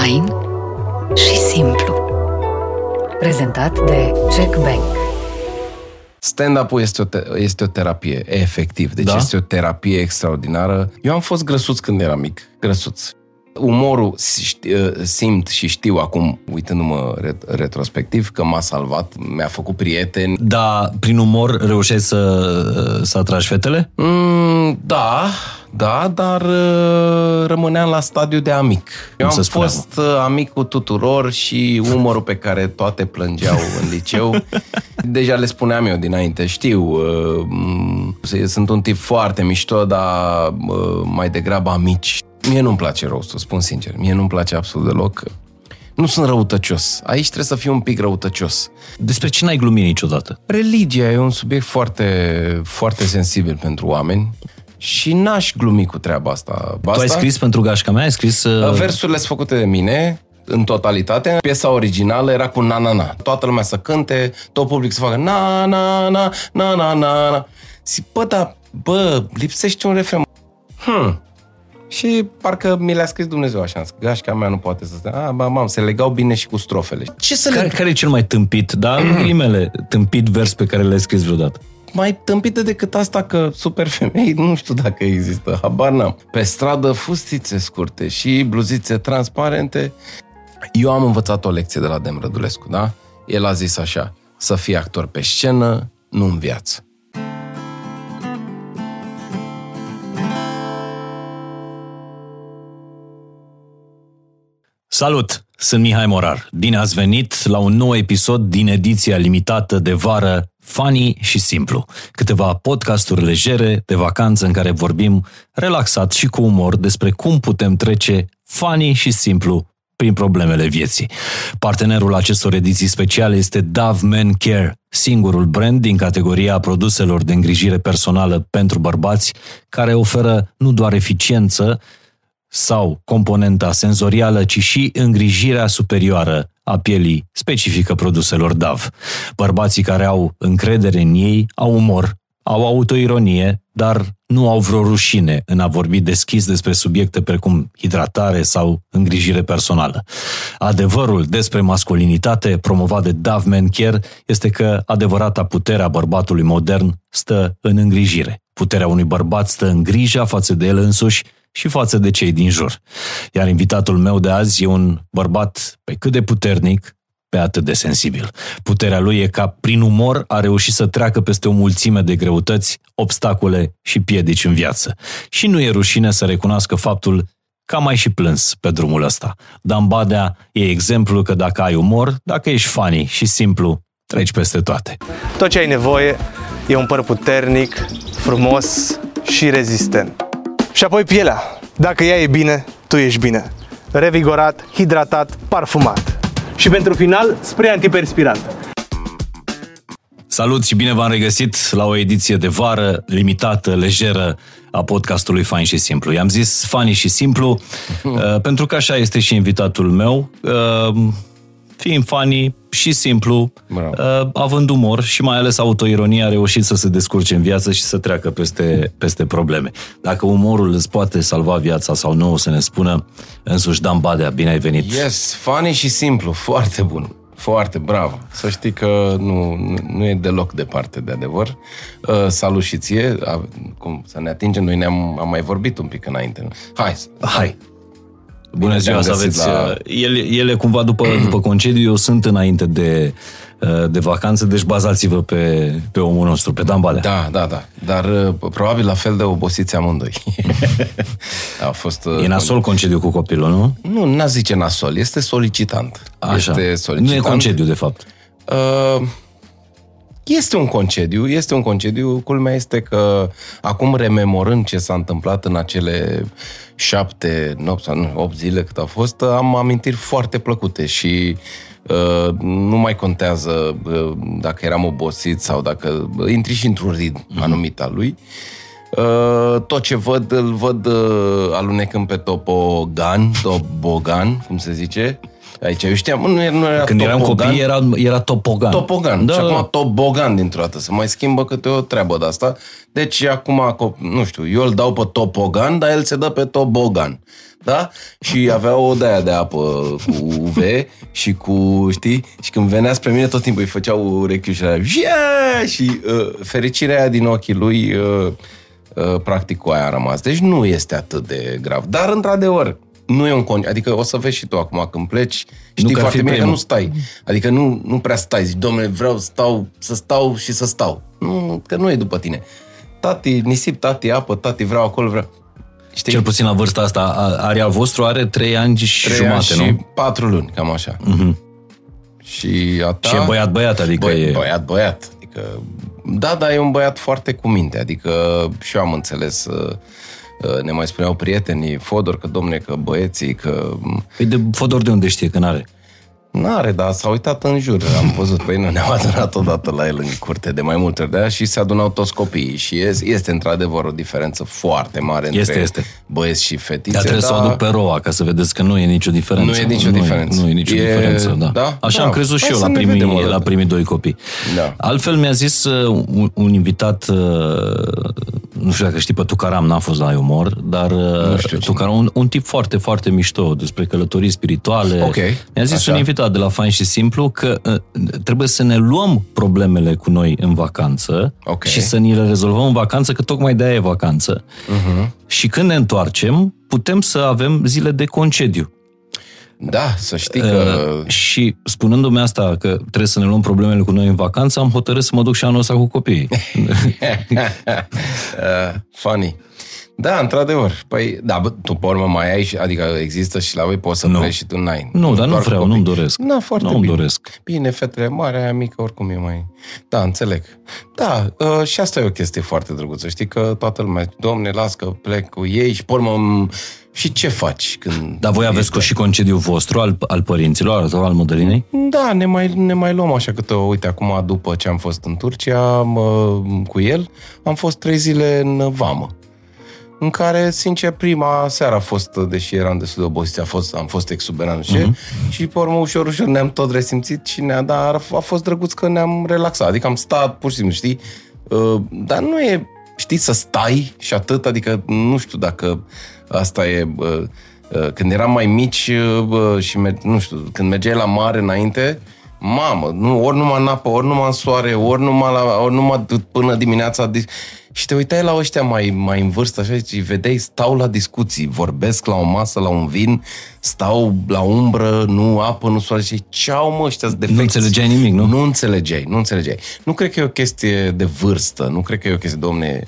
Fain și simplu. Prezentat de Check Bank. Stand-up-ul este o, te- este o terapie, efectiv. Deci Da? este o terapie extraordinară. Eu am fost grăsuț când eram mic, grăsuț. Umorul ști- uh, simt și știu acum, uitându-mă ret- retrospectiv, că m-a salvat, mi-a făcut prieteni. Dar prin umor reușeai să, să atragi fetele? Mm, da, da, dar uh, rămâneam la stadiu de amic. Eu Cum am se spune, fost uh, amic cu tuturor și umorul pe care toate plângeau în liceu, deja le spuneam eu dinainte, știu, uh, m- sunt un tip foarte mișto, dar uh, mai degrabă amici. Mie nu-mi place rostul, spun sincer, mie nu-mi place absolut deloc. Nu sunt răutăcios. Aici trebuie să fiu un pic răutăcios. Despre ce n-ai glumit niciodată? Religia e un subiect foarte, foarte sensibil pentru oameni și n-aș glumi cu treaba asta. Tu ai scris pentru gașca mea? Ai scris... Uh... Versurile sunt făcute de mine, în totalitate. Piesa originală era cu na-na-na. Toată lumea să cânte, tot public să facă na-na-na, na-na-na. Zic, bă, dar, bă, lipsește un refren. Hmm. Și parcă mi le-a scris Dumnezeu așa. Gașca mea nu poate să stea. Ah, ba, mam, se legau bine și cu strofele. Ce să Care, le care e cel mai tâmpit, da, în ghilimele, tâmpit vers pe care l-ai scris vreodată? Mai tâmpită decât asta că super femei, nu știu dacă există, habar n-am. Pe stradă fustițe scurte și bluzițe transparente. Eu am învățat o lecție de la Dem Rădulescu, da? El a zis așa, să fii actor pe scenă, nu în viață. Salut! Sunt Mihai Morar. Bine ați venit la un nou episod din ediția limitată de vară Funny și simplu. Câteva podcasturi legere de vacanță în care vorbim relaxat și cu umor despre cum putem trece funny și simplu prin problemele vieții. Partenerul acestor ediții speciale este Dove Men Care, singurul brand din categoria produselor de îngrijire personală pentru bărbați, care oferă nu doar eficiență, sau componenta senzorială, ci și îngrijirea superioară a pielii specifică produselor DAV. Bărbații care au încredere în ei au umor, au autoironie, dar nu au vreo rușine în a vorbi deschis despre subiecte precum hidratare sau îngrijire personală. Adevărul despre masculinitate promovat de Dove Men Care este că adevărata putere a bărbatului modern stă în îngrijire. Puterea unui bărbat stă în grija față de el însuși și față de cei din jur. Iar invitatul meu de azi e un bărbat pe cât de puternic, pe atât de sensibil. Puterea lui e ca, prin umor, a reușit să treacă peste o mulțime de greutăți, obstacole și piedici în viață. Și nu e rușine să recunoască faptul că a mai și plâns pe drumul ăsta. Dan Badea e exemplu că dacă ai umor, dacă ești funny și simplu, treci peste toate. Tot ce ai nevoie e un păr puternic, frumos și rezistent. Și apoi pielea. Dacă ea e bine, tu ești bine. Revigorat, hidratat, parfumat. Și pentru final, spray antiperspirant. Salut și bine v-am regăsit la o ediție de vară limitată, lejeră a podcastului Fain și Simplu. I-am zis Fani și Simplu uh, pentru că așa este și invitatul meu. Uh, fiind funny și simplu, Bravo. uh, având umor și mai ales autoironia, a reușit să se descurce în viață și să treacă peste, peste probleme. Dacă umorul îți poate salva viața sau nu, o să ne spună însuși Dan Badea. Bine ai venit! Yes, funny și simplu, foarte bun. Foarte bravo. Să știi că nu, nu, nu e deloc departe de adevăr. Uh, salut și ție. A, cum să ne atingem, noi ne-am am mai vorbit un pic înainte. nu? Hai, Hai! Bună Bine ziua, te-am să găsit aveți... la- La... Ele, ele cumva după, după concediu, eu sunt înainte de, uh, de vacanță, deci bazați-vă pe, pe omul nostru, pe Dan Badea. Da, da, da. Dar uh, probabil la fel de obosiți amândoi. A fost... uh, E nasol concediu cu copilul, nu? Nu, n-a zice nasol, este solicitant. Așa. Este solicitant. Nu e concediu, de fapt. Uh, este un concediu, este un concediu. Culmea este că acum rememorând ce s-a întâmplat în acele șapte, nopți, sau nu, opt zile cât au fost, am amintiri foarte plăcute și uh, nu mai contează uh, dacă eram obosit sau dacă uh, intri și într-un ritm anumit al lui. Uh, tot ce văd, îl văd uh, alunecând pe topogan, tobogan, cum se zice. Aici, eu știam, nu, era- nu era Când eram topogan. copii, era, era topogan. Topogan. Da, și da. acum tobogan dintr-o dată. Se mai schimbă câte o treabă de asta. Deci acum, co- nu știu, eu îl dau pe topogan, dar el se dă pe tobogan. da? Și avea o de de apă cu UV și cu, știi? Și când venea spre mine, tot timpul îi făceau urechiul și era, "Jia!" și uh, fericirea aia din ochii lui, uh, uh, practic cu aia a rămas. Deci nu este atât de grav. Dar, într-adevăr, nu e un con... Adică o să vezi și tu acum când pleci, știi că ar foarte fi bine că primul. nu stai. Adică nu, nu prea stai, zici, domnule, vreau să stau, să stau și să stau. Nu, că nu e după tine. Tati, nisip, tati, apă, tati, vreau acolo, vreau. Știi? Cel puțin la vârsta asta, a- are al vostru are 3 ani și Trei jumate, ani și nu? Mhm. patru luni, cam așa. Și a ta... Și e băiat-băiat, adică Băi, e... Băiat, băiat. Adică, da, da, e un băiat foarte cu minte. Adică și eu am înțeles, uh, uh, ne mai spuneau prietenii, Fodor, că domne, că băieții, că Păi de Fodor de unde știe că n-are? N-are, dar s-a uitat în jur. Am văzut, păi nu, ne-am adunat odată la el în curte de mai multe ori de aia și se adunau toți copiii. Și este, este într-adevăr o diferență foarte mare între Este, este. băieți și fetițe. Dar trebuie să o aduc pe roa ca să vedeți că nu e nicio diferență. Nu e nicio diferență. Nu e nicio E- diferență, da. da? Așa Da. am crezut și Hai eu să la ne primii, vedem o dată. la primii doi copii. Da. Altfel mi-a zis uh, un, un invitat, uh, nu știu dacă știi pe Tucaram, n-a fost la umor, dar uh, știu cine. Tucaram, un, un tip foarte, foarte mișto despre călătorii spirituale. Ok. Mi-a zis Așa. un invitat de la Fain și Simplu că uh, trebuie să ne luăm problemele cu noi în vacanță Ok. și să ni le rezolvăm în vacanță, că tocmai de-aia e vacanță. Mhm. Și când ne întoarcem, putem să avem zile de concediu. Da, să știi că... Uh, și spunându-mi asta, că trebuie să ne luăm problemele cu noi în vacanță, am hotărât să mă duc și anul ăsta cu copiii. uh, funny. Da, într-adevăr. Păi, da, bă, tu pe urmă mai ai, și- adică există și la voi poți să Nu. pleci și tu n-ai. Nu, dar nu Doar cu vreau, copii. nu-mi doresc. Da, foarte Nu-mi bine. doresc. Bine, fetele mare, aia mică oricum e mai... Da, înțeleg. Da, uh, și asta e o chestie foarte drăguță. Știi că toată lumea, domne, las că plec cu ei și pe urmă... m- Și ce faci când... Dar voi aveți cu și concediu vostru al, al părinților, al, al modelinei? Da, ne mai, ne mai luăm așa câte, uite, acum după ce am fost în Turcia mă, cu el, am fost trei zile în vamă. În care, sincer, prima seară a fost, deși eram destul de obosiți, a fost, am fost exuberant, nu știu, uh-huh. și pe urmă ușor, ușor ne-am tot resimțit și ne-a, dar a fost drăguț că ne-am relaxat. Adică am stat, pur și simplu, știi? Uh, Dar nu e, știi, să stai și atât, adică nu știu dacă asta e... uh, uh, Când eram mai mici uh, bă, și, mer- nu știu, când mergeai la mare înainte, mamă, nu, ori numai în apă, ori numai în soare, ori numai, la, ori numai d- până dimineața. Dis- Și te uitai la ăștia mai, mai în vârstă așa și vedeai, stau la discuții, vorbesc la o masă, la un vin, stau la umbră, nu apă, nu soare și ce au mă ăștia defecți? Nu înțelegeai nimic, nu? Nu înțelegeai, nu înțelegeai. Nu cred că e o chestie de vârstă, nu cred că e o chestie, domne,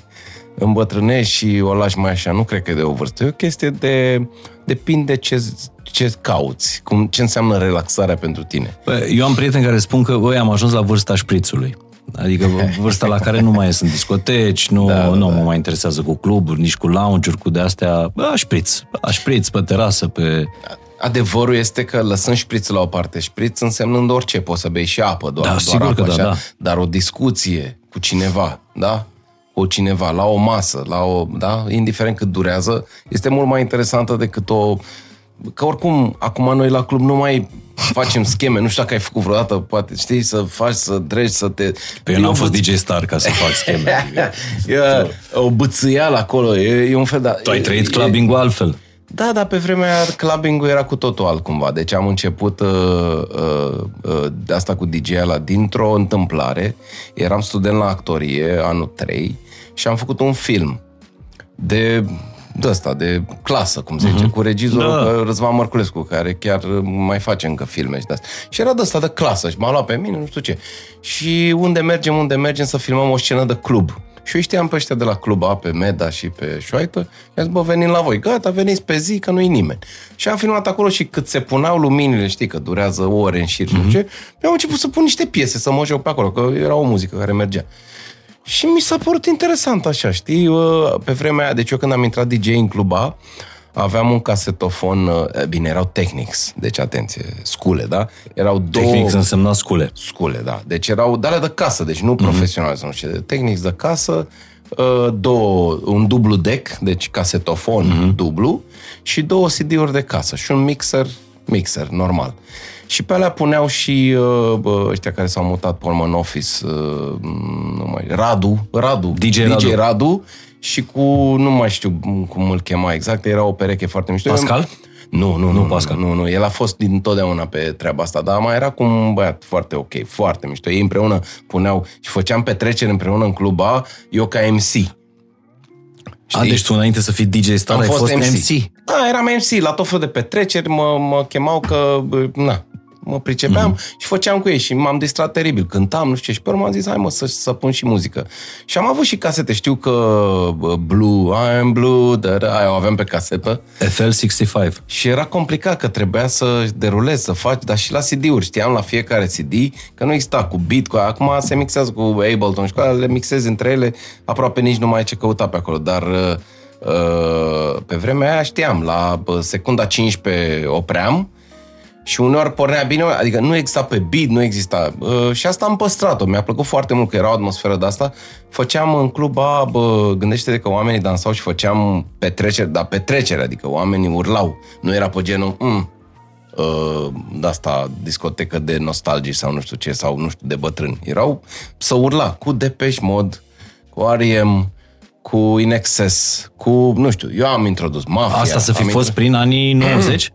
îmbătrânești și o lași mai așa, nu cred că e de o vârstă. E o chestie de, depinde ce, ce cauți, cum, ce înseamnă relaxarea pentru tine. Bă, Eu am prieteni care spun că, băi, am ajuns la vârsta șprițului. Adică vârsta la care nu mai ies în discoteci, nu, Da, da, da, nu mă mai interesează cu cluburi, nici cu lounge-uri, cu de-astea. Bă, șpriț, bă, șpriț pe terasă, pe... Adevărul este că lăsând șprițul la o parte, șpriț însemnând orice, poți să bei și apă, doar, Da, doar sigur apă, că da, așa, da. dar o discuție cu cineva, da? Cu cineva, la o masă, la o, da? Indiferent cât durează, este mult mai interesantă decât o... Că oricum, acum noi la club nu mai facem scheme, nu știu dacă ai făcut vreodată, poate știi, să faci, să dregi, să te... Păi eu n-am Eu fost văd- DJ Star ca să fac scheme. Adică, E o bățâială acolo, e, e un fel de... tu ai trăit e- clubbing-ul altfel. Da, dar pe vremea aia clubbing-ul era cu totul altcumva. Deci am început uh, uh, uh, de asta cu DJ-ala dintr-o întâmplare. Eram student la actorie, anul 3, și am făcut un film de de asta, de clasă, cum se zice, cu regizorul Da. da. Răzvan Mărculescu, care chiar mai face încă filme și de asta. Și era de asta, de clasă, și m-a luat pe mine, nu știu ce. Și unde mergem, unde mergem să filmăm o scenă de club. Și eu știam pe ăștia de la Club A, pe Meda și pe Șoaită, și am zis, bă, venim la voi. Gata, veniți pe zi, că nu-i nimeni. Și am filmat acolo și cât se puneau luminile, știi, că durează ore în șir, mm-hmm. ce, eu am început să pun niște piese, să mă joc pe acolo, că era o muzică care mergea. Și mi s-a părut interesant așa, știi? Uh, Pe vremea aia, deci eu când am intrat DJ în cluba, aveam un casetofon, uh, bine, erau Technics, deci atenție, scule, da? Erau două... Tehnic însemna scule. Scule, da. Deci erau de alea de casă, deci nu profesionale, sau nu știu, Technics de casă, uh, două, un dublu deck, deci casetofon dublu, și două CD-uri de casă și un mixer, mixer, normal. Și pe alea puneau și uh, bă, ăștia care s-au mutat pe urmă în office, uh, nu mai, Radu, Radu, DJ Radu. Radu și cu, nu mai știu cum îl chema exact, era o pereche foarte mișto. Pascal? Nu, nu, nu, nu, Pascal. nu, nu, el a fost din totdeauna pe treaba asta, dar mai era cu un băiat foarte ok, foarte mișto. Ei împreună puneau și făceam petreceri împreună în club A, eu ca MC. A, deci tu înainte să fii DJ star Am ai fost MC. Da, eram MC, la tot felul de petreceri mă, mă chemau că, bă, na, mă pricepeam mm-hmm. și făceam cu ei și m-am distrat teribil. Cântam, nu știu ce, și pe urmă am zis, hai mă, să, să pun și muzică. Și am avut și casete, știu că bă, Blue, I am Blue, dar aia o aveam pe casetă. FL65. Și era complicat că trebuia să derulezi, să faci, dar și la CD-uri. Știam la fiecare CD că nu exista cu beat, cu acum se mixează cu Ableton și cu alea, le mixezi între ele, aproape nici nu mai ai ce căuta pe acolo, dar uh, pe vremea aia știam, la uh, secunda 15 opream și uneori pornea bine, adică nu exista pe beat, nu exista. Uh, și asta am păstrat-o, mi-a plăcut foarte mult că era o atmosferă de asta. Făceam în club A, bă, gândește-te că oamenii dansau și făceam petreceri, dar petreceri, adică oamenii urlau. Nu era pe genul, mm, uh, de asta discotecă de nostalgii sau nu știu ce, sau nu știu, de bătrâni. Erau să urla cu Depeche Mode, cu R.E.M., cu In Excess, cu, nu știu, eu am introdus Mafia. Asta să fi am fost prin anii 90?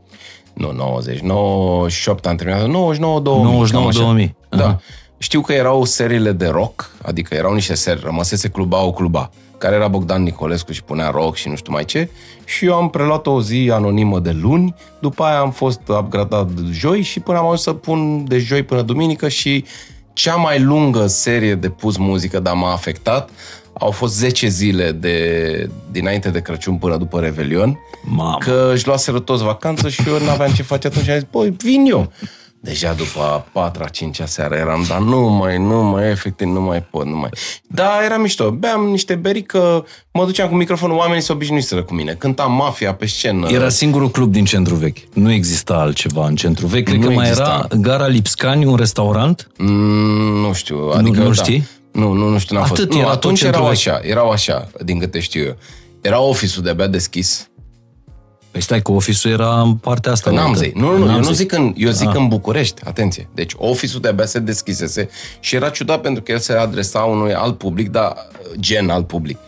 nu, 90, 98 am terminat, 99, 2000. 99, cam așa. 2000. Da. Aha. Știu că erau seriile de rock, adică erau niște seri, rămăsese Cluba o Cluba, care era Bogdan Nicolescu și punea rock și nu știu mai ce. Și eu am preluat o zi anonimă de luni, după aia am fost upgradat joi și până am ajuns să pun de joi până duminică și cea mai lungă serie de pus muzică, dar m-a afectat, au fost 10 zile de, dinainte de Crăciun până după Revelion, Mamă. că își luaseră toți vacanță și eu n-aveam ce face atunci și am zis, băi, vin eu. Deja după a patra, cincea seară eram, dar nu mai, nu mai, efectiv, nu mai pot, nu mai. Da, era mișto. Beam niște beri că mă duceam cu microfonul, oamenii se obișnuiseră cu mine. Cântam mafia pe scenă. Era singurul club din centru vechi. Nu exista altceva în centru vechi. Cred Nu că mai exista. era Gara Lipscani, un restaurant. Mm, nu știu. Adică, nu da. știi? Nu, nu, nu știu, n-am Atât fost. Nu, era tot atunci centrul erau vechi. așa, erau așa, din câte știu eu. Era office-ul de-abia deschis. Păi stai că office era în partea asta. Că n-am altă. zi. Nu, nu, nu, eu nu zic în, eu zic Ah. în București, atenție. Deci office-ul de-abia se deschisese și era ciudat pentru că el se adresa unui alt public, dar gen alt public.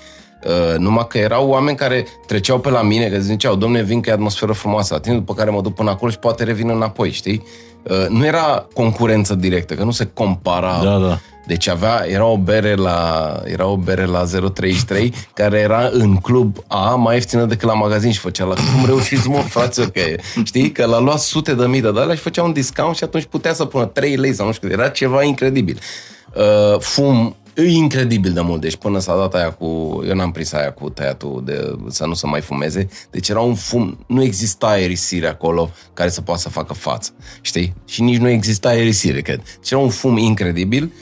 Uh, numai că erau oameni care treceau pe la mine, că ziceau, domne, vin că e atmosferă frumoasă, atent, după care mă duc până acolo și poate revin înapoi, știi? Uh, nu era concurență directă, că nu se compara. Da, da. Deci avea, era o bere la, era o bere la 033 care era în club A mai ieftină decât la magazin și făcea la cum reușiți mă, fraților, că e, știi, că l-a luat sute de mii de dolari și făcea un discount și atunci putea să pună 3 lei sau nu știu, cât. era ceva incredibil. Uh, fum e incredibil de mult, deci până s-a dat aia cu, eu n-am prins aia cu tăiatul de, să nu se mai fumeze, deci era un fum, nu exista aerisire acolo care să poată să facă față, știi? Și nici nu exista aerisire, cred. Deci era un fum incredibil,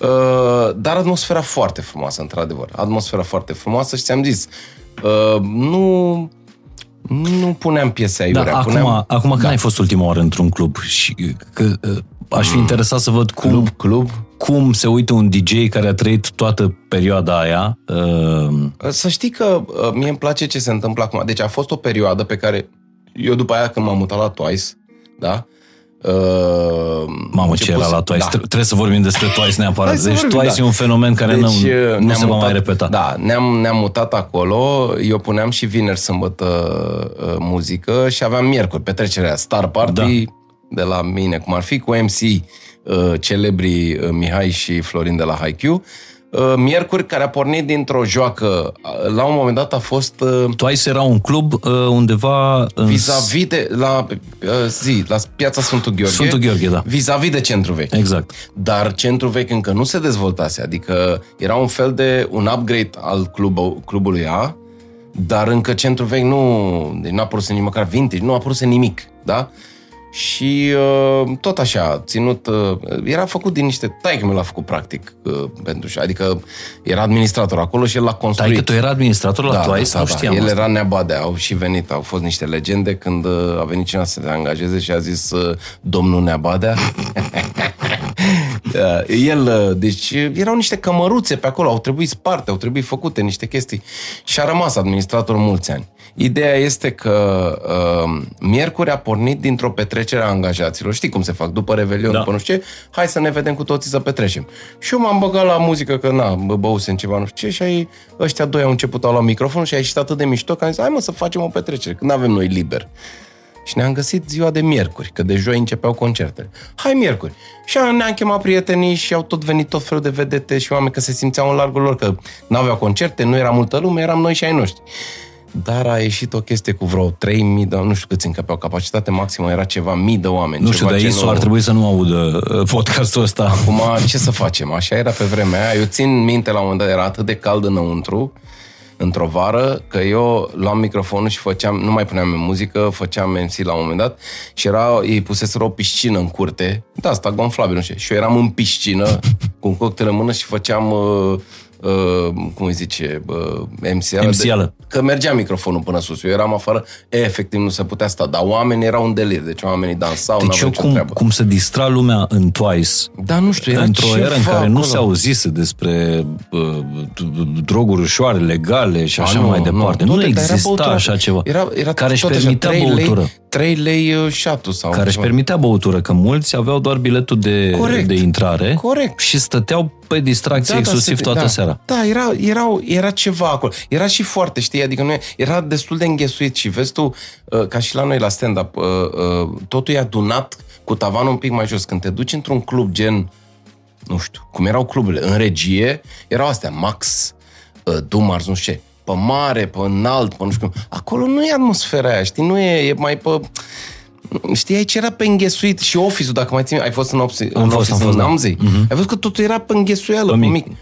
Uh, dar atmosfera foarte frumoasă, într-adevăr. Atmosfera foarte frumoasă și ți-am zis, uh, nu, nu puneam piese Da, aiurea. acum, puneam, acum când ai fost ultima oară într-un club și că, uh, aș fi interesat să văd cum, club, club. cum se uită un DJ care a trăit toată perioada aia. Uh, Să știi că uh, mie îmi place ce se întâmplă acum. Deci a fost o perioadă pe care eu după aia când m-am mutat la Twice, da? Uh, mamă, ce era la Twice. Da. Tre- Trebuie să vorbim despre Twice neapărat. Hai să deci vorbim, Twice da. e un fenomen care Deci, nu, uh, nu ne-am se va mutat, mai repeta. Da, ne-am, ne-am mutat acolo, eu puneam și vineri, sâmbătă uh, muzică și aveam miercuri, petrecerea Star Party Da. de la mine, cum ar fi, cu MC uh, celebrii uh, Mihai și Florin de la HiQ. Uh, miercuri care a pornit dintr-o joacă, uh, la un moment dat a fost uh, Twice era un club uh, undeva în vis-a-vis de, la uh, zi, la piața Sfântul Gheorghe. Sfântul Gheorghe, da. Vis-a-vis de centru vechi. Exact. Dar centru vechi încă nu se dezvoltase, adică era un fel de un upgrade al club, clubului A, dar încă centru vechi nu, deci nu a apărut nici măcar vintage, nu a apărut nimic, da? Și uh, tot așa, ținut, uh, era făcut din niște, taică mi l-a făcut practic, uh, pentru, adică era administrator acolo și el l-a Dar construit. că tu era administrator la Twice sau știam El asta? era neabadea, au și venit, au fost niște legende când uh, a venit cineva să se angajeze și a zis uh, domnul Neabadea. Uh, El, uh, deci erau niște cămăruțe pe acolo, au trebuit sparte, au trebuit făcute niște chestii și a rămas administrator mulți ani. Ideea este că uh, miercuri a pornit dintr-o petrecere a angajaților. Știi cum se fac? După Revelion, Da. da. după nu știu ce, hai să ne vedem cu toții să petrecem. Și eu m-am băgat la muzică, că na, bă, băusem ceva, nu știu ce, și ai, ăștia doi au început au luat microfon și a ieșit atât de mișto că am zis, hai mă să facem o petrecere, când avem noi liber. Și ne-am găsit ziua de miercuri, că de joi începeau concertele. Hai miercuri. Și ne-am chemat prietenii și au tot venit tot felul de vedete și oameni că se simțeau în largul lor, că n-aveau concerte, nu era multă lume, eram noi și ai noștri. Dar a ieșit o chestie cu vreo 3000 de nu știu câți încăpeau, capacitate maximă era ceva mii de oameni. Nu știu, ceva dar ce ISO ar trebui să nu audă uh, podcastul ăsta. Acum, ce să facem? Așa era pe vremea aia. Eu țin minte la un moment dat, era atât de cald înăuntru, într-o vară, că eu luam microfonul și făceam, nu mai puneam muzică, făceam MC la un moment dat și era, ei puseseră o piscină în curte, de asta, gonflabil, nu știu, și eu eram în piscină cu un cocktail în mână și făceam uh, Uh, cum îi zice, uh, MC-ală, MC-ală. de, că mergea microfonul până sus. Eu eram afară, e, efectiv nu se putea sta, dar oamenii erau în delir, deci oamenii dansau, Deci n-aveau eu nicio cum, treabă. cum să distra lumea în Twice, Da, nu știu, era într-o ceva eră în care nu acolo. se auzise despre uh, droguri ușoare, legale și A, așa mai departe. Nu, Toate, dar era exista băutură. așa ceva. Era, era care își tot așa, permitea 3 băutură. Lei, 3 lei uh, șatul sau care își ceva. permitea băutură, că mulți aveau doar biletul de, Corect. de intrare Corect. și stăteau pe distracție Da, da, exclusiv se- toată da. seara. Da, era, era, era ceva acolo. Era și foarte, știi, adică nu e, era destul de înghesuit și vezi tu, uh, ca și la noi la stand-up, uh, uh, totul e adunat cu tavanul un pic mai jos. Când te duci într-un club gen, nu știu, cum erau cluburile, în regie, erau astea, Max, uh, Dumars, nu știu ce, pe mare, pe înalt, pe nu știu cum. Acolo nu e atmosfera aia, știi, nu e, e mai pe... Știi, aici era pe înghesuit și office-ul, dacă mai țin, ai fost în, office, Am în fost, office am fost, în da. Namzei? Ai văzut că totul era pe înghesuială, Pe pe mic. mic.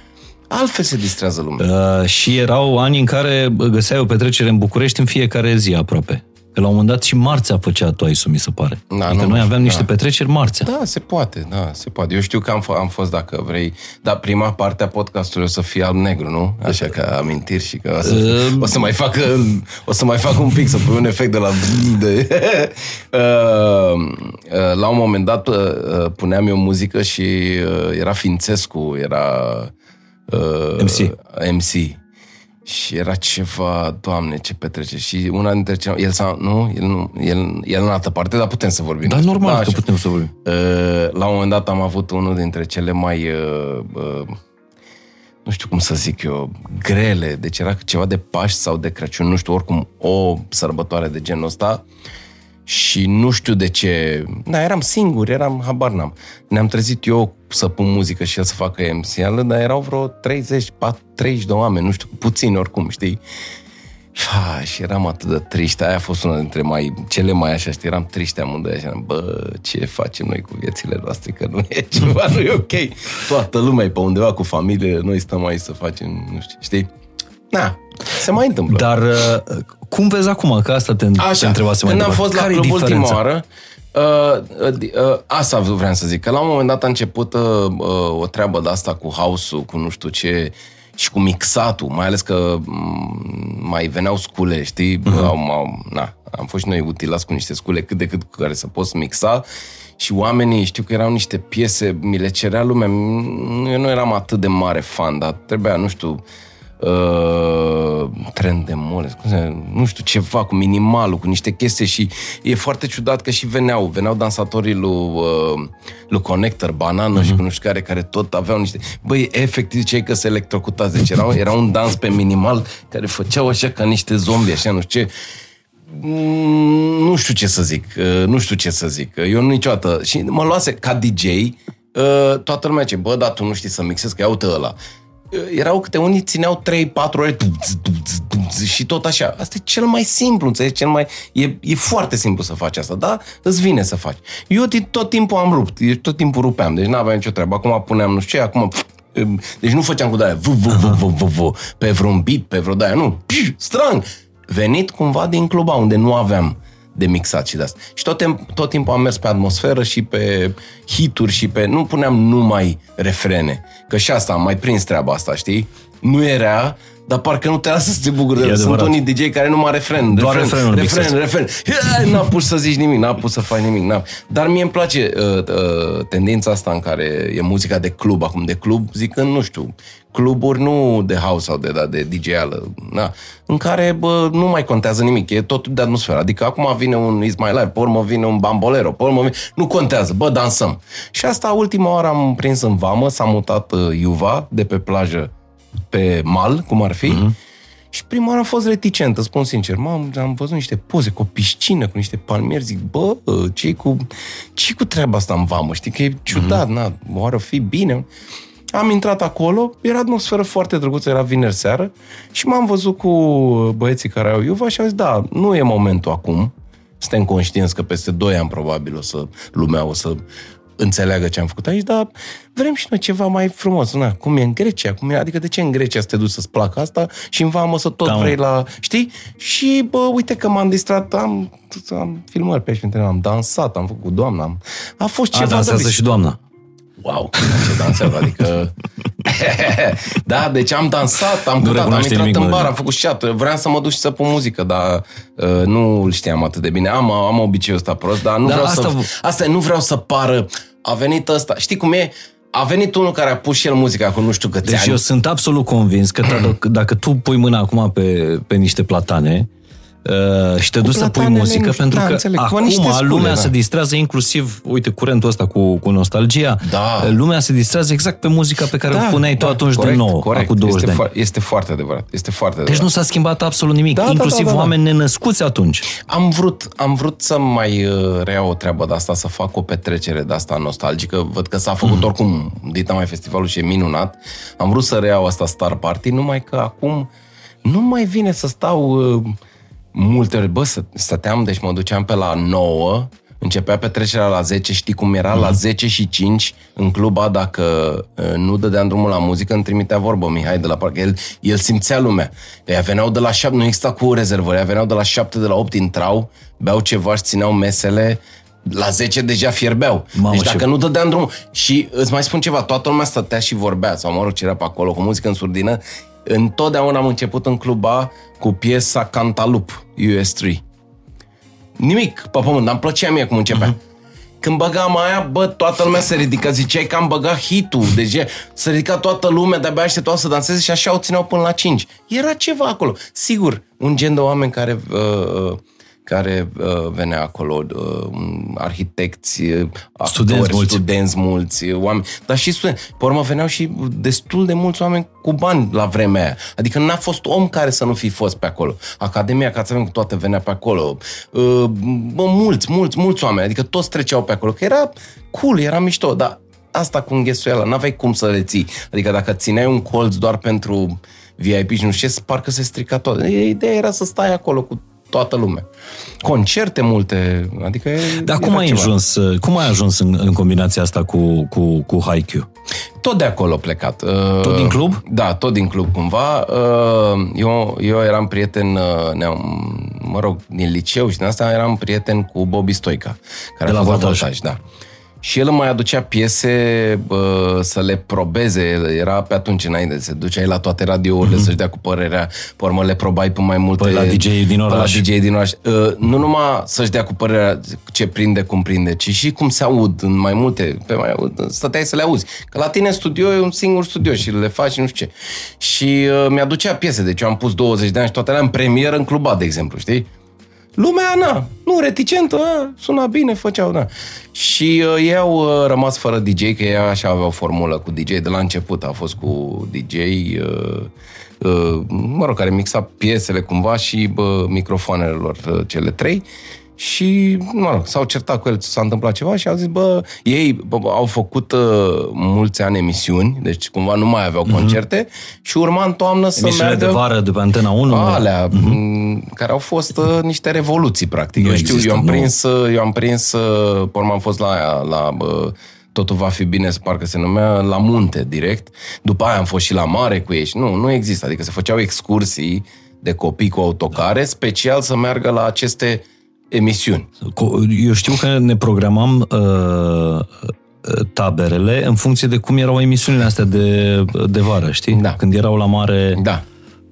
Altfel se distrează lumea. Uh, și erau ani în care găseai o petrecere în București în fiecare zi aproape. Că la un moment dat și marțea făcea Twice-ul, mi se pare. Da, adică nu, noi aveam da. niște petreceri marțea. Da, se poate, da, se poate. Eu știu că am, f- am fost, dacă vrei, dar prima parte a podcastului o să fie alb-negru, nu? Așa ca amintiri și că o să, Uh, o să mai fac o să mai fac un pic, să pui un efect de la... De, uh, uh, la un moment dat uh, uh, puneam eu muzică și uh, era Fințescu, era uh, MC. MC. Și era ceva, doamne, ce petrece. Și una dintre cele... El, s-a, nu, el, nu, el, el în altă parte, dar putem să vorbim. Dar despre- normal că așa. putem să vorbim. Uh, la un moment dat am avut unul dintre cele mai, uh, uh, nu știu cum să zic eu, grele, deci era ceva de Paști sau de Crăciun, nu știu, oricum o sărbătoare de genul ăsta și nu știu de ce, da, eram singur, eram, habar n-am. Ne-am trezit eu să pun muzică și el să facă MC, dar erau vreo 30, 40, 30 de oameni, nu știu, puțini oricum, știi? Ha, și eram atât de triște. Aia a fost una dintre mai, cele mai așa, știi, eram triște amândoi așa. Bă, ce facem noi cu viețile noastre, că nu e ceva, nu e ok. Toată lumea e pe undeva cu familie, noi stăm aici să facem, nu știu, știi? Na, se mai întâmplă. Dar uh, cum vezi acum? Că asta te, te întrebasem mai când am devreme. fost la Care-i club ultima diferența? oară, uh, uh, uh, asta vreau să zic, că la un moment dat a început uh, uh, o treabă de asta cu house-ul, cu nu știu ce, și cu mixatul, mai ales că mm, mai veneau scule, știi? Mhm. Uh-huh. Am, am, na, am fost și noi utilați cu niște scule cât de cât cu care să poți mixa și oamenii, știu că erau niște piese, mi le cerea lumea, m- eu nu eram atât de mare fan, dar trebuia, nu știu, uh, trend de mole, scuze, nu știu, ceva cu minimalul, cu niște chestii și e foarte ciudat că și veneau, veneau dansatorii lui, uh, lui Connector, Banană Mhm. și cu nu știu care, care tot aveau niște... Băi, efectiv, cei că se electrocutați, deci era, era un dans pe minimal care făceau așa ca niște zombi, așa, nu știu ce. Mm, Nu știu ce să zic, uh, nu știu ce să zic. Eu niciodată... Și mă luase ca DJ, uh, toată lumea ce, bă, dar tu nu știi să mixezi, că ia uite ăla. Uh, Erau câte unii țineau 3-4 ore tumț, tumț, tumț, și tot așa. Asta e cel mai simplu, înțelegi? Cel mai, e, e foarte simplu să faci asta, da? Îți vine să faci. Eu din- tot timpul am rupt, eu tot timpul rupeam, deci n-aveam nicio treabă. Acum puneam nu știu ce, acum... pf, Deci nu făceam cu de-aia, v, v, v, v, v, v, pe vreun beat, pe vreo de-aia, nu. Pș, Strang! Venit cumva din cluba unde nu aveam de mixat și de asta. Și tot, timp, tot timpul am mers pe atmosferă și pe hituri și pe... Nu puneam numai refrene. Că și asta, am mai prins treaba asta, știi? Nu e rea, dar parcă nu te lasă să te bucuri de E el. Sunt adevărat. unii DJ care numai refren, Doar refren, refrenul refren, mixează. refren. Ia, N-a pus să zici nimic, n-a pus să faci nimic. N-a. Dar mie îmi place uh, uh, tendința asta în care e muzica de club, acum de club, zicând, nu știu, cluburi nu de house sau de, da, de DJ-ală, na, în care bă, nu mai contează nimic, e totul de atmosferă. Adică acum vine un Is My Life, pe urmă vine un Bambolero, pe urmă vine... Nu contează, bă, dansăm. Și asta ultima oară am prins în vamă, s-a mutat uh, Iuva de pe plajă pe mal, cum ar fi, uh-huh. și prima oară am fost reticent, îți spun sincer. Mam, am văzut niște poze cu o piscină, cu niște palmieri, zic, bă, ce cu, ce cu treaba asta în vamă? Știi că e ciudat, na, oare o fi bine? Am intrat acolo, era atmosferă foarte drăguță, era vineri seară și m-am văzut cu băieții care au Iuva și am zis, da, nu e momentul acum, suntem conștienți că peste 2 ani probabil o să lumea o să înțeleagă ce am făcut aici, dar vrem și noi ceva mai frumos. Na, cum e în Grecia? Cum e, adică de ce în Grecia să te duci să-ți placă asta și în vamă să tot Da, mă. vrei la... Știi? Și, bă, uite că m-am distrat, am, am filmări pe aici, printre ele, am dansat, am făcut doamna, am, a fost A, ceva dansează de și doamna. Wow, ce dansează, adică... da, deci am dansat, am Nu cântat, am recunoaște intrat nimic, în mă. bar, am făcut șat. Vreau să mă duc și să pun muzică, dar uh, nu îl știam atât de bine. Am, am obiceiul ăsta prost, dar nu Da, vreau asta- să... Asta e, nu vreau să pară... A venit ăsta, știi cum e? A venit unul care a pus și el muzica cu nu știu câți Deci ani. eu sunt absolut convins că dacă, dacă tu pui mâna acum pe, pe niște platane uh, și te duci să pui platanele, muzică, nu știu, pentru da, că înțeleg, cu acum niște scule, lumea da. se distrează inclusiv, uite, curentul ăsta cu, cu nostalgia, Da. lumea se distrează exact pe muzica pe care o puneai tu atunci corect, de nou, corect. acum 20 este de ani. Fo- este foarte adevărat. Este foarte Deci adevărat. nu s-a schimbat absolut nimic, Da, da, inclusiv da, da, da. oameni nenăscuți atunci. Am vrut, am vrut să mai uh, reiau o treabă de asta, să fac o petrecere de asta nostalgică. Văd că s-a făcut mm. oricum, Dita mai festivalul și e minunat. Am vrut să reiau asta Star Party, numai că acum nu mai vine să stau uh, multe ori. Bă, să- stăteam, deci mă duceam pe la 9, începea petrecerea la 10, știi cum era? La 10 și 5 în cluba, dacă uh, nu dădeam drumul la muzică, îmi trimitea vorbă Mihai de la parc. El, el simțea lumea. Ea veneau de la 7, nu exista cu rezervări, ea veneau de la 7, de la 8, intrau, beau ceva și țineau mesele, la 10 deja fierbeau. Mamă, deci ce- dacă nu dădeam drumul... Și îți mai spun ceva, toată lumea stătea și vorbea, sau mă rog, ce era pe acolo, cu muzică în surdină. Întotdeauna am început în cluba cu piesa Cantalup, US3. Nimic pe pământ, dar îmi plăcea mie cum începea. Mhm. Când băgam aia, bă, toată lumea se ridică, ziceai că am băgat hitul, deci e- se ridica toată lumea, de-abia așteptau să danseze și așa o țineau până la 5. Era ceva acolo. Sigur, un gen de oameni care, uh, uh, care uh, venea acolo, uh, arhitecți, uh, actori, Studenți mulți. studenți mulți, uh, oameni, dar și studenți. Pe urmă veneau și destul de mulți oameni cu bani la vremea aia. Adică n-a fost om care să nu fi fost pe acolo. Academia Cațavem cu toate venea pe acolo. Uh, Bă, mulți, mulți, mulți oameni. Adică toți treceau pe acolo. Că era cool, era mișto, dar asta cu înghesuiala, n-aveai cum să le ții. Adică dacă țineai un colț doar pentru VIP și nu știu ce, parcă se strica tot. Ideea era să stai acolo cu toată lumea. Concerte multe, adică... Dar era cum ai ceva. ajuns, uh, cum ai ajuns în, în combinația asta cu, cu, cu Haikyuu? Tot de acolo plecat. Uh, Tot din club? Da, tot din club cumva. Uh, Eu, eu eram prieten, uh, ne-am, mă rog, din liceu și din asta eram prieten cu Bobby Stoica, care De a la fost la Voltaj. voltaj, da. Și el îmi mai aducea piese bă, să le probeze. Era pe atunci înainte, se duceai la toate radiourile să-și dea cu părerea, pe urmă le probai pe mai multe... Păi la DJ-ii din pe oraș. La DJ din oraș. Uh, Nu numai să-și dea cu părerea ce prinde, cum prinde, ci și cum se aud în mai multe, pe mai stăteai să le auzi. Că la tine în studio e un singur studio și le faci și nu știu ce. Și uh, mi-aducea piese, deci eu am pus 20 de ani și toate alea în premieră în clubat, de exemplu, știi? Lumea, na, nu, reticentă, a, suna bine, făceau, da. Și uh, ei au uh, rămas fără DJ, că ei așa aveau formulă cu DJ de la început. A fost cu DJ, uh, uh, mă rog, care mixa piesele cumva și bă, microfoanele lor, uh, cele trei. Și, mă rog, s-au certat cu el, s-a întâmplat ceva și au zis, bă, ei bă, bă, au făcut uh, mulți ani emisiuni, deci cumva nu mai aveau concerte și urma în toamnă să Emisiunile de meargă... vară de pe Antena 1? Alea, mm care au fost uh, niște revoluții, practic. Nu eu știu, există, eu am nu. prins, uh, eu am prins, uh, pe urmă am fost la aia, la uh, Totul va fi bine, parcă se numea, la munte, direct. După aia am fost și la mare cu ei și nu, nu există. Adică se făceau excursii de copii cu autocare, special să meargă la aceste emisiuni. Co- Eu știu că ne programam uh, uh, taberele în funcție de cum erau emisiunile astea de, de vară, știi? Da. Când erau la mare... Da.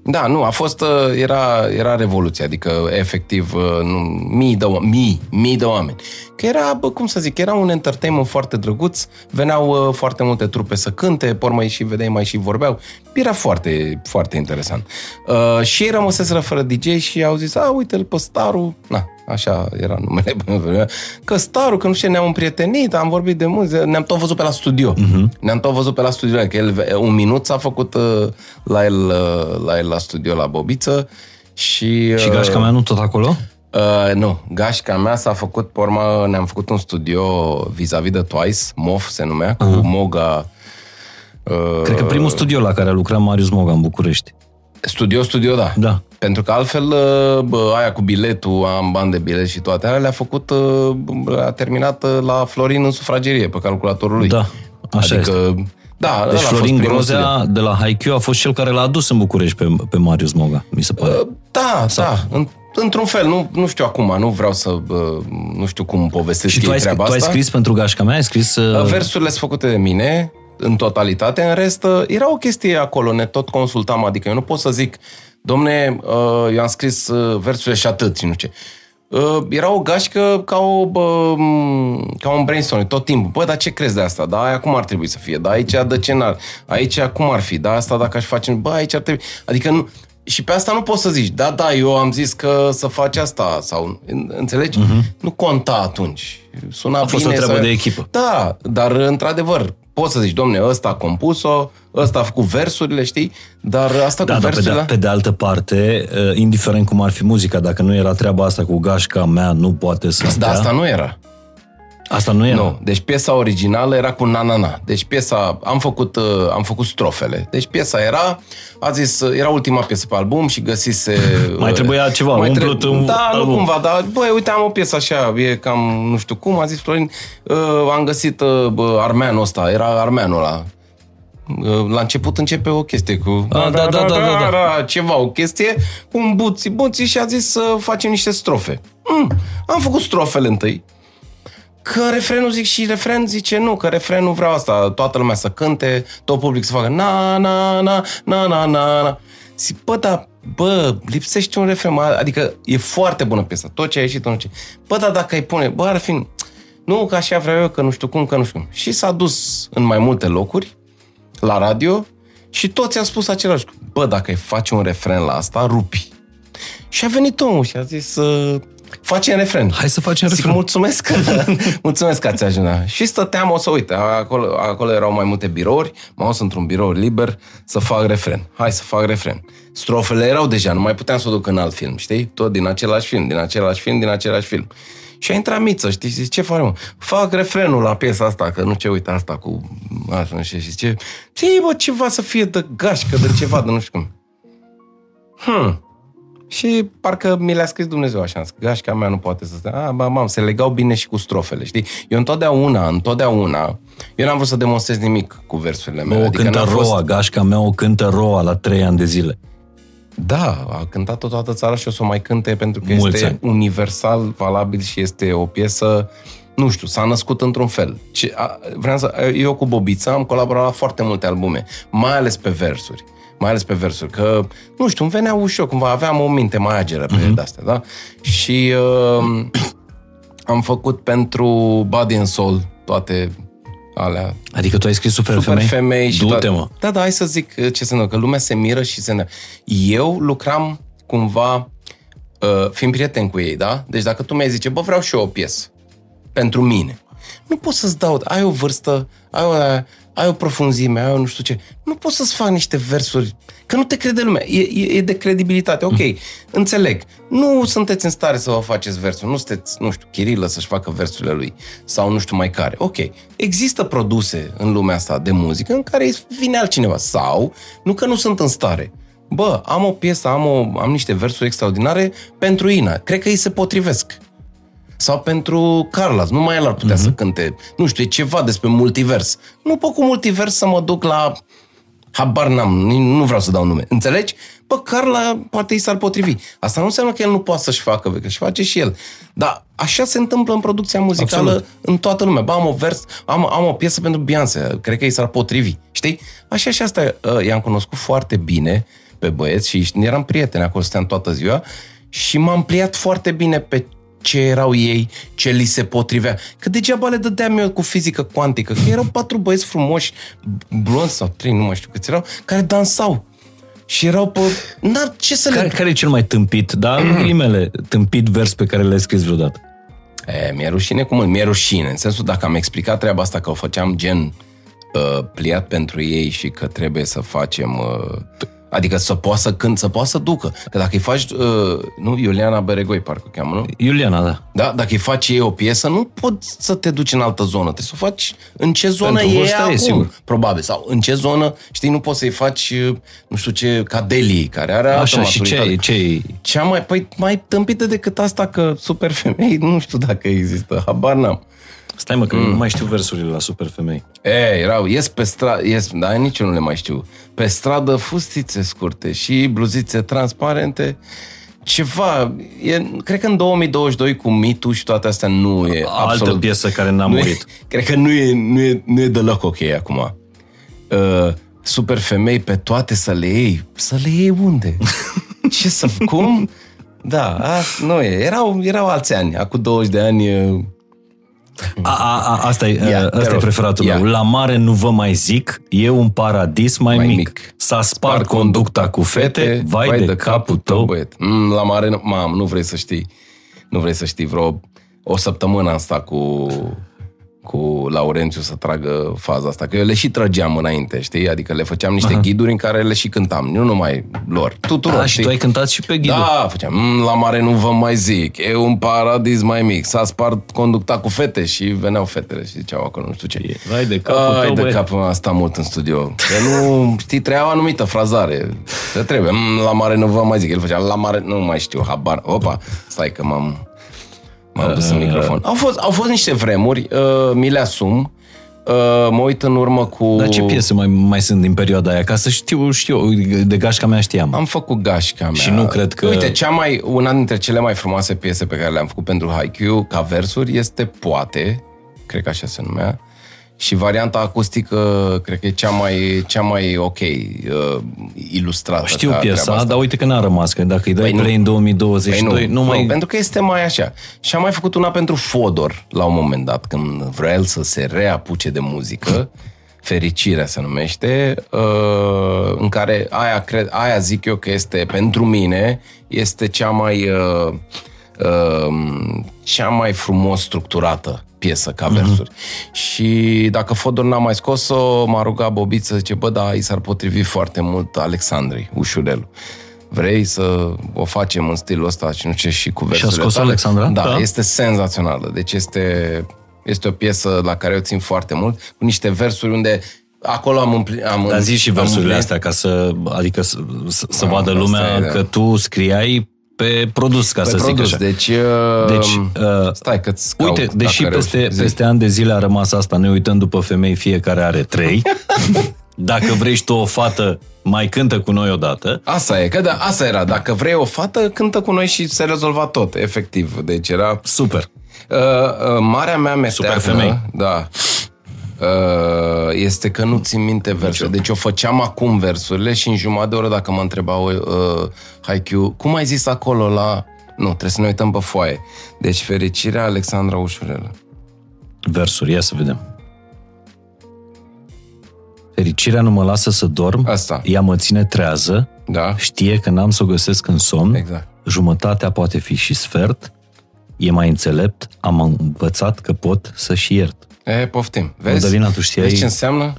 Da, nu, a fost, uh, era, era revoluție, adică efectiv uh, nu, mii, de, oameni- mii, mii de oameni. Că era, bă, cum să zic, era un entertainment foarte drăguț, veneau uh, foarte multe trupe să cânte, por mai și vedeai, mai și vorbeau. Era foarte, foarte interesant. Uh, și ei rămăseseră fără DJ și au zis, a, uite-l pe Staru, na, așa era numele pe vremea, că Staru, că nu știu, ne-am împrietenit, am vorbit de muzică, ne-am tot văzut pe la studio. Uh-huh. Ne-am tot văzut pe la studio, că el, un minut s-a făcut uh, la el, uh, la el la studio, la Bobiță și... Și gașca mea nu tot acolo? Uh, nu, gașca mea s-a făcut, pe urmă, ne-am făcut un studio vis-a-vis de Twice, MOF se numea, cu uh-huh. Moga. Uh, Cred că primul studio la care a lucrat Marius Moga în București. Studio, studio, da. Da. Pentru că altfel, uh, bă, aia cu biletul, am bani de bilet și toate alea, le-a făcut, uh, a terminat uh, la Florin în sufragerie, pe calculatorul lui. Da, așa adică, este. Da, Deci ăla a fost Florin primul studio. Grozea de la Haikyuu a fost cel care l-a adus în București pe, pe Marius Moga, mi se pare. Da, da, în, într-un fel, nu, nu știu acum, nu vreau să, uh, nu știu cum povestesc și tu ei ai, scris, treaba tu ai asta. scris pentru gașca mea? Ai scris... Uh... Versurile sunt făcute de mine, în totalitate. În rest, uh, era o chestie acolo, ne tot consultam, adică eu nu pot să zic, domne, uh, eu am scris uh, versurile și atât, și nu știu ce. Uh, Era o gașcă ca, o, bă, m, ca un brainstorming tot timpul. Bă, dar ce crezi de asta? Da, aia cum ar trebui să fie? Da, aici de ce n-ar? Aici cum ar fi? Da, asta dacă aș face... Bă, aici ar trebui... Adică nu... Și pe asta nu poți să zici, da, da, eu am zis că să faci asta, sau, înțelegi? Uh-huh. Nu conta atunci. Suna Mhm. A fost bine o treabă să... de echipă. Da, dar într-adevăr, poți să zici, domne, ăsta a compus-o, ăsta a făcut versurile, știi? Dar asta Da, cu dar pe versurile... de, pe de altă parte, uh, indiferent cum ar fi muzica, dacă nu era treaba asta cu gașca mea, nu poate să stea. Dar asta nu era. Asta nu era. Nu, deci piesa originală era cu na-na-na. Deci piesa, am făcut, uh, am făcut strofele. Deci piesa era, a zis, uh, era ultima piesă pe album și găsise... Mai uh, trebuia ceva, mai umplut un Da, album. nu cumva, dar băi, uite, am o piesă așa, e cam, nu știu cum, a zis Florin, uh, am găsit uh, bă, armeanul ăsta, era armeanul ăla. Uh, La început începe o chestie cu... Ah, da, da, da, da, da. Ceva, o chestie, un buți, buți și a zis să facem niște strofe. Mm, am făcut strofele întâi. Că refrenul zic și refren zice nu, că refrenul vreau asta, toată lumea să cânte, tot public să facă na, na, na, na, na, na, na. Zic, bă, dar, bă, lipsește un refren, mă, adică e foarte bună piesa, tot ce a ieșit, nu știu ce. Bă, dar dacă ai pune, bă, ar fi, nu, că așa vreau eu, că nu știu cum, că nu știu cum. Și s-a dus în mai multe locuri, la radio, și toți au spus același lucru. Bă, dacă ai face un refren la asta, rupi. Și a venit omul și a zis, uh, facem refren. Hai să facem Zic, refren. mulțumesc, mulțumesc că ați ajutat. Și stăteam, o să uite, acolo, acolo erau mai multe birouri, m-am dus într-un birou liber să fac refren. Hai să fac refren. Strofele erau deja, nu mai puteam să o duc în alt film, știi? Tot din același film, din același film, din același film. Și a intrat Miță, știi? Zice, ce faci, mă? Fac refrenul la piesa asta, că nu ce uite asta cu... Așa, nu știu, și zice, ce, bă, ceva să fie de gașcă, de ceva, de nu știu cum. Hmm. Și parcă mi le-a scris Dumnezeu așa, că gașca mea nu poate să stea. Ah, ba, mam, se legau bine și cu strofele, știi? Eu întotdeauna, întotdeauna, eu n-am vrut să demonstrez nimic cu versurile mele. O adică cântă n-a fost- roa, gașca mea o cântă roa la trei ani de zile. Da, a cântat-o toată țara și o să o mai cânte pentru că Mulți este ani. universal valabil și este o piesă, nu știu, s-a născut într-un fel. Ce, a, vreau să, eu cu Bobița am colaborat la foarte multe albume, mai ales pe versuri. Mai ales pe versuri, că, nu știu, îmi venea ușor, cumva aveam o minte mai ageră pe Mhm. uh-huh. astea, da? Și uh, am făcut pentru Body and Soul toate alea, Adică tu ai scris super, super femei? femei și Du-te, toate. mă. Da, da, hai să zic uh, ce se întâmplă, că lumea se miră și se... ne- Eu lucram cumva, uh, fiind prieten cu ei, da? Deci dacă tu mi-ai zice, bă, vreau și eu o piesă pentru mine. Nu pot să-ți dau, ai o vârstă, ai o, ai o profunzime, ai o nu știu ce. Nu pot să-ți fac niște versuri, că nu te crede lumea. E, e, e de credibilitate. Ok, mm. înțeleg. Nu sunteți în stare să vă faceți versuri. Nu sunteți, nu știu, Chirilă să-și facă versurile lui sau nu știu mai care. Ok, există produse în lumea asta de muzică în care vine altcineva sau, nu că nu sunt în stare. Bă, am o piesă, am, o, am niște versuri extraordinare pentru Ina. Cred că îi se potrivesc. Sau pentru Carlos, numai el ar putea uh-huh. să cânte, nu știu, e ceva despre multivers. Nu pot cu multivers să mă duc la Habar n-am, ni- nu vreau să dau nume. Înțelegi? Bă, Carla poate i s-ar potrivi. Asta nu înseamnă că el nu poate să-și facă, că își face și el. Dar așa se întâmplă în producția muzicală Absolut. în toată lumea. Bă, am o vers, am, am o piesă pentru Beyoncé, cred că i s-ar potrivi. Știi? Așa și asta uh, i-am cunoscut foarte bine pe băieți și eram prieteni acolo, stăteam toată ziua și m-am pliat foarte bine pe ce erau ei, ce li se potrivea. Că degeaba le dădeam eu cu fizică cuantică, că erau patru băieți frumoși, blonzi sau trei, nu mai știu câți erau, care dansau. Și erau pe... N-ar ce să Care, le... care e cel mai tâmpit, da, în ghilimele, tâmpit vers pe care l-ai scris vreodată? E, mi-e rușine cum mi-e rușine, în sensul dacă am explicat treaba asta că o făceam gen uh, pliat pentru ei și că trebuie să facem... Uh, adică să poată să cânt, să poată să ducă. Că dacă îi faci... Uh, nu, Iuliana Beregoi parcă o cheamă, nu? Iuliana, da. Da, dacă îi faci ei o piesă, nu poți să te duci în altă zonă. Trebuie să o faci în ce zonă Pentru e vârstă e, acum, sigur. probabil. Sau în ce zonă, știi, nu poți să-i faci, uh, nu știu ce, ca Deli, care are altă Așa, și ce, maturitate. ce Cea mai, păi, mai tâmpită decât asta că super femei, nu știu dacă există, habar n-am. Stai mă, că mm. nu mai știu versurile la Super Femei. E, erau, ies pe stradă, ies, da, nici eu nu le mai știu. Pe stradă fustițe scurte și bluzițe transparente. Ceva, e, cred că în 2022 cu mitu și toate astea nu e Altă absolut... piesă care n-a nu murit. E, cred că nu e, nu e, nu e deloc ok acum. Uh, super femei pe toate să le iei. Să le iei unde? Ce să... Cum? Da, a, nu e. Erau, erau alți ani. Acum 20 de ani... uh, A, a, a, asta e, Ia, uh, te asta e rog. preferatul Ia. meu. La mare nu vă mai zic, e un paradis mai, Mai mic. mic. S-a spart conducta cu fete, vai, de, capul tău. băiet. Mm, la mare, mam, nu vrei să știi. Nu vrei să știi. Vreo o săptămână am stat cu, cu Laurențiu să tragă faza asta. Că eu le și trăgeam înainte, știi? Adică le făceam niște Aha. ghiduri în care le și cântam. Nu numai lor, tuturor, A, și știi? tu ai cântat și pe ghidul. Da, făceam, "Mm, la mare nu vă mai zic, e un paradis mai mic. S-a spart conducta cu fete și veneau fetele și ziceau acolo, nu știu ce. Vai de capul Ai tău, de băiat. capul meu, am stat mult în studio. Că nu, știi, treia o anumită frazare. Se trebuie. "Mm, La mare nu vă mai zic. El făcea, la mare nu mai știu, habar. Opa, stai că m-am, m-am dus în Uh. microfon. Au fost, au fost niște vremuri, uh, mi le asum. Uh, mă uit în urmă cu... Dar ce piese mai, mai sunt din perioada aia? Ca să știu, știu, de gașca mea știam. Am făcut gașca mea. Și nu cred că- Uite, cea mai, una dintre cele mai frumoase piese pe care le-am făcut pentru Haikyuu ca versuri este Poate, cred că așa se numea, și varianta acustică, cred că e cea mai, cea mai ok uh, ilustrată. Știu ca treaba piesa, asta. dar uite că n-a rămas, că dacă îi dai Păi nu. play în 2022, Păi nu, mai... pentru că este mai așa. Și am mai făcut una pentru Fodor, la un moment dat, când vrea el să se reapuce de muzică, Fericirea se numește, uh, în care aia, cred, aia zic eu că este, pentru mine, este cea mai, uh, uh, cea mai frumos structurată piesă ca versuri. Și dacă Fodor n-a mai scos-o, m-a rugat Bobiță, zice, bă, da, i s-ar potrivi foarte mult Alexandrei, ușurelul. Vrei să o facem în stilul ăsta și nu ce și cu versurile scos-o tale? Alexandra? Da, Da. este senzațională. Deci este, este o piesă la care o țin foarte mult, cu niște versuri unde acolo am împlinit... Am Dar zi și am versurile împlinit- astea, ca să, adică să, să, să Da, vadă asta lumea e, da. că tu scriai pe produs, ca Pe să produs. zic așa. Deci, uh, Deci, uh, stai că-ți Uite, caut, deși dacă peste, reușești. Zi. peste ani de zile a rămas asta, ne uităm după femei, fiecare are trei. Dacă vrei și tu o fată, mai cântă cu noi odată. Asta e, că da, asta era. Dacă vrei o fată, cântă cu noi și se rezolva tot, efectiv. Deci era... Super. Uh, uh, marea mea meteahnă, Super femei. Da. Uh, este că nu țin minte versurile. Deci eu făceam acum versurile și în jumătate de oră dacă mă întrebau uh, Haikyuu, cum ai zis acolo la... Nu, trebuie să ne uităm pe foaie. Deci fericirea Alexandra Ușurelă. Versuri, ia să vedem. Fericirea nu mă lasă să dorm, Asta. ea mă ține trează, Da? știe că n-am să o găsesc în somn, Exact. jumătatea poate fi și sfert, e mai înțelept, am învățat că pot să și iert. E, poftim. Vezi? Mădălina, tu știai- Vezi ce înseamnă?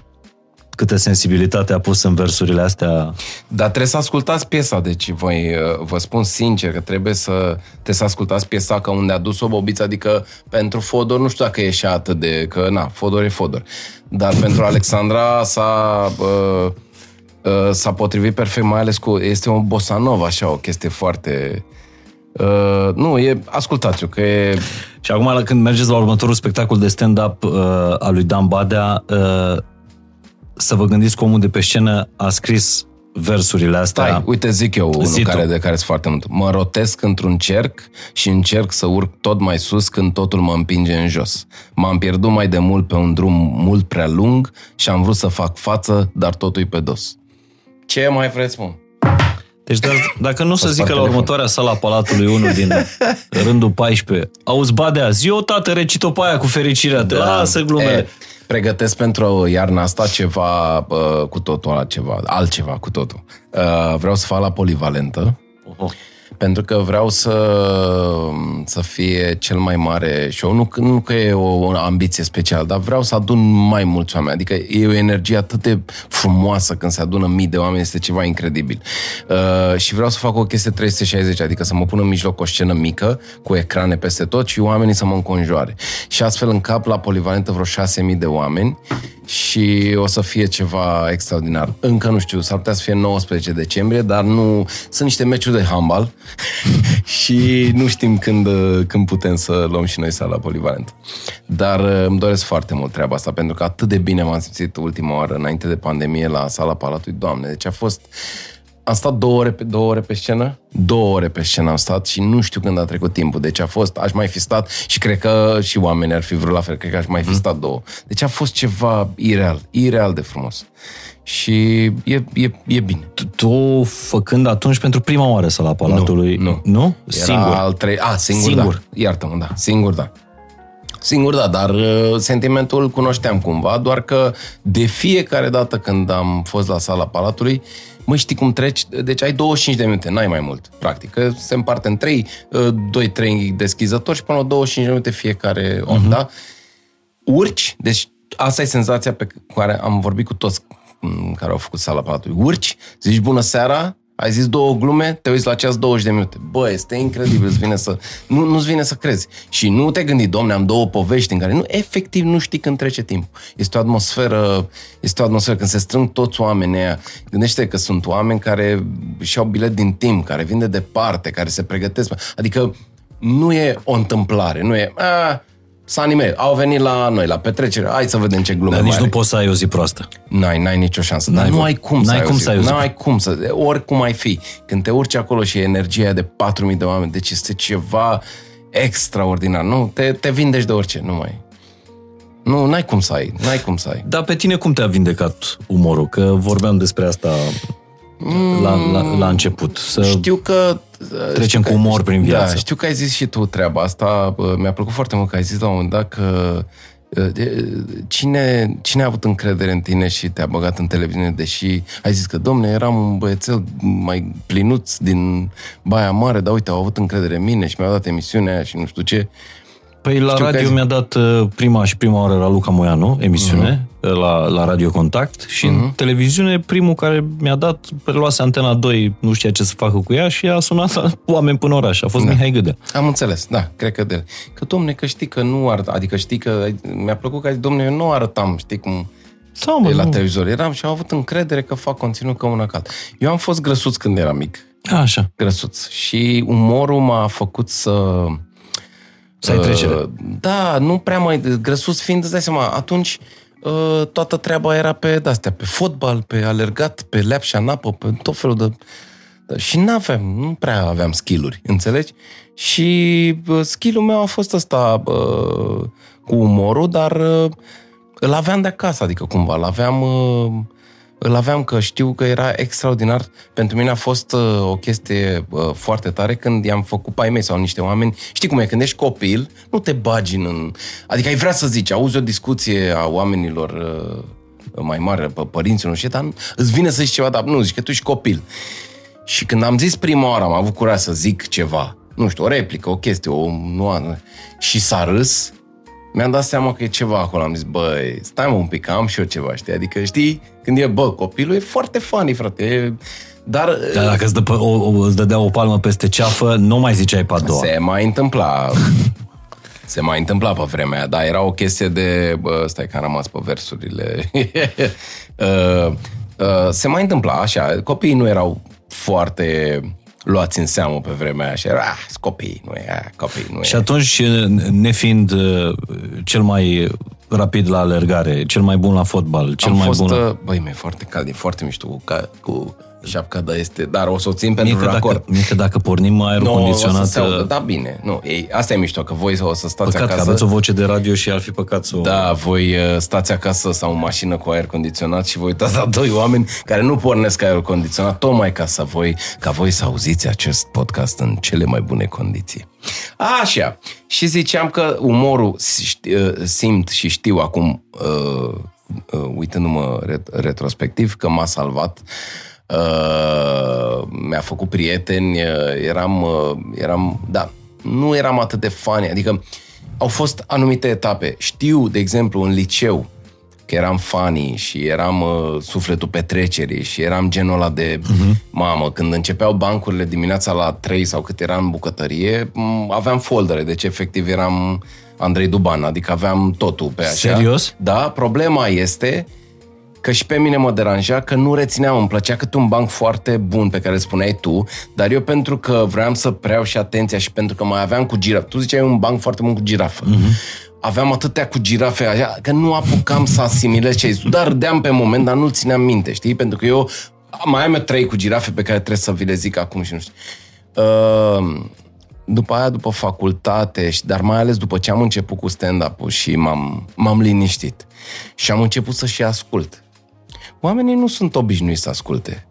Câtă sensibilitate a pus în versurile astea. Dar trebuie să ascultați piesa, deci voi, uh, vă spun sincer că trebuie să, trebuie să ascultați piesa că unde a dus-o Bobiță, adică pentru Fodor, nu știu dacă e și atât de, că na, Fodor e Fodor. Dar pentru Alexandra s-a, uh, uh, s-a potrivit perfect, mai ales cu, este un bossa nova, așa, o chestie foarte... Uh, nu, e, ascultați-o, că e... Și acum, la- când mergeți la următorul spectacol de stand-up uh, al lui Dan Badea, uh, să vă gândiți că omul de pe scenă a scris versurile astea. Stai, uite, zic eu unul Zi tu. care, de care sunt foarte mult. Mă rotesc într-un cerc și încerc să urc tot mai sus când totul mă împinge în jos. M-am pierdut mai de mult pe un drum mult prea lung și am vrut să fac față, dar totul e pe dos. Ce mai vreți, mă? Deci dar, dacă nu să Poți zică fa la telefon. următoarea sala Palatului unul din rândul 14, auzi badea, zi o tată, recit-o pe aia cu fericirea, da. lasă glumele. E, pregătesc pentru iarna asta ceva uh, cu totul altceva, altceva cu totul. Uh, vreau să fac la polivalentă, Oho. Pentru că vreau să, să fie cel mai mare show. Nu, că- nu că e o, o ambiție specială, dar vreau să adun mai mulți oameni. Adică e o energie atât de frumoasă când se adună mii de oameni, este ceva incredibil. Uh, și vreau să fac o chestie 360, adică să mă pun în mijloc o scenă mică, cu ecrane peste tot și oamenii să mă înconjoare. Și astfel în cap la polivalentă vreo 6.000 de oameni și o să fie ceva extraordinar. Încă nu știu, s-ar putea să fie 19 decembrie, dar nu... Sunt niște meciuri de handbal și nu știm când, când putem să luăm și noi sala polivalentă. Dar uh, îmi doresc foarte mult treaba asta, pentru că atât de bine m-am simțit ultima oară, înainte de pandemie, la sala Palatului. Doamne, deci a fost... Am stat două ore, pe, două ore pe scenă, două ore pe scenă am stat și nu știu când a trecut timpul. Deci a fost, aș mai fi stat și cred că și oamenii ar fi vrut la fel, cred că aș mai fi stat două. Deci a fost ceva ireal, ireal de frumos. Și e, e, e bine. Tu- Tu făcând atunci pentru prima oară sala Palatului, Nu, nu? Era Singur. al trei... A, singur, Singur. singur. da. Iartă-mă, da. Singur, da. Singur, da, dar uh, sentimentul îl cunoșteam cumva, doar că de fiecare dată când am fost la sala Palatului, mă știi cum treci, deci ai 25 de minute, n-ai mai mult, practic, că se împarte în 3, 2-3 deschizători și până la 25 de minute fiecare om, uh-huh. da? Urci, deci asta e senzația pe care am vorbit cu toți m, care au făcut sala Palatului. Urci, zici bună seara, ai zis două glume, te uiți la ceas 20 de minute. Bă, este incredibil, îți vine să, nu, nu-ți vine să crezi. Și nu te gândi, domne, am două povești în care nu, efectiv nu știi când trece timpul. Este o atmosferă, este o atmosferă când se strâng toți oamenii aia. Gândește că sunt oameni care și-au bilet din timp, care vin de departe, care se pregătesc. Adică nu e o întâmplare, nu e... A, să anime, au venit la noi, la petrecere, hai să vedem ce glume Dar mai nici are. nu poți să ai o zi proastă. N-ai, n-ai nicio șansă. N-ai Dar nu vo- ai cum, n-ai să, ai cum o să ai o zi. N-ai cum să... Oricum ai fi. Când te urci acolo și e energia aia de 4.000 de oameni, deci este ceva extraordinar. Nu, te, te vindești de orice, nu mai... Nu, n-ai cum să ai, n-ai cum să ai. Dar pe tine cum te-a vindecat umorul? Că vorbeam despre asta la, la, la început. Să... Știu că... Trecem știu cu că- umor prin viață. Da, știu că ai zis și tu treaba asta. Bă, Mi-a plăcut foarte mult că ai zis la un moment dat că uh, de- cine, cine a avut încredere în tine și te-a băgat în televiziune, deși ai zis că, domne, eram un băiețel mai plinuț din Baia Mare, dar uite, au avut încredere în mine și mi-au dat emisiunea aia și nu știu ce. Păi la Știu că radio ai- mi-a dat uh, prima și prima oară la Luca Moianu, emisiune, Mhm. Uh, la, la Radio Contact și în televiziune primul care mi-a dat, preluase Antena 2, nu știa ce să facă cu ea și a sunat la oameni până oraș. A fost da. Mihai Gâdea. Am înțeles, da, cred că de Că, domne, că știi că nu arăt, adică știi că, mi-a plăcut că ai zis, domne, eu nu arătam, știi cum... Da, mă, E la nu. televizor. Eram și am avut încredere că fac conținut ca un acal. Eu am fost grăsuț când eram mic. Așa. Grăsuț. Și umorul m-a făcut să... Să ai trecere. Uh, Da, nu prea mai... Grăsuț fiind, îți dai seama, atunci uh, toată treaba era pe astea, pe fotbal, pe alergat, pe leapșa în apă, pe tot felul de... da, Și n-aveam, nu prea aveam skill-uri, înțelegi? Și uh, skill-ul meu a fost ăsta uh, cu umorul, dar uh, îl aveam de acasă, adică cumva, îl aveam... Uh, îl aveam că știu că era extraordinar. Pentru mine a fost uh, o chestie uh, foarte tare când i-am făcut pe ai mei sau niște oameni. Știi cum e, când ești copil, nu te bagi în... Adică ai vrea să zici, auzi o discuție a oamenilor uh, mai mari, pe părinții, nu știu, dar îți vine să zici ceva, dar nu, zici că tu ești copil. Și când am zis prima oară, am avut curaj să zic ceva, nu știu, o replică, o chestie, o nuanță, și s-a râs, mi-am dat seama că e ceva acolo. Am zis, băi, stai mă un pic, am și eu ceva, știi? Adică, știi, când e, bă, copilul e foarte funny, frate. E... Dar Dar dacă îți, dă, pe- o, o, îți dădea o palmă peste ceafă, nu mai ziceai pe a doua. se mai întâmpla. Se mai întâmpla pe vremea aia, dar era o chestie de... Bă, stai că am rămas pe versurile. uh, uh, se mai întâmpla așa. Copiii nu erau foarte luați în seamă pe vremea aia și era, ah, sunt copii, nu e, ah, copii, nu e. Și atunci, nefiind uh, cel mai rapid la alergare, cel mai bun la fotbal, cel Am mai fost, bun la... uh, băi, mi-e foarte cald, e foarte mișto cu, ca, cu șapca, dar este, dar o să o țin Mie pentru că, racord. dacă, mie că dacă pornim aerul Nu, o condiționat, să se audă, uh, da, bine. Nu, ei, asta e mișto, că voi o să stați păcat că acasă. aveți o voce de radio și ar fi păcat să o... Da, voi uh, stați acasă sau în mașină cu aer condiționat și vă uitați la doi oameni care nu pornesc aerul condiționat, tocmai ca să voi, ca voi să auziți acest podcast în cele mai bune condiții. Așa, și ziceam că umorul ști- uh, simt și știu acum, uh, uh, uitându-mă ret- retrospectiv, că m-a salvat. Uh, mi-a făcut prieteni, uh, eram, uh, eram, da, nu eram atât de funny, adică au fost anumite etape. Știu, de exemplu, în liceu, că eram funny și eram uh, sufletul petrecerii și eram genul ăla de uh-huh. mamă, când începeau bancurile dimineața la 3 sau cât era în bucătărie, m- aveam foldere, deci efectiv eram Andrei Duban, adică aveam totul pe așa. Serios? Da, problema este că și pe mine mă deranja că nu rețineam, îmi plăcea cât un banc foarte bun pe care îl spuneai tu, dar eu pentru că vreau să preau și atenția și pentru că mai aveam cu girafă, tu ziceai un banc foarte bun cu girafă. Mm-hmm. Aveam atâtea cu girafe așa, că nu apucam să asimilez ce ai zis. Dar râdeam pe moment, dar nu-l țineam minte, știi? Pentru că eu mai am eu trei cu girafe pe care trebuie să vi le zic acum și nu știu. Uh, după aia, după facultate, și- dar mai ales după ce am început cu stand-up-ul și m-am, m-am liniștit și am început să și ascult. Oamenii nu sunt obișnuiți să asculte.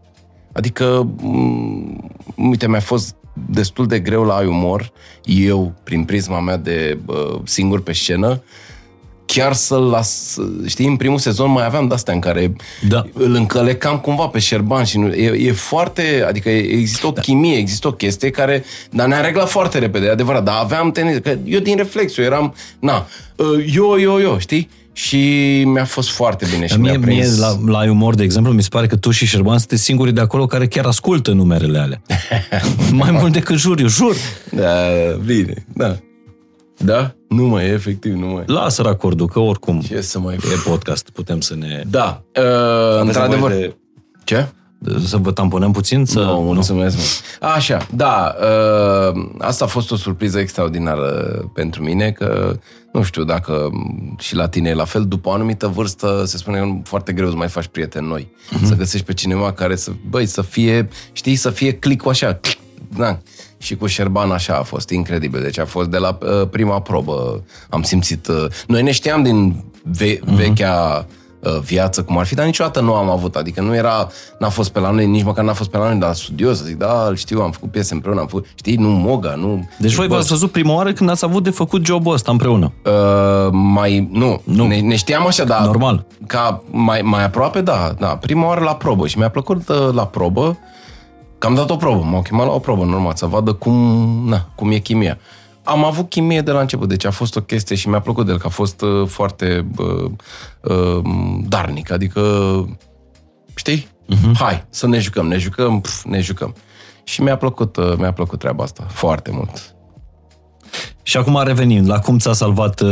Adică, m- uite, mi-a fost destul de greu la ai umor, eu, prin prisma mea de uh, singur pe scenă, chiar să-l las, știi, în primul sezon mai aveam de-astea în care Da. îl încălecam cumva pe Șerban și nu, e, e foarte, adică există o chimie, există o chestie care, dar ne-a reglat foarte repede, e adevărat, dar aveam tendință, că eu din reflex, eu eram, na, uh, eu, eu, eu, știi? Și mi-a fost foarte bine și Mie, mi-a mie prins. la, la umor, de exemplu, mi se pare că tu și Șerban sunteți singurii de acolo care chiar ascultă numerele alea. Mai mult decât jur, eu jur. Da, bine, da. Da? Nu mai e, efectiv, nu mai e. Lasă racordul, că oricum Ce să mai e podcast, putem să ne... Da, uh, într-adevăr. nevoie de- Ce? Să vă tamponăm puțin? Să... Nu, mulțumesc mult. Așa, da, uh, asta a fost o surpriză extraordinară pentru mine, că nu știu dacă și la tine e la fel, după o anumită vârstă se spune că e foarte greu să mai faci prieteni noi. Mhm. Să găsești pe cineva care să, băi, să fie, știi, să fie click așa, da. Și cu Șerban așa a fost incredibil. Deci a fost de la uh, prima probă. Am simțit... Uh, noi ne știam din ve- Mhm. vechea uh, viață cum ar fi, dar niciodată nu am avut. Adică nu era, n-a fost pe la noi, nici măcar n-a fost pe la noi, dar studios, să zic, da, îl știu, am făcut piese împreună, am făcut, știi, nu moga, nu... Deci voi v-ați văzut prima oară când ați avut de făcut jobul ăsta împreună. Uh, mai, nu, Nu. nu. Ne, ne știam așa, dar... Normal. Ca mai, mai aproape, da, da. Prima oară la probă și mi-a plăcut uh, la probă că am dat o probă, m-au chemat la o probă, normal, să vadă cum, na, cum e chimia. Am avut chimie de la început, deci a fost o chestie și mi-a plăcut de el, că a fost uh, foarte uh, uh, darnic, adică, știi? Uh-huh. Hai, să ne jucăm, ne jucăm, pf, ne jucăm. Și mi-a plăcut, uh, mi-a plăcut treaba asta, foarte mult. Și acum revenim la cum ți-a salvat, uh,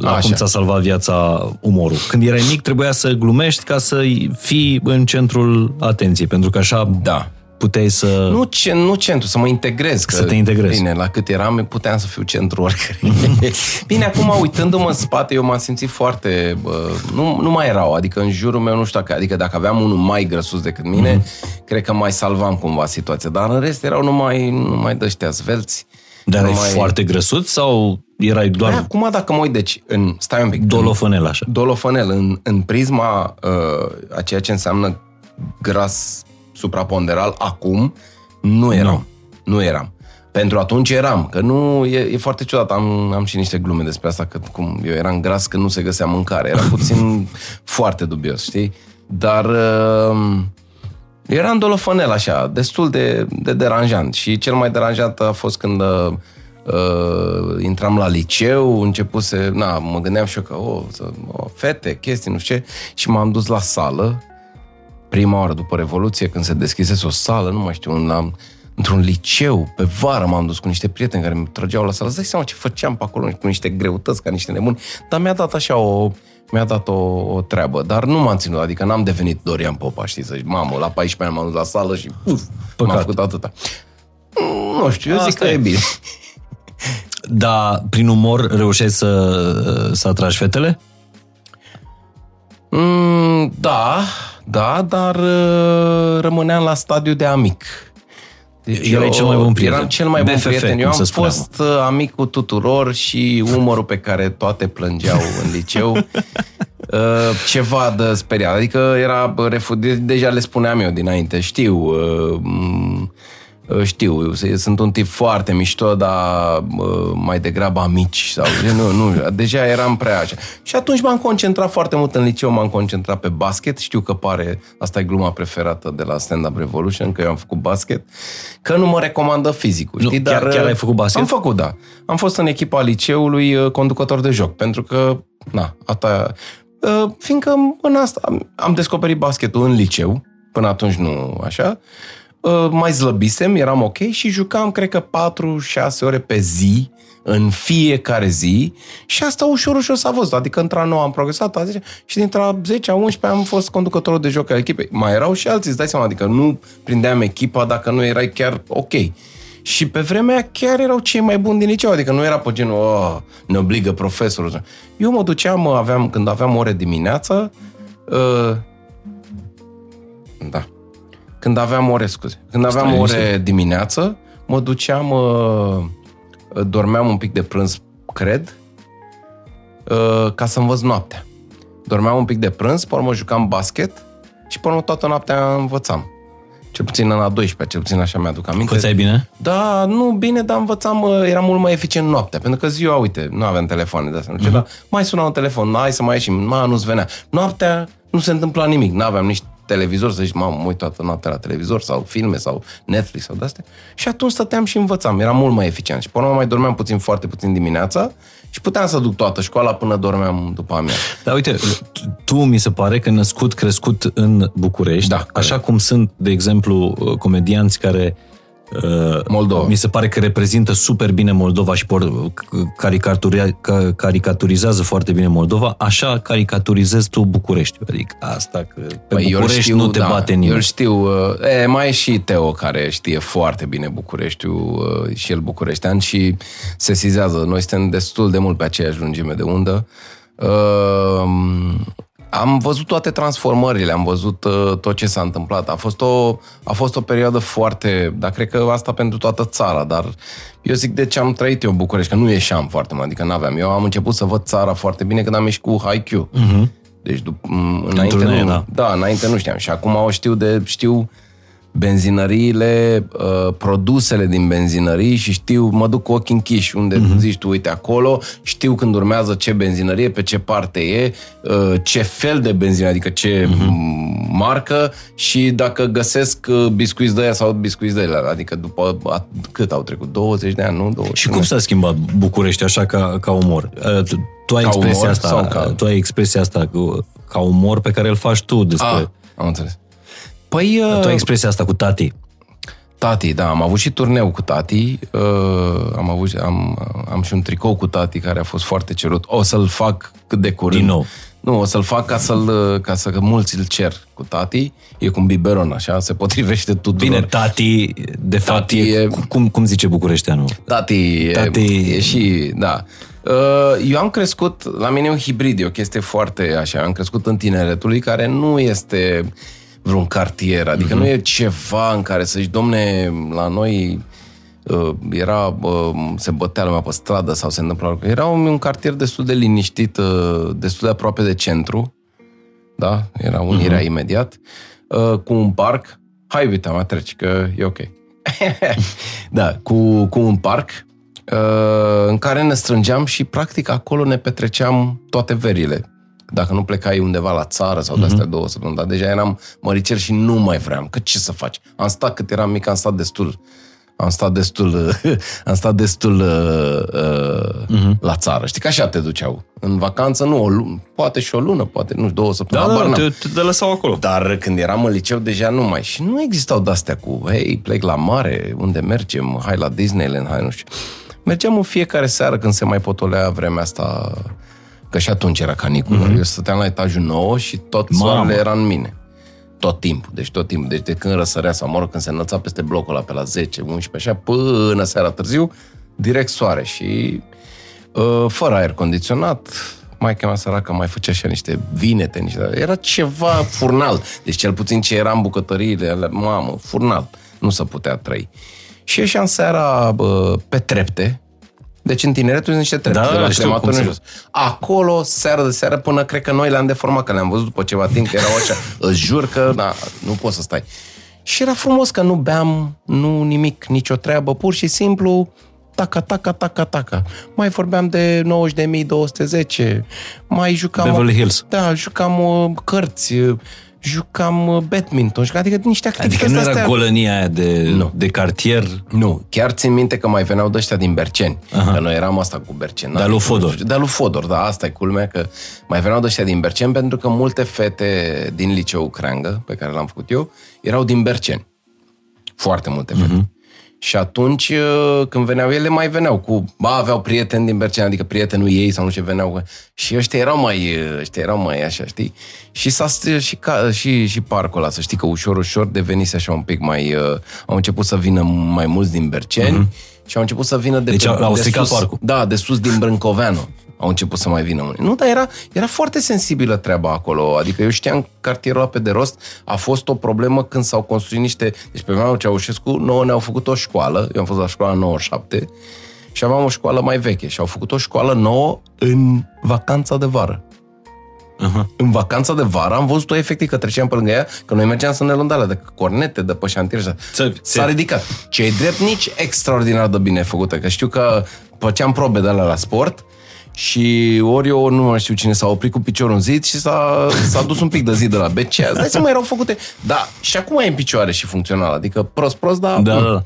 la Așa. cum ți-a salvat viața umorul. Când erai mic trebuia să glumești ca să fii în centrul atenției, pentru că așa Da. Puteai să... Nu, ce, nu centru, să mă integrez. Că, Să te integrezi. Bine, la cât eram, puteam să fiu centru oricare. bine, acum, uitându-mă în spate, eu m-am simțit foarte... Bă, nu, nu mai erau, adică în jurul meu, nu știu dacă... Adică dacă aveam unul mai grăsus decât mine, mm-hmm. cred că mai salvam cumva situația. Dar în rest erau numai, numai de-ăștia zvelți. Dar erai numai... foarte grăsut sau erai doar Păi, acum, dacă mă uit, deci, în, stai un pic, în- dolofonel așa? dolofonel în, în prisma uh, a ceea ce înseamnă gras supraponderal acum, nu eram. Nu, nu eram. Pentru atunci eram, că nu, e, e foarte ciudat, am, am și niște glume despre asta, că cum eu eram gras că nu se găsea mâncare, era puțin foarte dubios, știi? Dar uh, era în dolofonel așa, destul de, de deranjant și cel mai deranjant a fost când uh, uh, intram la liceu, începuse, na, mă gândeam și eu că, oh, să, oh, fete, chestii, nu știu ce, și m-am dus la sală, prima oară după Revoluție, când se deschisese o sală, nu mai știu, la, într-un liceu, pe vară m-am dus cu niște prieteni care mi trăgeau la sală. Îți dai seama ce făceam pe acolo, cu niște greutăți, ca niște nebuni, dar mi-a dat așa o, mi-a dat o, o treabă, dar nu m-am ținut, adică n-am devenit Dorian Popa, știi, să zic, mamă, la 14 ani m-am dus la sală și uf, Păcat. m-am făcut atâta. Nu știu, eu zic Asta că e. e bine. Dar prin umor reușeai să, să atragi fetele? Da, da, dar uh, rămâneam la stadiu de amic. Deci Erai cel mai bun prieten. Eram cel mai bun BFF, prieten. Eu cum am să spunem. fost uh, amic cu tuturor și umorul pe care toate plângeau în liceu. uh, ceva de speriat. Adică era bă, refu- de- deja le spuneam eu dinainte. Știu, uh, m- uh, știu, eu sunt un tip foarte mișto, dar uh, mai degrabă amici. Sau, nu, nu, deja eram prea așa. Și atunci m-am concentrat foarte mult în liceu, m-am concentrat pe basket. Știu că pare, asta e gluma preferată de la Stand Up Revolution, că eu am făcut basket, că nu mă recomandă fizicul. Nu, știi? chiar- Dar, chiar uh, ai făcut basket? Am făcut, da. Am fost în echipa liceului uh, conducător de joc, pentru că, na, asta, uh, fiindcă în asta am- am descoperit basketul în liceu, până atunci nu așa, uh, mai slăbisem, eram ok și jucam, cred că 4-6 ore pe zi, în fiecare zi și asta ușor, ușor s-a văzut. Adică între 9 am progresat, a 10 și dintre a 10 a 11 am fost conducătorul de joc al echipei. Mai erau și alții, îți dai seama, adică nu prindeam echipa dacă nu erai chiar ok. Și pe vremea aia chiar erau cei mai buni din liceu, adică nu era pe genul, oh, ne obligă profesorul. Eu mă duceam, aveam, când aveam ore dimineață, uh, da, când aveam ore, scuze, când aveam Stai ore dimineață, mă duceam, uh, dormeam un pic de prânz, cred, uh, ca să învăț noaptea. Dormeam un pic de prânz, pe urmă jucam basket și pe urmă toată noaptea învățam. Cel puțin în a 12 cel puțin așa mi-aduc aminte. Învățai bine? Da, nu bine, dar învățam, uh, era mult mai eficient noaptea, pentru că ziua, uite, nu aveam telefoane de astea, nu știu, dar mai suna un telefon, hai să mai ieșim, ma, nu-ți venea. Noaptea nu se întâmpla nimic, nu aveam nici televizor, să zici, mamă, mă uit toată noaptea la televizor sau filme sau Netflix sau de-astea. Și atunci stăteam și învățam, era mult mai eficient. Și pe urmă mai dormeam puțin, foarte puțin dimineața și puteam să duc toată școala până dormeam după amiază. Dar uite, tu- tu mi se pare că născut, crescut în București, Da, așa cum sunt, de exemplu, comedianți care uh, Moldova. mi se pare că reprezintă super bine Moldova și por, caricaturia, ca, caricaturizează foarte bine Moldova, așa caricaturizezi tu București. Adică asta că pe Păi, eu îl București nu te da, bate Eu nimeni. îl știu. uh, E, mai e și Teo, care știe foarte bine Bucureștiul, uh, și el bucureștean și se sizează. Noi suntem destul de mult pe aceeași lungime de undă. Uh, am văzut toate transformările, am văzut uh, tot ce s-a întâmplat. A fost, o, a fost o perioadă foarte, dar cred că asta pentru toată țara, dar eu zic de ce am trăit eu în București, că nu ieșeam foarte mult, adică n-aveam. Eu am început să văd țara foarte bine când am ieșit cu HiQ. Uh-huh. Deci dup- m- înainte turnee, nu, da. da, înainte nu știam. Și acum o știu de, știu benzinăriile, uh, produsele din benzinării și știu, mă duc cu ochii închiși unde Mhm. mm-hmm. zici tu, uite acolo, știu când urmează ce benzinărie, pe ce parte e, uh, ce fel de benzină, adică ce Mhm. mm-hmm. marcă și dacă găsesc uh, biscuiți de aia sau biscuiți de aia. Adică după a, cât au trecut? 20 de ani, nu? 20 Și cum s-a schimbat București așa ca, ca umor? Uh, Tu, tu ai Ca expresia umor asta, sau ca- tu ai expresia asta cu, ca umor pe care îl faci tu despre... Ah, am înțeles. Păi, uh, Tu ai expresia asta cu tati. Tati, da, am avut și turneu cu Tati, uh, am, avut, am, am și un tricou cu Tati care a fost foarte cerut. O să-l fac cât de curând. Din nou. Nu, o să-l fac ca, să-l, ca să că mulți îl cer cu Tati. E cu un biberon, așa, se potrivește tuturor. Bine, tati, de fapt, Tati e, e- cum, cum zice bucureșteanul? Tati, e, Tati- e și, da. Uh, Eu am crescut, la mine e un hibrid, e o chestie foarte așa, am crescut în tineretului care nu este vreun cartier, adică nu e ceva în care să zici, domne, la noi uh, era, uh, se bătea lumea pe stradă sau se întâmpla lucruri. Era un, un cartier destul de liniștit, uh, destul de aproape de centru, da, era unirea uh-huh. imediat, uh, cu un parc, hai uite, mai treci, că e ok. da, cu, cu un parc uh, în care ne strângeam și practic acolo ne petreceam toate verile. Dacă nu plecai undeva la țară sau de-astea două săptămâni, dar deja eram măricel și nu mai vreau. Că ce să faci? Am stat cât eram mic, am stat destul. Am stat destul, am stat destul uh, uh, la țară. Știi că așa te duceau. În vacanță, nu, o lună, poate și o lună, poate, nu știu, două săptămâni. habar n-am. Da, te, te lăsau acolo. Dar când eram în liceu, deja nu mai. Și nu existau de-astea cu, hei, plec la mare, unde mergem, hai la Disneyland, hai nu știu. Mergeam în fiecare seară când se mai potolea vremea asta, că și atunci era caniculă. Mm-hmm. Eu stăteam la etajul 9 și tot Mamă. soarele era în mine. Tot timpul, deci tot timpul. Deci de când răsărea sau, mă rog, când se înălța peste blocul ăla pe la 10, 11, așa, până seara târziu, direct soare și uh, fără aer condiționat, mai mea săracă mai făcea așa niște vinete, niște... era ceva furnal. Deci cel puțin ce era în bucătăriile, alea, mamă, furnal. Nu se putea trăi. Și ieșeam seara bă, pe trepte, deci în tineretul sunt niște trepte Da, de la știu crematoriu cum în sunt. jos. Acolo, seară de seară, până cred că noi le-am deformat, că le-am văzut după ceva timp, că erau așa, îți jur că na, nu poți să stai. Și era frumos că nu beam, nu nimic, nicio treabă, pur și simplu taca, taca, taca, taca. Mai vorbeam de 90.210, mai jucam... Beverly Hills. Da, jucam uh, cărți, uh, jucam uh, badminton, jucam- adică niște activități Adică nu era astea. colănia aia de, Nu. de cartier. Nu, chiar țin minte că mai veneau de ăștia din Berceni. Aha. Că noi eram asta cu Berceni. De-a lui Fodor. De-a lui Fodor, da, asta e culmea că mai veneau de ăștia din Berceni pentru că multe fete din liceul Creangă, pe care l-am făcut eu, erau din Berceni. Foarte multe fete. Mhm. Și atunci, uh, când veneau ele, mai veneau cu, ba, aveau prieteni din Berceni, adică prietenul ei sau nu ce veneau. cu- Și ăștia erau mai, uh, ăștia erau mai așa, știi? Și, s-a, st- și, ca, și, și parcul ăla, să știi că ușor, ușor devenise așa un pic mai, uh, au început să vină mai mulți din Berceni mm-hmm. și au început să vină de, Deci pe- au- au de stricat sus, parcul. Da, de sus din Brâncoveanu au început să mai vină unii. Nu, dar era, era foarte sensibilă treaba acolo. Adică eu știam cartierul ăla pe de rost. A fost o problemă când s-au construit niște... Deci pe vremea lui Ceaușescu, nouă ne-au făcut o școală. Eu am fost la școala 97 și aveam o școală mai veche. Și au făcut o școală nouă în vacanța de vară. Aha. În vacanța de vară am văzut-o efectiv că treceam pe lângă ea, că noi mergeam să ne luăm de alea, de cornete, de pe șantier. și așa. Ță- S-a ță- ridicat. Ce drept nici extraordinar de bine făcută, că știu că făceam probe de alea la sport și ori eu nu mai știu cine s-a oprit cu piciorul în zid și s-a, s-a dus un pic de zid de la BC. Îți dai seama, erau făcute. Da, și acum e în picioare și funcțional. Adică prost, prost, dar... Da, da, da.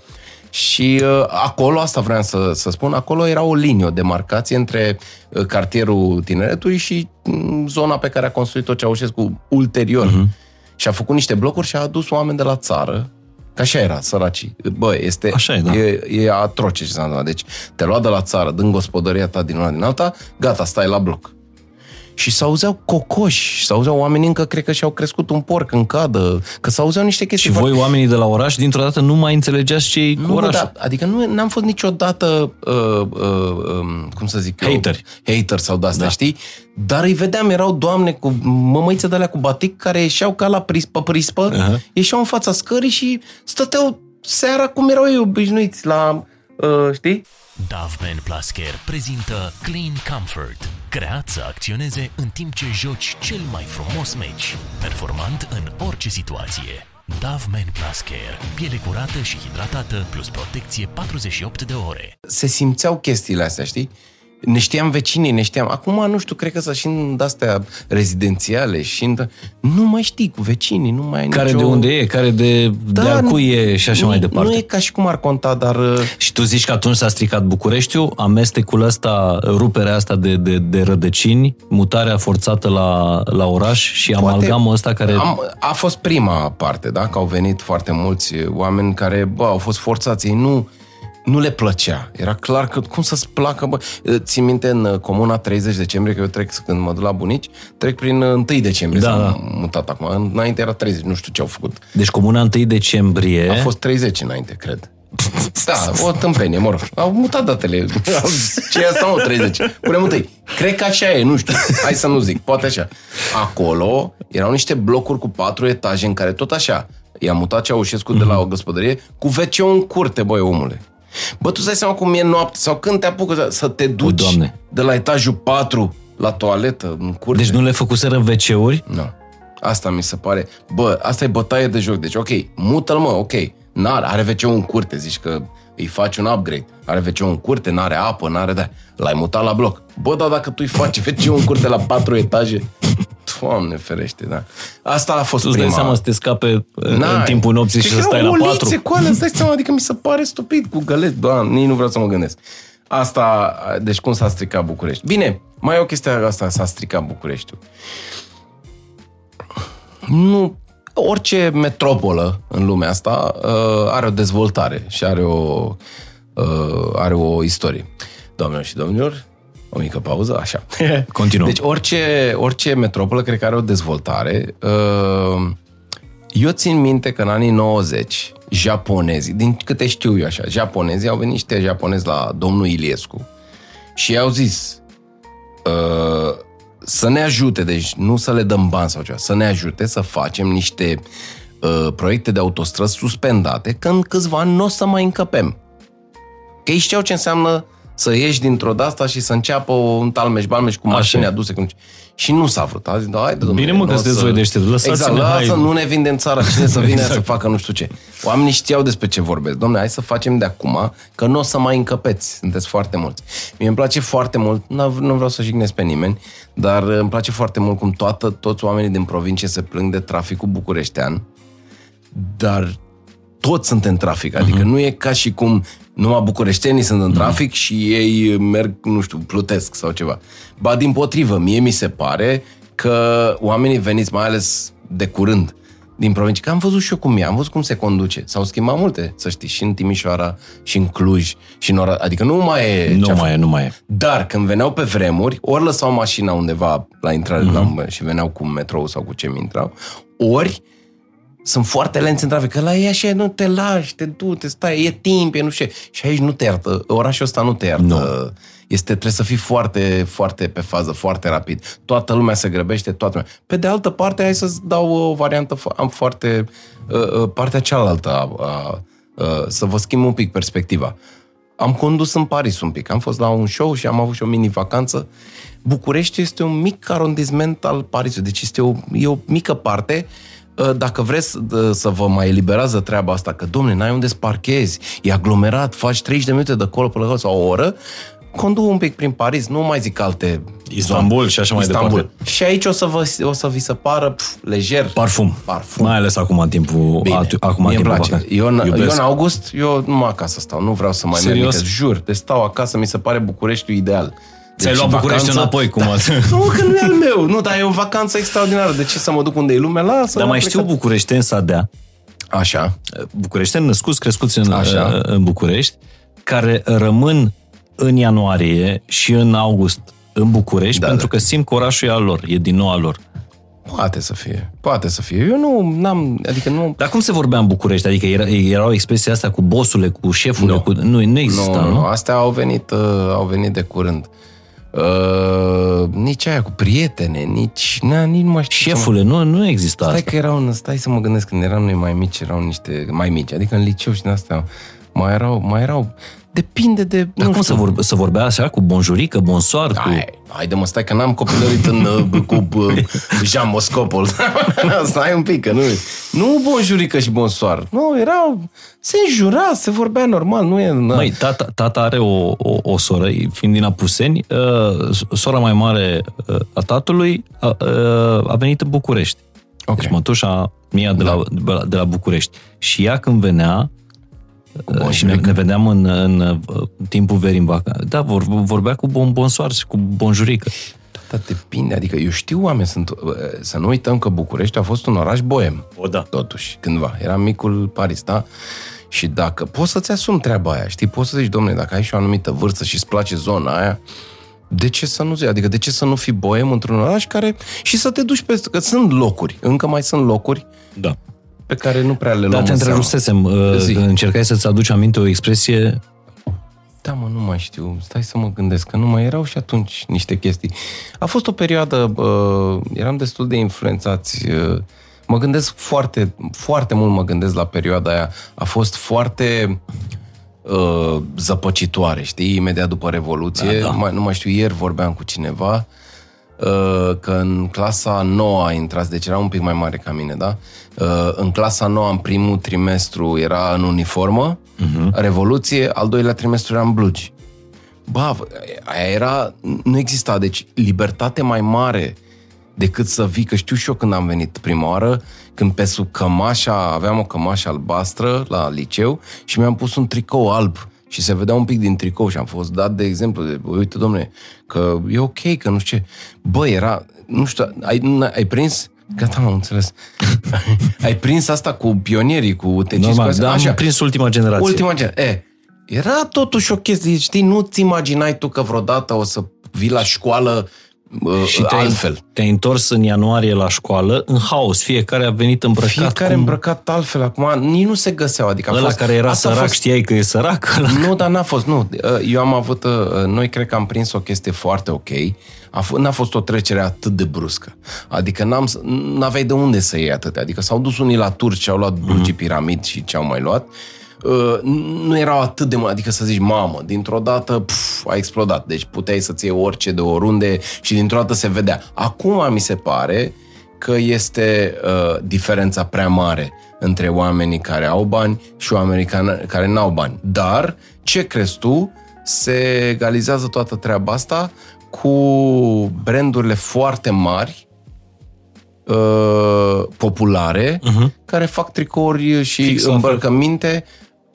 Și uh, acolo, asta vreau să, să spun, acolo era o linie, o demarcație între uh, cartierul Tineretului și mm, zona pe care a construit-o Ceaușescu ulterior. Mhm. Uh-huh. Și a făcut niște blocuri și a adus oameni de la țară, că așa era, săracii. Bă, este, Așa e, da. e, e atroce ce s-a întâmplat. Deci te lua de la țară, din gospodăria ta, din una din alta, gata, stai la bloc. Și s-auzeau cocoși, s-auzeau oameni încă, cred că și-au crescut un porc în cadă, că s-auzeau niște chestii Și foarte- voi, oamenii de la oraș, dintr-o dată nu mai înțelegeați ce cu nu, bă, orașul. da, adică nu n-am fost niciodată, uh, uh, um, cum să zic eu... Hateri. Hater sau de-astea, Da. da. știi? Dar îi vedeam, erau doamne cu mămăițe de alea cu batic care ieșeau ca la prispă, prispă, Aha. uh-huh. ieșeau în fața scării și stăteau seara cum erau ei obișnuiți la, uh, știi? Dove Plus Care prezintă Clean Comfort, creat să acționeze în timp ce joci cel mai frumos meci, performant în orice situație. Dove Men Plus Care, piele curată și hidratată plus protecție 48 de ore. se simțeau chestiile astea, știi? Ne știam vecinii, ne știam. Acum, nu știu, cred că să și în astea rezidențiale și în... Nu mai știi cu vecinii, nu mai ai Care nicio... de unde e, care de, de Da, al nu- cui e și așa nu, mai departe. Nu e ca și cum ar conta, dar... uh, Și tu zici că atunci s-a stricat Bucureștiul, amestecul ăsta, ruperea asta de, de, de rădăcini, mutarea forțată la, la oraș și Poate- amalgamul ăsta care... Am, a fost prima parte, da? Că au venit foarte mulți oameni care, bă, au fost forțați. Ei nu, nu le plăcea. Era clar că cum să-ți placă, bă. Țin minte în uh, comuna 30 decembrie, că eu trec când mă duc la bunici, trec prin uh, 1 decembrie. Da, s-a da. mutat acum. Înainte era 30, nu știu ce au făcut. Deci comuna 1 decembrie... A fost 30 înainte, cred. Da, o tâmpenie, mă rog. Au mutat datele. Ce e asta, mă, 30? Punem întâi. Cred că așa e, nu știu. Hai să nu zic, poate așa. Acolo erau niște blocuri cu patru etaje în care tot așa i-a mutat Ceaușescu de la o gospodărie cu wc în curte, băi, omule. Bă, tu îți dai seama cum e noapte sau când te apucă să- să te duci Doamne. de la etajul 4 la toaletă, în curte. Deci nu le făcuseră WC-uri? Nu. Asta mi se pare. Bă, asta e bătaie de joc. Deci, ok, mută-l, mă, ok. N-are, are wc în curte, zici că îi faci un upgrade. Are wc în curte, n-are apă, n-are de L-ai mutat la bloc. Bă, dar dacă tu îi faci wc în curte la patru etaje, Doamne ferește, da. Asta a fost Tu îți dai prima. seama să te scape în N-ai. timpul nopții și Cred să că stai la erau patru? olițe cu alea, îți dai seama, adică mi se pare stupid cu găleți. Doamne, nici nu vreau să mă gândesc. Asta, deci cum s-a stricat București? Bine, mai e o chestie asta, s-a stricat Bucureștiul. Nu, orice metropolă în lumea asta uh, are o dezvoltare și are o, uh, are o istorie. Doamnelor și domnilor, o mică pauză, așa. Continuăm. Deci orice, orice metropolă cred că are o dezvoltare. Uh, Eu țin minte că în anii 90, japonezii, din câte știu eu așa, japonezii au venit niște japonezi la domnul Iliescu și i-au zis uh, să ne ajute, deci nu să le dăm bani sau ceva, să ne ajute să facem niște uh, proiecte de autostrăzi suspendate, că în câțiva ani nu o să mai încăpem. Că ei știau ce înseamnă să ieși dintr-o de-asta și să înceapă un talmeș-balmeș cu mașini e. aduse. Cu... Și nu s-a vrut. A zis, da, haide, domnule, Bine, mă, că nu o sunteți să- voi deștepți. Lăsați-ne, exact, lasă, hai. nu ne vindem țara. Cine să vină Exact. să facă nu știu ce. Oamenii știau despre ce vorbesc. Domnule, hai să facem de acum, că nu o să mai încăpeți. Sunteți foarte mulți. Mie îmi place foarte mult, nu nu vreau să jignesc pe nimeni, dar îmi place foarte mult cum toată, toți oamenii din provincie se plâng de traficul bucureștean, dar toți sunt în trafic. Adică Mhm. nu e ca și cum numai bucureștenii sunt în trafic și ei merg, nu știu, plutesc sau ceva. Ba din potrivă, mie mi se pare că oamenii veniți, mai ales de curând, din provincie, că am văzut și eu cum e, am văzut cum se conduce. S-au schimbat multe, să știi, și în Timișoara, și în Cluj, și în ora... Adică nu mai e... Nu ce-a mai e, nu mai e. dar când veneau pe vremuri, ori lăsau mașina undeva la intrare mm-hmm. la, și veneau cu metrou sau cu ce mi intrau, ori sunt foarte lenți în trafic, că la ei așa, nu te lași, te du, te stai, e timp, e nu știu ce. Și aici nu te iartă, orașul ăsta nu te iartă. Nu. Este, trebuie să fii foarte, foarte pe fază, foarte rapid. Toată lumea se grăbește, toată lumea. Pe de altă parte, hai să-ți dau o variantă, fo- am foarte, uh, uh, partea cealaltă, a, a, uh, să vă schimb un pic perspectiva. Am condus în Paris un pic, am fost la un show și am avut și o mini-vacanță. București este un mic arondisment al Parisului, deci este o, e o mică parte Uh, dacă vreți uh, să vă mai eliberează treaba asta, că, domne, n-ai unde să parchezi, e aglomerat, faci 30 de minute de acolo până acolo sau o oră, conduc un pic prin Paris, nu mai zic alte Istanbul și așa mai Istanbul. departe. Și aici o să, vă, o să vi se pară pf, lejer. Parfum. Parfum. Mai ales acum în timpul, Bine, atu- acum în mie îmi timpul place. vacanței. Eu, în, eu Iubesc. în august, eu numai acasă stau, nu vreau să mai merg Serios? nicăieri. Jur, deci stau acasă, mi se pare Bucureștiul ideal. Ți-ai Deci luat București vacanță- înapoi, cum ați... Nu, că nu e al meu. Nu, dar e o vacanță extraordinară. De ce să mă duc unde e lumea? Lasă. Dar am mai știu plecat. bucureșteni să dea, Așa. bucureșteni născuți, crescuți în, Așa. în București, care rămân în ianuarie și în august în București Da, pentru da. că simt că orașul e al lor, e din nou al lor. Poate să fie. Poate să fie. Eu nu am adică nu Dar cum se vorbea în București? Adică era, erau expresia asta cu bosule, cu șeful, Nu. cu... Nu, nu exista, nu, nu? nu, astea au venit, uh, au venit de curând. Uh, nici aia cu prietene, nici, na, nici nu mai știu. ce Șefule, nu, nu exista Stai asta. că erau, în- stai să mă gândesc, când eram noi mai mici, erau niște, mai mici, adică în liceu și din astea, mai erau, mai erau, depinde de, Dar nu cum știu. să, vorbe, să vorbea așa cu bonjurică, bonsoir, cu... Hai, haide mă, stai că n-am copilărit în, uh, cu uh, Jean Moscopol. stai un pic, că nu Nu bonjurică și bonsoir. Nu, erau, se înjura, se vorbea normal, nu e... Na. Măi, tata, tata are o, o, o soră, fiind din Apuseni, uh, sora mai mare uh, a tatălui a, uh, a venit în București. Ok. Deci mătușa mia de, la, de, la, de la București. Și ea când venea, uh, și ne, ne vedeam în, în, uh, timpul verii în vacanță, da, vor, vorbea cu bon, bonsoir și cu bonjurică. Dar depinde, adică eu știu oameni, sunt, uh, să nu uităm că București a fost un oraș boem. O, da. totuși, cândva. Era micul Paris, da? Și dacă poți să-ți asumi treaba aia, știi, poți să zici, domnule, dacă ai și o anumită vârstă și îți place zona aia, de ce să nu zici? Adică de ce să nu fii boem într-un oraș care... Și să te duci pe... Că sunt locuri, încă mai sunt locuri Da. Pe care nu prea le Dar luăm te în seamă. întrerupsesem, uh, Zi. că încercai să-ți aduci aminte o expresie Da, mă, nu mai știu. Stai să mă gândesc, că nu mai erau și atunci niște chestii. A fost o perioadă, uh, eram destul de influențați. Uh, mă gândesc foarte, foarte mult mă gândesc la perioada aia. A fost foarte uh, zăpăcitoare, știi? Imediat după Revoluție. Da, da. Mai, nu mai știu, ieri vorbeam cu cineva uh, că în clasa 9 intrați, deci era un pic mai mare ca mine, da? Uh, în clasa 9 în primul trimestru era în uniformă, uh-huh. Revoluție, al doilea trimestru era în blugi. Ba, aia era, nu exista, deci libertate mai mare decât să vii, că știu și eu când am venit prima oară, când pe sub cămașa, aveam o cămașă albastră la liceu și mi-am pus un tricou alb și se vedea un pic din tricou și am fost dat de exemplu, de, uite domne, că e ok, că nu știu ce. Bă, era, nu știu, ai, n- ai prins Gata, am înțeles. ai prins asta cu pionierii, cu UTC? normal, cu dar am așa. prins ultima generație. Ultima gen. E, era totuși o chestie, știi, nu-ți imaginai tu că vreodată o să vii la școală uh, Și te-ai, altfel. te-ai întors în ianuarie la școală, în haos. Fiecare a venit îmbrăcat Fiecare cum... îmbrăcat altfel. Acum, nici nu se găseau. Adică a Ăla fost, care era asta a sărac, fost- știai că e sărac? Ăla... Nu, dar n-a fost, nu. Eu am avut, uh, noi cred că am prins o chestie foarte ok. A f- n-a fost o trecere atât de bruscă. Adică n-am, s- n-aveai de unde să iei atâtea. Adică s-au dus unii la turci și au luat blugii piramid și ce au mai luat. Uh, Nu erau atât de mult, adică să zici, mamă, dintr-o dată pf, a explodat. Deci puteai să-ți iei orice de oriunde și dintr-o dată se vedea. Acum mi se pare că este uh, diferența prea mare între oamenii care au bani și oamenii care, care n-au bani. Dar, ce crezi tu, se egalizează toată treaba asta cu brandurile foarte mari, uh, populare, uh-huh. care fac tricouri și Fix la îmbrăcăminte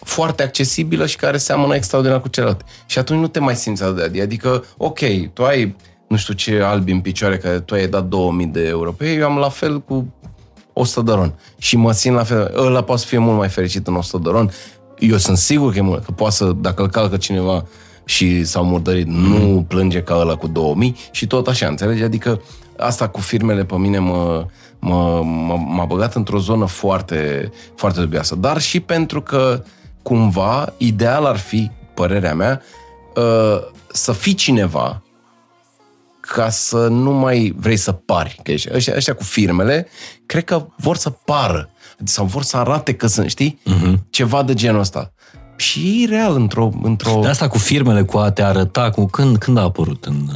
foarte accesibilă și care seamănă extraordinar cu celelalte. Și atunci nu te mai simți atât de adi. Adică, ok, tu ai nu știu ce albi în picioare, care tu ai dat 2000 de euro pe ei, eu am la fel cu 100 de ron. Și mă simt la fel. Ăla poate să fie mult mai fericit în 100 de ron. Eu sunt sigur că e mult, că poate să, dacă îl calcă cineva și s-au murdărit, nu plânge ca ăla cu 2000 și tot așa, înțelegi? Adică asta cu firmele pe mine mă, mă, mă, m-a băgat într-o zonă foarte, foarte dubioasă. Dar și pentru că cumva ideal ar fi, părerea mea, uh, să fii cineva ca să nu mai vrei să pari. Că ești, ăștia, ăștia cu firmele, cred că vor să pară. Sau vor să arate că sunt, știi? Uh-huh. Ceva de genul ăsta. Și e real într-o... într-o... De asta cu firmele, cu a te arăta, cu când, când a apărut în,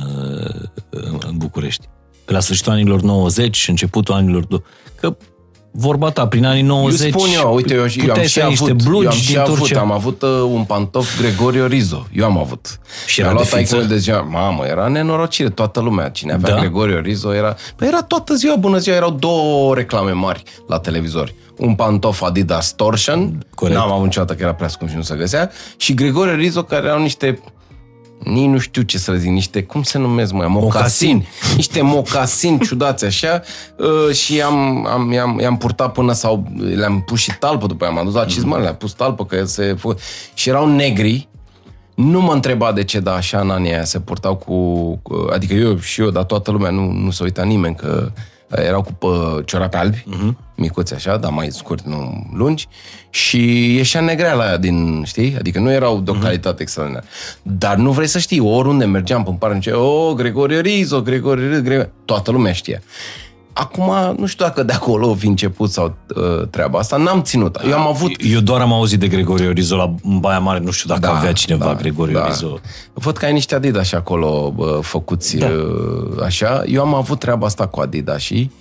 uh, în București? Pe la sfârșitul anilor 90, începutul anilor... do- Că vorba ta, prin anii 90... Eu spun eu, uite, eu, eu am puteai și să ai niște avut, blugi eu am și din avut, Turcia. am avut uh, un pantof Gregorio Rizo. Eu am avut. Și Mi-a era luat de fiță? taică de ziua. Mamă, era nenorocire toată lumea. Cine avea Da? Gregorio Rizo era... Păi era toată ziua, bună ziua, erau două reclame mari la televizor. Un pantof Adidas Torsion, Corect. n-am avut niciodată că era prea scump și nu se găsea, și Gregorio Rizo care erau niște nici nu știu ce să le zic, niște, cum se numesc mai, mocasini, niște mocasini ciudați așa uh, și am, am, i-am, i-am purtat până sau le-am pus și talpă după aia, m-am dus la cizmă, le-am pus talpă că se fă... și erau negri, nu mă întreba de ce, dar așa în anii aia se purtau cu, cu adică eu și eu, dar toată lumea, nu, nu se uita nimeni că erau cu pă, ciorapi albi, uh-huh. micuți așa, dar mai scurti, nu lungi, și ieșea negreala aia din, știi? Adică nu erau de o calitate extraordinară. Dar nu vrei să știi, oriunde mergeam pe pară, zice, o, Gregorio Rizo, Gregorio Rizo, Gregorio... Toată lumea știa. Acum, nu știu dacă de acolo a fi început sau uh, treaba asta, n-am ținut. Eu am avut Eu doar am auzit de Gregorio Rizo la Baia Mare, nu știu dacă Da, avea cineva da, Gregorio da. Rizo. Văd că ai niște Adidas și acolo bă, făcuți Da. da. așa. Eu am avut treaba asta cu Adidas și...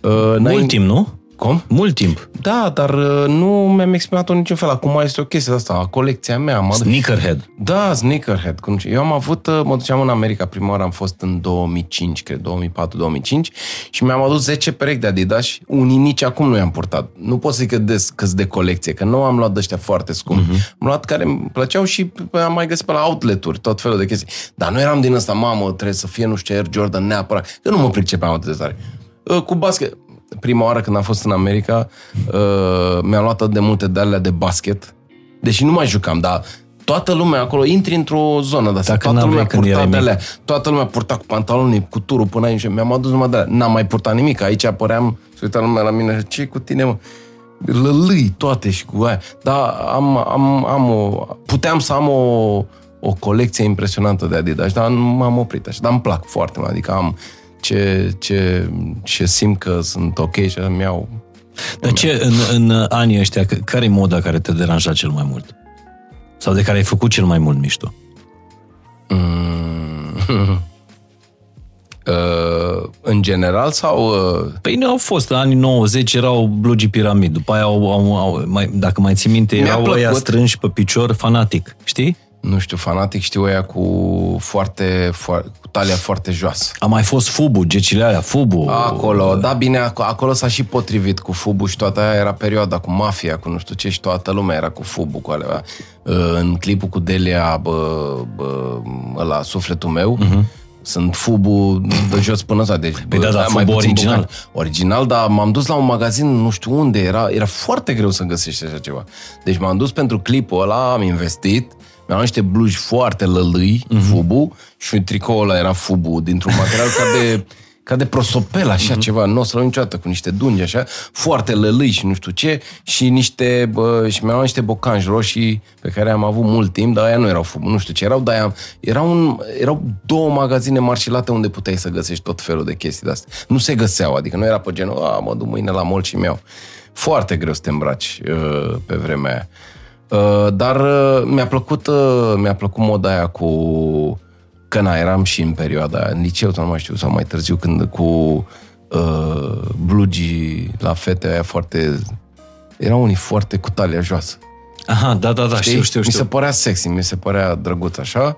Uh, n-ai- Mult timp, nu? Cum? Mult timp. Da, dar uh, nu mi-am exprimat-o niciun fel. Acum este o chestie asta, a colecția mea. Mă... Sneakerhead. Da, sneakerhead. Cum... Eu am avut, uh, mă duceam în America, prima oară am fost în 2005, cred, 2004-2005 și mi-am adus 10 perechi de Adidas și unii nici acum nu i-am purtat. Nu pot să zic că de, că de colecție, că nu am luat de ăștia foarte scumpi. Uh-huh. Am luat care îmi plăceau și p- am mai găsit pe la outlet-uri, tot felul de chestii. Dar nu eram din ăsta, mamă, trebuie să fie nu știu ce Air Jordan neapărat, că nu mă pricepeam atât de tare. Uh, Cu basket, prima oară când am fost în America, uh, mi-am luat atât de multe de alea de basket, deși nu mai jucam, dar toată lumea acolo, intri într-o zonă de asta, Dacă toată n-aveai lumea când purta erai de mic. alea, toată lumea purta cu pantaloni, cu turul până aici, mi-am adus numai de alea, n-am mai purtat nimic, aici apăream, se uita lumea la mine, ce cu tine, mă? Lălâi toate și cu aia. Dar am, am, am o, puteam să am o, o colecție impresionantă de Adidas, dar nu m-am oprit așa, dar îmi plac foarte mult, adică am ce, ce, ce simt că sunt ok și îmi iau Dar ce, în, în anii ăștia, c- care e moda care te deranja cel mai mult? Sau de care ai făcut cel mai mult mișto? Mm. Uh, în general sau... Uh, Păi nu au fost, în anii 90 erau blugii piramid, după aia au, au, au mai, dacă mai ții minte, Mi-a erau plăcut. ăia strânși pe picior, fanatic, știi? Nu știu, fanatic, știu ăia cu foarte, foarte cu talia foarte joasă. A mai fost Fubu, gecile alea, Fubu. Acolo, da, bine, ac- acolo s-a și potrivit cu Fubu și toată aia era perioada cu mafia, cu nu știu ce și toată lumea era cu Fubu, cu alea. Uh, În clipul cu Delia, bă, bă, ăla, sufletul meu, sunt Fubu de jos până ăsta. Deci, Păi da, da, mai Fubu puțin original. bucani. Original, dar m-am dus la un magazin, nu știu unde, era, era foarte greu să găsești așa ceva. Deci m-am dus pentru clipul ăla, am investit, Mi-am niște blugi foarte lălâi, Mhm. uh-huh. fubu, și tricoul ăla era fubu, dintr-un material ca de, ca de prosopel, așa uh-huh. ceva, nu o să niciodată, cu niște dungi, așa, foarte lălâi și nu știu ce, și niște, bă, și mi-am luat niște bocanci roșii pe care am avut mult timp, dar aia nu erau fubu, nu știu ce erau, dar aia, erau, un, erau două magazine marșilate unde puteai să găsești tot felul de chestii de astea. Nu se găseau, adică nu era pe genul, a, mă duc mâine la mall și mi-au. Foarte greu să te îmbraci uh, pe vremea aia. Uh, dar uh, mi-a plăcut, uh, mi-a plăcut moda aia cu că na, eram și în perioada aia, în liceu, sau nu mai știu, sau mai târziu, când cu uh, blugii la fete aia foarte... Erau unii foarte cu talia joasă. Aha, da, da, da, Știi? știu, știu, Mi se știu. părea sexy, mi se părea drăguț așa.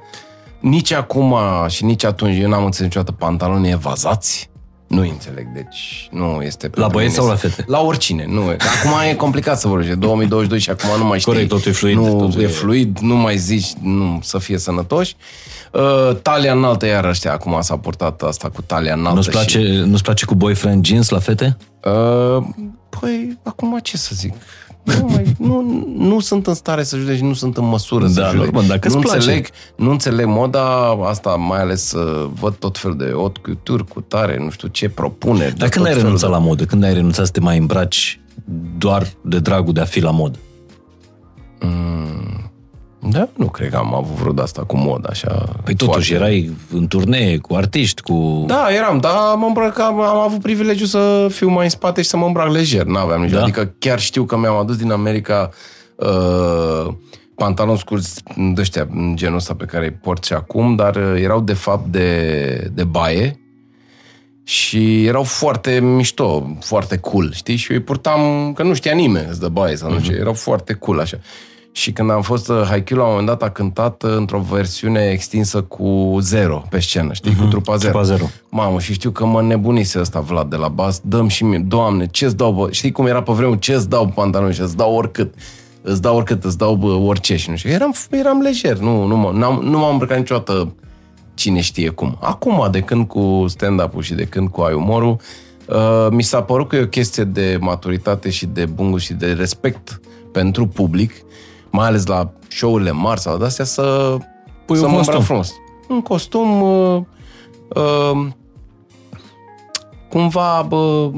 Nici acum și nici atunci eu n-am înțeles niciodată pantaloni evazați. Nu înțeleg, deci nu este... pentru băieți mine sau la să- fete? La oricine, nu. Acum e complicat să vorbești, e 2022 și acum nu mai știi. Corect, totul e fluid, Nu, totul e e- fluid, nu mai zici nu, să fie sănătoși. Uh, talia înaltă, iar ăștia, acum s-a purtat asta cu talia înaltă. Nu-ți place, Și, nu-ți place cu boyfriend jeans la fete? uh, păi, acum ce să zic? Nu, mai, nu, nu sunt în stare să judec și nu sunt în măsură să Da, judec. normal, dacă nu îți place. înțeleg, nu înțeleg moda asta, mai ales uh, văd tot felul de haute couture cu tare, nu știu ce propuneri. de Dar când tot ai felul renunțat de- la modă? Când ai renunțat să te mai îmbraci doar de dragul de a fi la modă? Da, nu cred că am avut vreo de asta cu moda, așa. Păi totuși, foarte- erai în turnee cu artiști, cu... Da, eram, dar mă îmbrăcam, am avut privilegiul să fiu mai în spate și să mă îmbrac lejer. N-aveam nicio. Da? Adică chiar știu că mi-am adus din America uh, pantaloni scurți de ăștia, în genul ăsta pe care îi port și acum, dar uh, erau de fapt de, de baie și erau foarte mișto, foarte cool, știi? Și eu îi purtam, că nu știa nimeni să dă baie sau nu știu, erau foarte cool așa. Și când am fost uh, Haikyuu, la un moment dat a cântat uh, într-o versiune extinsă cu Zero pe scenă, știi? Cu trupa Zero. Trupa Zero. Mamă, și știu că mă nebunise ăsta Vlad de la bas, dăm și mie, doamne, ce-ți dau, bă? Știi cum era pe vremuri, ce-ți dau pantaloni și îți dau oricât. Îți dau oricât, îți dau bă, orice și nu știu. Eram, eram lejer, nu, nu, mă, n-am, nu m-am îmbrăcat niciodată cine știe cum. Acum, de când cu stand-up-ul și de când cu ai umorul, uh, mi s-a părut că e o chestie de maturitate și de bun gust și de respect pentru public, mai ales la show-urile mari sau de-astea, să, Pui să un mă costum. îmbrac frumos. Un costum uh, uh, cumva, bă,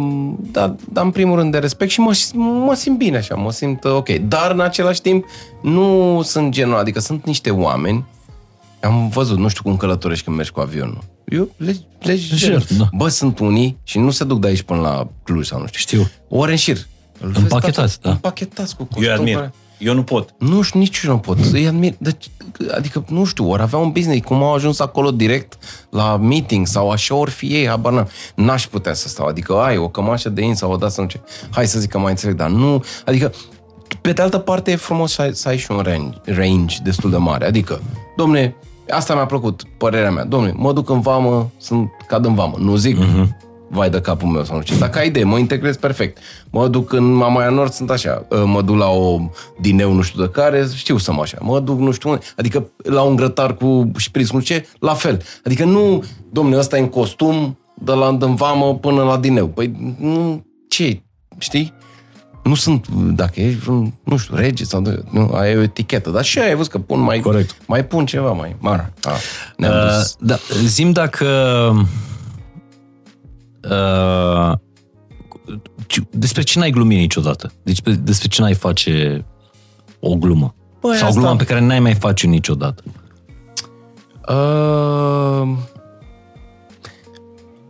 da, dar în primul rând de respect și mă, mă simt bine așa, mă simt uh, ok. Dar în același timp nu sunt genul, adică sunt niște oameni, am văzut, nu știu cum călătorești când mergi cu avionul. Eu le, lejer. Lejer, da. Bă, sunt unii și nu se duc de aici până la Cluj sau nu știu. Știu. Ore în șir. Îl vezi, Împachetați, da. Împachetați cu costum. Eu admir. care- Eu nu pot. nu știu, nici eu nu pot. Îi admir. Deci, adică, nu știu, ori avea un business, cum au ajuns acolo direct la meeting sau așa ori fi ei, habar n-am. N-aș putea să stau. Adică, ai o cămașă de in sau o da să nu ce. Hai să zic că mai înțeleg, dar nu... Adică, pe de altă parte, e frumos să ai, să ai și un range, range destul de mare. Adică, domne, asta mi-a plăcut, părerea mea. Domne, mă duc în vamă, sunt cad în vamă. Nu zic, uh-huh. Vai de capul meu sau nu știu. Dacă ai idee, mă integrez perfect. Mă duc în Mamaia Nord, sunt așa. Uh, Mă duc la o dineu nu știu de care, știu să mă așa. Mă duc nu știu unde. Adică la un grătar cu șpriț, nu știu ce, la fel. Adică nu, domne, ăsta e în costum, de la în vamă până la dineu. Păi, nu, ce, știi? Nu sunt, dacă ești vreun, nu știu, rege sau de, nu, aia e o etichetă. Dar și aia ai văzut că pun mai, Corect. mai pun ceva mai mare. Ah, ne-am Uh, dus. da, zim dacă... Uh, despre ce n-ai glumit niciodată? Deci pe- despre ce n-ai face o glumă? Băi, Sau o asta- glumă pe care n-ai mai face niciodată? Uh,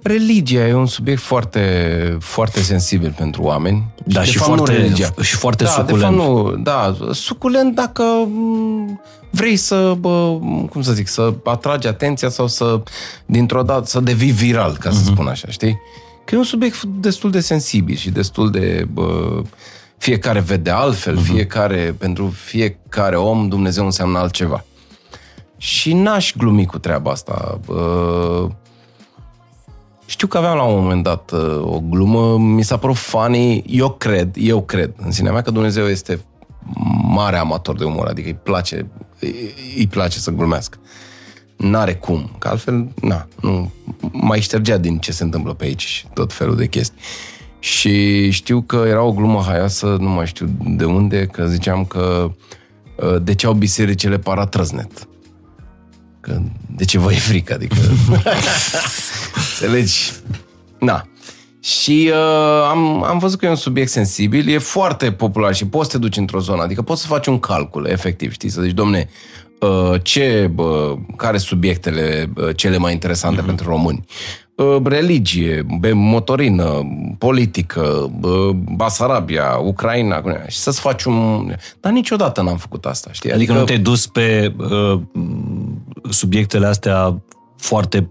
religia e un subiect foarte, foarte sensibil pentru oameni. Da, de și fapt, nu foarte- religia. și foarte da, suculent. De fapt, nu, da, suculent dacă m, vrei să, bă, cum să zic, să atragi atenția sau să, dintr-o dată, să devii viral, ca să spun așa, știi? Că e un subiect destul de sensibil și destul de... Bă, fiecare vede altfel, fiecare, pentru fiecare om Dumnezeu înseamnă altceva. Și n-aș glumi cu treaba asta. Uh, știu că aveam la un moment dat uh, o glumă, mi s-a părut funny, eu cred, eu cred în sinea mea că Dumnezeu este mare amator de umor, adică îi place, îi, îi place să glumească. N-are cum, că altfel, na, nu, mai ștergea din ce se întâmplă pe aici și tot felul de chestii. Și știu că era o glumă haioasă, nu mai știu de unde, că ziceam că uh, de ce au bisericile paratrăznet. Că de ce vă e frică, adică... Înțelegi? Na. Și uh, am, am văzut că e un subiect sensibil, e foarte popular și poți să te duci într-o zonă, adică poți să faci un calcul, efectiv, știi, să zici, domne, uh, ce, uh, care subiectele uh, cele mai interesante uh-huh. pentru români? Uh, religie, motorină, politică, uh, Basarabia, Ucraina, și să-ți faci un... Dar niciodată n-am făcut asta, știi? Adică, adică nu te-ai dus pe uh, subiectele astea foarte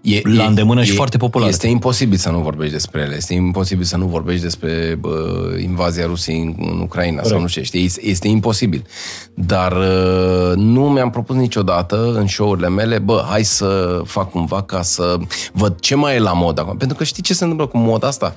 e, la e, îndemână e, și foarte populare. Este imposibil să nu vorbești despre ele. Este imposibil să nu vorbești despre bă, invazia Rusiei în, în Ucraina Corect. sau nu știu, știi? Este, este imposibil. Dar uh, nu mi-am propus niciodată în show-urile mele, bă, hai să fac cumva ca să văd ce mai e la mod acum. Pentru că știi ce se întâmplă cu moda asta?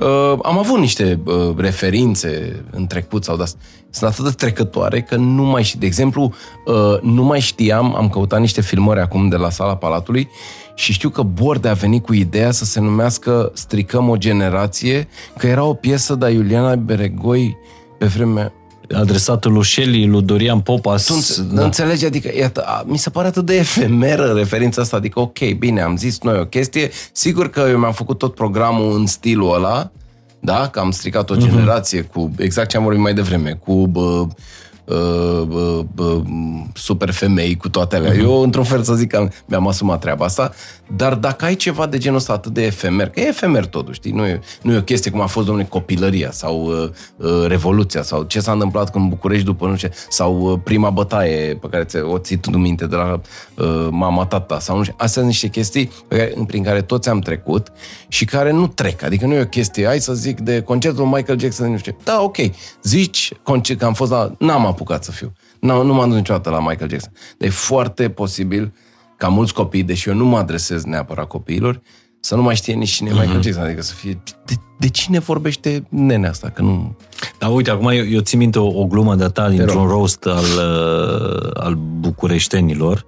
Uh, am avut niște uh, referințe în trecut sau de Sunt atât de trecătoare că nu mai știu. De exemplu, uh, nu mai știam, am căutat niște filmări acum de la sala Palatului și știu că Borde a venit cu ideea să se numească Stricăm o generație, că era o piesă de Iuliana Beregoi pe vremea adresată lui Shelley, lui Dorian Popa. Tu da. înțelegi? Adică, iată, mi se pare atât de efemeră referința asta. Adică, ok, bine, am zis noi o chestie. Sigur că eu mi-am făcut tot programul în stilul ăla, da? Că am stricat o mhm. generație uh-huh. cu, exact ce am vorbit mai devreme, cu bă, uh, uh, uh, super femei cu toate alea. Uh-huh. Eu, într-un fel, să zic că mi-am asumat treaba asta, dar dacă ai ceva de genul ăsta atât de efemer, că e efemer totuși, știi? Nu e, nu e o chestie cum a fost, domnule, copilăria sau uh, uh, Revoluția sau ce s-a întâmplat în București după nu știu sau uh, prima bătaie pe care ți-o ții tu minte de la uh, mama, tata sau nu știu. Astea sunt niște chestii pe care, prin care toți am trecut și care nu trec. Adică nu e o chestie, hai să zic, de concertul Michael Jackson, nu știu. Da, ok, zici că am fost la... N-am apucat să fiu. Nu, nu m-am dus niciodată la Michael Jackson. Dar e foarte posibil ca mulți copii, deși eu nu mă adresez neapărat copiilor, să nu mai știe nici cine uh-huh. Michael Jackson, adică să fie... De, de cine vorbește nenea asta? Că nu... Dar uite, acum eu, eu țin minte o, o glumă de-a ta dintr-un roast al, uh, al bucureștenilor,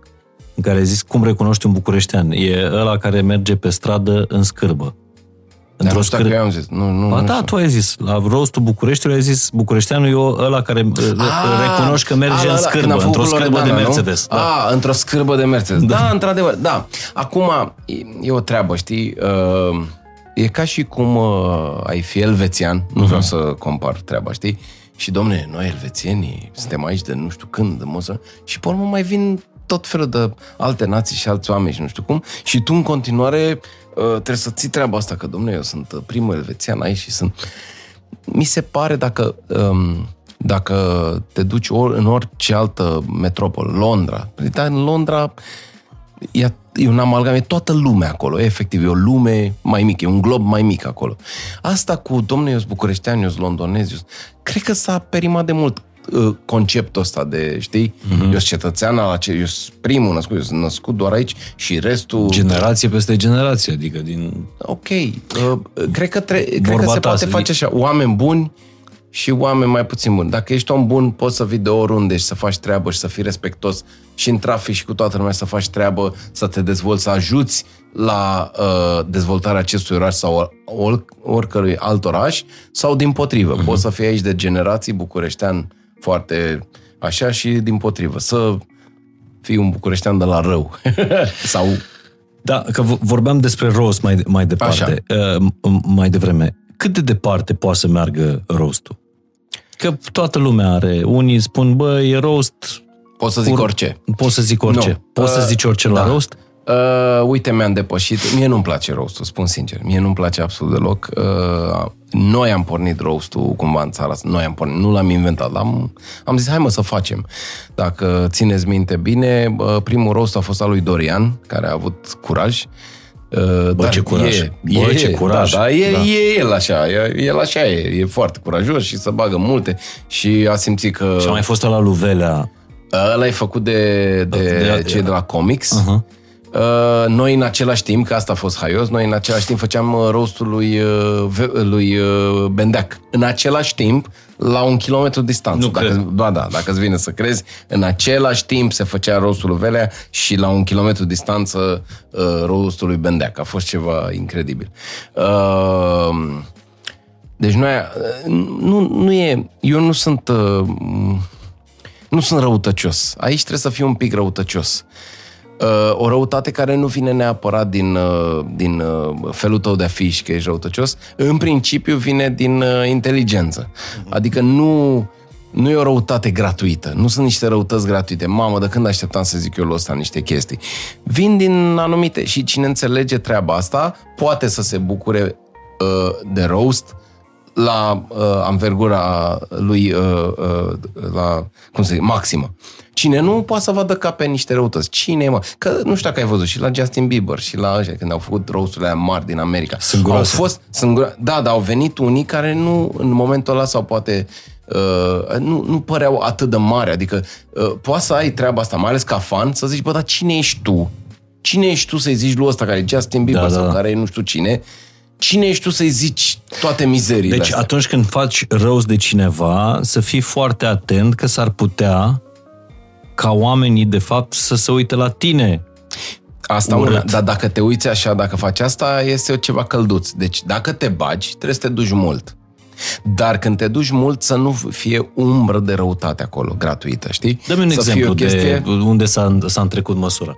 în care ai zis cum recunoști un bucureștean. E ăla care merge pe stradă în scârbă. Într-o scr... eu am zis. Nu, nu, ba nu da, știu. tu ai zis. La rostul Bucureștiului ai zis Bucureșteanul e ăla care uh, a, recunoști că merge a, în scârbă, într-o scârbă de Mercedes. Da. A, într-o scârbă de Mercedes. Da, da într-adevăr, da. Acum, e o treabă, știi? Uh, e ca și cum uh, ai fi elvețian, nu vreau uh-huh. să compar treaba, știi? Și, domne, noi elvețienii suntem aici de nu știu când, de moză, și pe urmă mai vin tot felul de alte nații și alți oameni și nu știu cum, și tu în continuare uh, trebuie să ții treaba asta, că, domnule, eu sunt uh, primul elvețian aici și sunt... Mi se pare dacă, um, dacă te duci or, în orice altă metropolă, Londra, dar în Londra e, e un amalgam, e toată lumea acolo, efectiv, e o lume mai mică, e un glob mai mic acolo. Asta cu, domnule, eu sunt bucureștean, eu sunt londonez, eu, cred că s-a perimat de mult. Uh, conceptul ăsta de, știi, mm-hmm. eu sunt cetățean al acel, eu sunt primul născut, eu sunt născut doar aici și restul... Generație peste generație, adică din... Ok, uh, cred că, tre- cred că se poate face așa, oameni buni și oameni mai puțin buni. Dacă ești om bun, poți să vii de oriunde și să faci treabă și să fii respectos și în trafic și cu toată lumea să faci treabă, să te dezvolți, să ajuți la uh, dezvoltarea acestui oraș sau or, oricărui alt oraș, sau din potrivă. Uh-huh. Poți să fii aici de generații bucureștean foarte așa și din potrivă. Să fii un bucureștean de la rău. Sau... Da, că vorbeam despre roast mai, mai departe, uh, mai devreme. Cât de departe poate să meargă roastul? Că toată lumea are. Unii spun, bă, e roast... Poți să zic pur... orice. Poți să zic orice. Nu. Poți uh, să zici orice da. la roast? Uh, uite, mi-am depășit. Mie nu-mi place roastul, spun sincer. Mie nu-mi place absolut deloc. Uh, noi am pornit roastul cumva în țara asta. Noi am pornit, nu l-am inventat. L-am, am zis, hai mă să facem. Dacă țineți minte bine, uh, primul roast a fost al lui Dorian, care a avut curaj. Uh, Bă, ce curaj. E, Bă, e, ce curaj. Da, da, e, da. e el așa, e, el așa e, e foarte curajos și să bagă multe și a simțit că... Și a mai fost la Luvelea. Ăla e făcut de, de, de cei de la Comics. Uh-huh. Uh, noi în același timp, că asta a fost haios, noi în același timp făceam uh, rostul lui, uh, lui Bendeac. În același timp, la un kilometru distanță. Nu dacă, cred. Ba da, dacă îți vine să crezi, în același timp se făcea rostul lui Velea și la un kilometru distanță rostul lui Bendeac. A fost ceva incredibil. Deci noi, nu, nu e, eu nu sunt Nu sunt răutăcios. Aici trebuie să fiu un pic răutăcios. Uh, o răutate care nu vine neapărat din, uh, din uh, felul tău de a fi și că ești răutăcios, în principiu vine din uh, inteligență. Adică nu, nu e o răutate gratuită. Nu sunt niște răutăți gratuite. Mamă, de când așteptam să zic eu ăsta niște chestii? Vin din anumite și cine înțelege treaba asta poate să se bucure uh, de roast la uh, anvergura lui, uh, uh, la, cum să zic, maximă. Cine nu, poate să vadă ca pe niște răutăți. Cine e, mă? Că nu știu dacă ai văzut și la Justin Bieber și la ăștia, când au făcut roasturile aia mari din America. Sunt au groase. fost, sunt, gro- da, dar au venit unii care nu, în momentul ăla, sau poate uh, nu, nu păreau atât de mari. Adică uh, poate să ai treaba asta, mai ales ca fan, să zici, bă, dar cine ești tu? Cine ești tu să-i zici lui ăsta care e Justin Bieber Da, da, da, sau da. care e nu știu cine? Cine ești tu să-i zici toate mizeriile Deci astea? atunci când faci roast de cineva, să fii foarte atent că s-ar putea ca oamenii, de fapt, să se uite la tine. Asta urât. una, dar dacă te uiți așa, dacă faci asta, este ceva călduț. Deci dacă te bagi, trebuie să te duci mult. Dar când te duci mult, să nu fie umbră de răutate acolo, gratuită, știi? Dă-mi un să fie exemplu o chestie... de unde s-a, s-a întrecut măsura.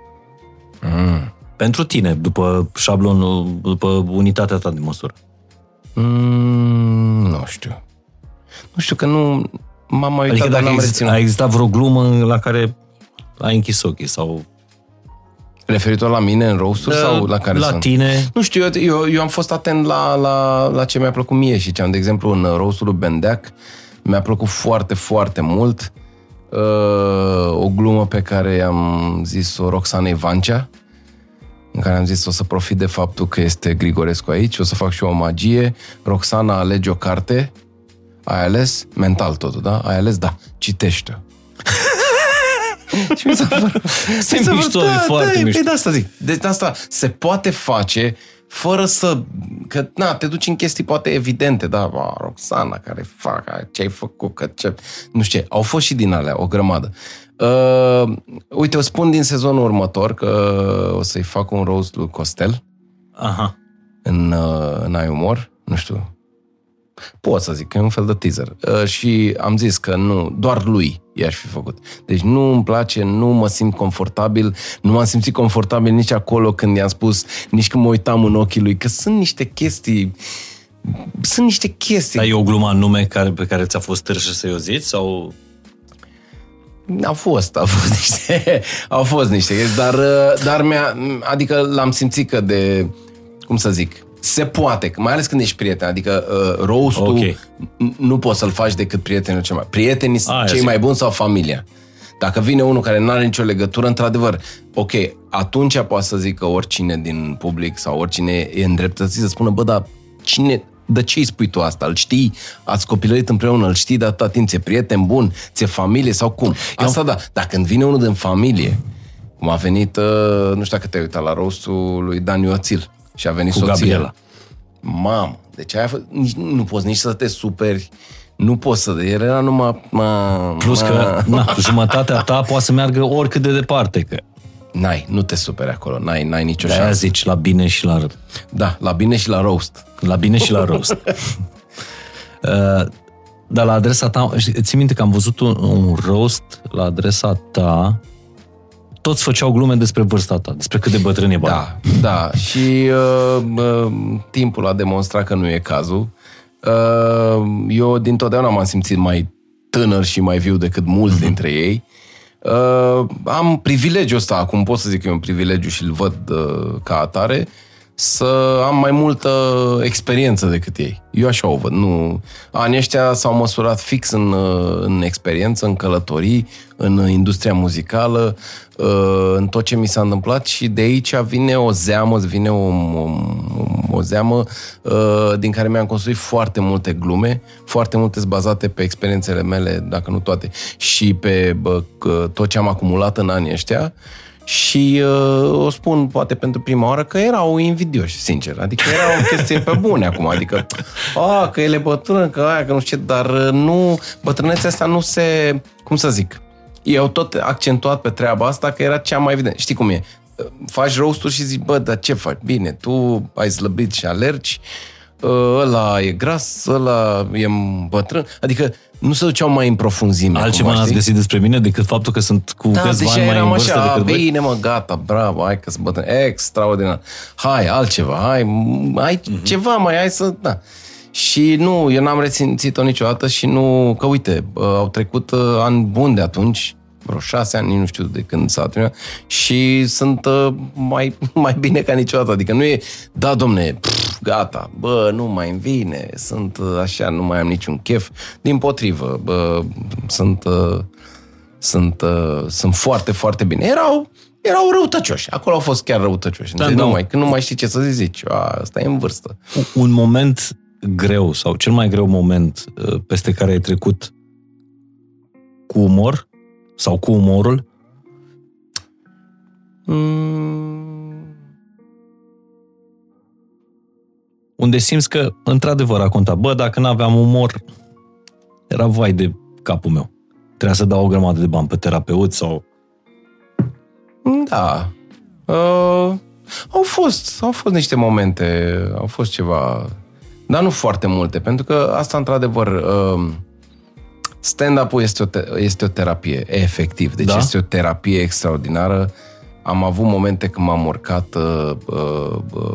Mm. Pentru tine, după șablonul, după unitatea ta de măsură. Mm, nu știu. Nu știu că nu... M-am mai uitat, Adică dar dacă n-am exist, reținut. a existat vreo glumă la care ai închis ochii sau... Referitor la mine în roast sau la care La sunt? tine, Nu știu, eu, eu, eu am fost atent la, la, la ce mi-a plăcut mie și ce am, de exemplu, în roastul lui Bendeac, mi-a plăcut foarte, foarte mult uh, o glumă pe care am zis-o Roxanei Vancea, în care am zis o să profit de faptul că este Grigorescu aici, o să fac și o magie. Roxana alege o carte, ai ales, mental totul, da? Ai ales, da, citește-o. și mi s-a părut... Se mi s-a părut, mișto, e foarte da, mișto. Păi de asta zic. Deci asta se poate face fără să... Că, na, te duci în chestii poate evidente, da, ba, Roxana, care fac, ce ai făcut, că ce... Nu știu ce, au fost și din alea, o grămadă. Uh, uite, o spun din sezonul următor că o să-i fac un roast lui Costel aha, în, uh, în Ai Umor, nu știu, pot să zic că e un fel de teaser. Uh, și am zis că nu, doar lui i-aș fi făcut. Deci nu îmi place, nu mă simt confortabil, nu m-am simțit confortabil nici acolo când i-am spus, nici când mă uitam în ochii lui, că sunt niște chestii, sunt niște chestii. dar e o glumă anume care, pe care ți-a fost târșă să-i o zici sau... Au fost, au fost niște, au fost niște chestii, dar, uh, dar mi-a, adică l-am simțit că de, cum să zic, se poate, mai ales când ești prieten, adică uh, roastul Ok. n- nu poți să-l faci decât prietenul cel mai... Prietenii sunt Aia cei zic. mai buni sau familia. Dacă vine unul care nu are nicio legătură, într-adevăr, ok, atunci poate să zică oricine din public sau oricine e îndreptățit să spună, bă, dar cine, de ce îi spui tu asta? Îl știi? Ați copilărit împreună, îl știi de atâta timp, ți-e prieten bun, ți-e familie sau cum? Asta da, dar când vine unul din familie, cum a venit, uh, nu știu dacă te-ai uitat la rostul lui Dan Ioțil și a venit Cu soția. Gabriela. Mamă, deci aia, a fost- nici, nu poți nici să te superi, nu poți să... El era numai... Ma, Plus că ma, na, jumătatea ta poate să meargă oricât de departe, că N-ai, nu te superi acolo, n-ai, n-ai nicio de-aia șansă. zici la bine și la rău. Da, la bine și la roast. La bine și la rost. Uh, Dar la adresa ta, ții minte că am văzut un, un roast la adresa ta, toți făceau glume despre vârsta ta, despre cât de bătrân e bani. Da, da. Și uh, uh, timpul a demonstrat că nu e cazul. Uh, eu dintotdeauna m-am simțit mai tânăr și mai viu decât mulți Mhm. dintre ei. Uh, am privilegiul ăsta, acum pot să zic că e un privilegiu și îl văd uh, ca atare, să am mai multă experiență decât ei. Eu așa o văd. Nu... Anii ăștia s-au măsurat fix în, uh, în experiență, în călătorii, în industria muzicală, uh, în tot ce mi s-a întâmplat și de aici vine o zeamă, vine o, o, o zeamă uh, din care mi-am construit foarte multe glume, foarte multe sunt bazate pe experiențele mele, dacă nu toate, și pe bă, că tot ce am acumulat în anii ăștia și uh, o spun poate pentru prima oară că erau invidioși, sincer. Adică era o chestie pe bune acum. Adică, a, că el e bătrân, că aia, că nu știu ce, dar uh, nu, bătrânețea asta nu se, cum să zic, ei au tot accentuat pe treaba asta că era cea mai evident. Știi cum e? Faci roast și zici, bă, dar ce faci? Bine, tu ai slăbit și alergi, ă, ăla e gras, ăla e bătrân. Adică nu se duceau mai în profunzime. Altceva cumva, n-ați știi? găsit despre mine decât faptul că sunt cu Da, câțiva deja ani mai eram în vârstă așa, decât voi? bine mă, gata, bravo, hai că sunt bătrân, extraordinar. Hai, altceva, hai, hai Mhm. ceva mai, hai să, da. Și nu, eu n-am rețințit-o niciodată și nu, că uite, uh, au trecut uh, ani buni de atunci, vreo șase ani, nu știu de când s-a terminat, și sunt uh, mai, mai bine ca niciodată. Adică nu e, da, domne, pf, gata, bă, nu mai îmi vine, sunt uh, așa, nu mai am niciun chef. Din potrivă, bă, sunt, uh, sunt, uh, sunt foarte, foarte bine. Erau, erau răutăcioși. Acolo au fost chiar răutăcioși. Da, Da, da. nu mai, când nu mai știi ce să zici, a, ăsta e în vârstă. Un moment greu sau cel mai greu moment uh, peste care ai trecut cu umor sau cu umorul? Mm, unde simți că, într-adevăr, a contat. Bă, dacă n-aveam umor, era vai de capul meu. Trebuia să dau o grămadă de bani pe terapeut sau... Da. Uh, au fost, au fost niște momente, au fost ceva, dar nu foarte multe, pentru că asta, într-adevăr, uh, stand-up-ul este o, te- este o terapie, efectiv. Deci Da? este o terapie extraordinară. Am avut momente când m-am urcat uh, uh, uh,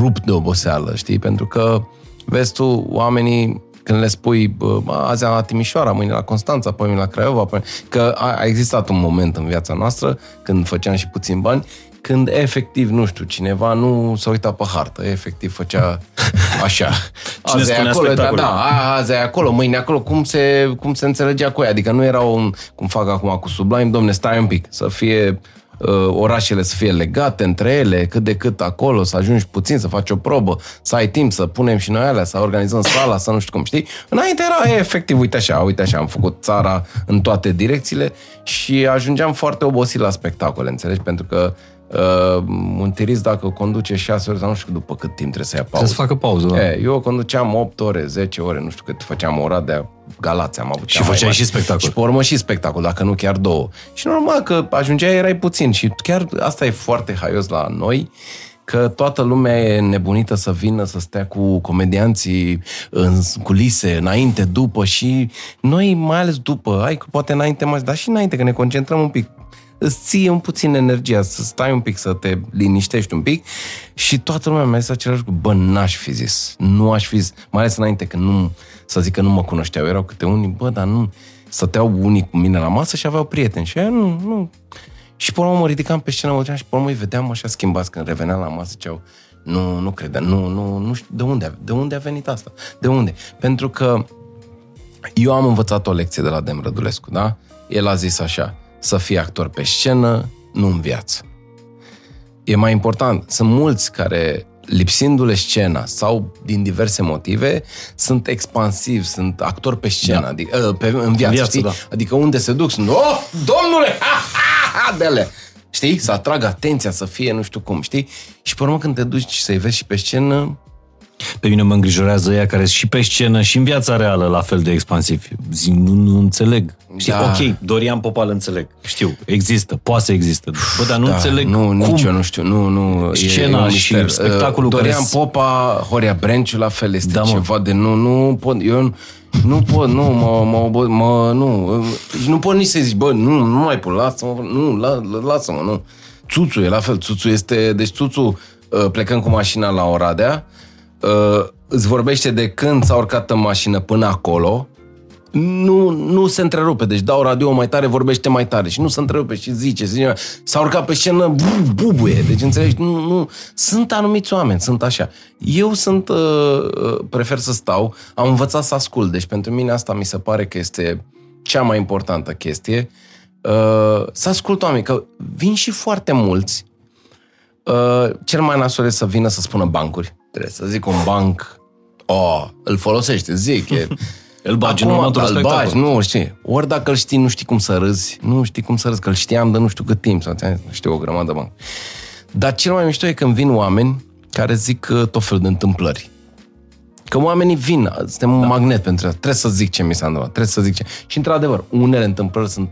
rupt de oboseală, știi? Pentru că, vezi tu, oamenii, când le spui, bă, azi am la Timișoara, mâine la Constanța, apoi mâine la Craiova, apoi... că a, a existat un moment în viața noastră, când făceam și puțin bani, când efectiv, nu știu, cineva nu s-a uitat pe hartă, efectiv făcea așa. Cine azi e spunea acolo, da, spectacole? da, a, azi e acolo, mâine acolo, cum se, cum se înțelegea cu ea? Adică nu era un, cum fac acum cu Sublime, domne, stai un pic, să fie uh, orașele să fie legate între ele, cât de cât acolo, să ajungi puțin, să faci o probă, să ai timp să punem și noi alea, să organizăm sala, să nu știu cum, știi? Înainte era e, efectiv, uite așa, uite așa, am făcut țara în toate direcțiile și ajungeam foarte obosit la spectacole, înțelegi? Pentru că uh, un tirist dacă conduce 6 ore, sau nu știu după cât timp trebuie să ia pauză. Trebuie să facă pauză, da. E, eu conduceam 8 ore, 10 ore, nu știu cât, făceam ora de Galați, am avut Și cea mai făceai mare. și spectacol. Și pe urmă și spectacol, dacă nu chiar două. Și normal că ajungeai, erai puțin și chiar asta e foarte haios la noi, că toată lumea e nebunită să vină să stea cu comedianții în culise, înainte, după și noi, mai ales după, ai că poate înainte mai, dar și înainte, că ne concentrăm un pic îți ție un puțin energia, să stai un pic, să te liniștești un pic și toată lumea mi-a zis același lucru, bă, n-aș fi zis, nu aș fi zis, mai ales înainte când nu, să zic că nu mă cunoșteau, erau câte unii, bă, dar nu, stăteau unii cu mine la masă și aveau prieteni. Și aia nu, nu, și pe urmă mă ridicam pe scenă, mă duceam și pe urmă îi vedeam așa schimbați când reveneam la masă, ziceau, nu, nu credeam, nu, nu, nu știu, de unde, a- de unde a venit asta? De unde? Pentru că eu am învățat o lecție de la Dem Rădulescu, da? El a zis așa, să fii actor pe scenă, nu în viață. E mai important, sunt mulți care lipsindu-le scena sau din diverse motive, sunt expansivi, sunt actori pe scenă, Da. adică, pe, în viață, viață, știi? da. Adică unde se duc, sunt, oh, domnule, ha, ha, ha, de alea. Știi? Să atragă atenția, să fie nu știu cum, știi? Și pe urmă când te duci să-i vezi și pe scenă, Pe mine mă îngrijorează ea care și pe scenă și în viața reală la fel de expansiv. Zi, nu, nu înțeleg. Știi, Da. ok, Dorian Popal înțeleg. Știu, există, poate să existe. Bă, dar nu da, înțeleg nu, cum. nici eu nu știu, nu, nu. e- Scena e un și mister. spectacolul Uh, Dorian care s- Popa, Horia Brenciu, la fel, este Da, mă. ceva de nu, nu pot, eu nu, nu pot, nu, mă, mă, mă, mă nu, uh, nu pot nici să zici, bă, nu, nu mai pot, lasă-mă, nu, la, lasă-mă, nu. Țuțu e la fel, Țuțu este, deci Țuțu, uh, plecând cu mașina la Oradea, uh, îți vorbește de când s-a urcat în mașină până acolo, nu, nu se întrerupe, deci dau radio mai tare, vorbește mai tare și nu se întrerupe și zice, zice s-a urcat pe scenă, bu, bubuie, deci înțelegi, nu, nu, sunt anumiți oameni, sunt așa. Eu sunt, uh, uh, prefer să stau, am învățat să ascult, deci pentru mine asta mi se pare că este cea mai importantă chestie, uh, să ascult oameni, că vin și foarte mulți, uh, cel mai nasol e să vină să spună bancuri, trebuie să zic un banc, oh, îl folosește, zic, e, Îl bagi în Acum, următorul îl spectacol. bagi, nu știi. Ori dacă îl știi, nu știi cum să râzi, nu știi cum să râzi, că îl știam de nu știu cât timp, sau ți-am zis, știu o grămadă bani. Dar cel mai mișto e când vin oameni care zic uh, tot felul de întâmplări. Că oamenii vin, suntem un magnet pentru asta. Trebuie să zic ce mi s-a întâmplat, trebuie să zic ce... Și într-adevăr, unele întâmplări sunt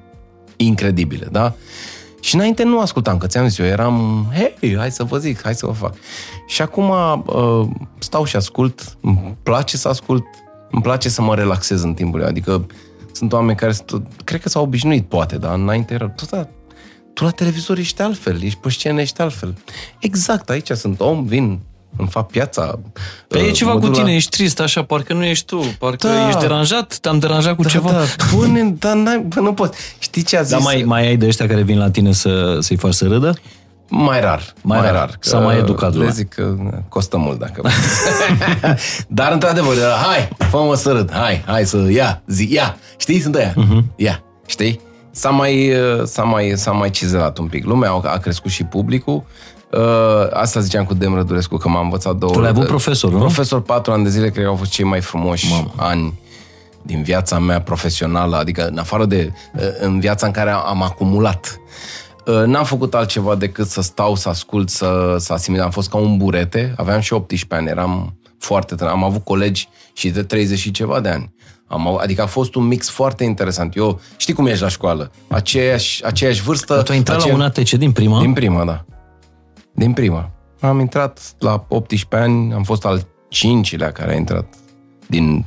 incredibile, da? Și înainte nu ascultam, că ți-am zis eu, eram, hei, hai să vă zic, hai să vă fac. Și acum uh, stau și ascult, îmi place să ascult, îmi place să mă relaxez în timpul adică sunt oameni care sunt, cred că s-au obișnuit, poate, dar înainte era tot da, tu la televizor ești altfel, ești pe scenă, ești altfel. Exact, aici sunt om, vin, îmi fac piața. Păi e uh, ceva mă cu duc tine, la... ești trist așa, parcă nu ești tu, parcă Da. ești deranjat, te-am deranjat cu Da, ceva. da, bune, dar n-ai, bă, nu pot. Știi ce a zis? Dar mai, mai ai de ăștia care vin la tine să, să-i faci să râdă? Mai rar. Mai Mai, rar. rar. S-a Că mai educat Le lumea. zic că costă mult dacă... Dar într-adevăr, hai, fă-mă să râd, hai, hai să, ia, zi, ia. Știi, sunt aia. Mhm. Uh-huh. Ia, știi? S-a mai, s-a, mai, s-a mai cizelat un pic. Lumea a crescut și publicul. Uh, asta ziceam cu Dem Rădulescu, că m-a învățat două... Tu l-ai avut profesor, nu? Profesor patru ani de zile, cred că au fost cei mai frumoși Mamă. ani din viața mea profesională, adică în afară de uh, în viața în care am acumulat. Uh, N-am făcut altceva decât să stau, să ascult, să, să asimil. Am fost ca un burete, aveam și 18 ani, eram foarte tânăr. Am avut colegi și de 30 și ceva de ani. Am, au- adică a fost un mix foarte interesant. Eu, știi cum ești la școală? Aceeași, aceeași vârstă. Dar tu ai intrat aceea- la un ATC din prima? din prima, da. Din prima. Am intrat la 18 ani, am fost al cincilea care a intrat din,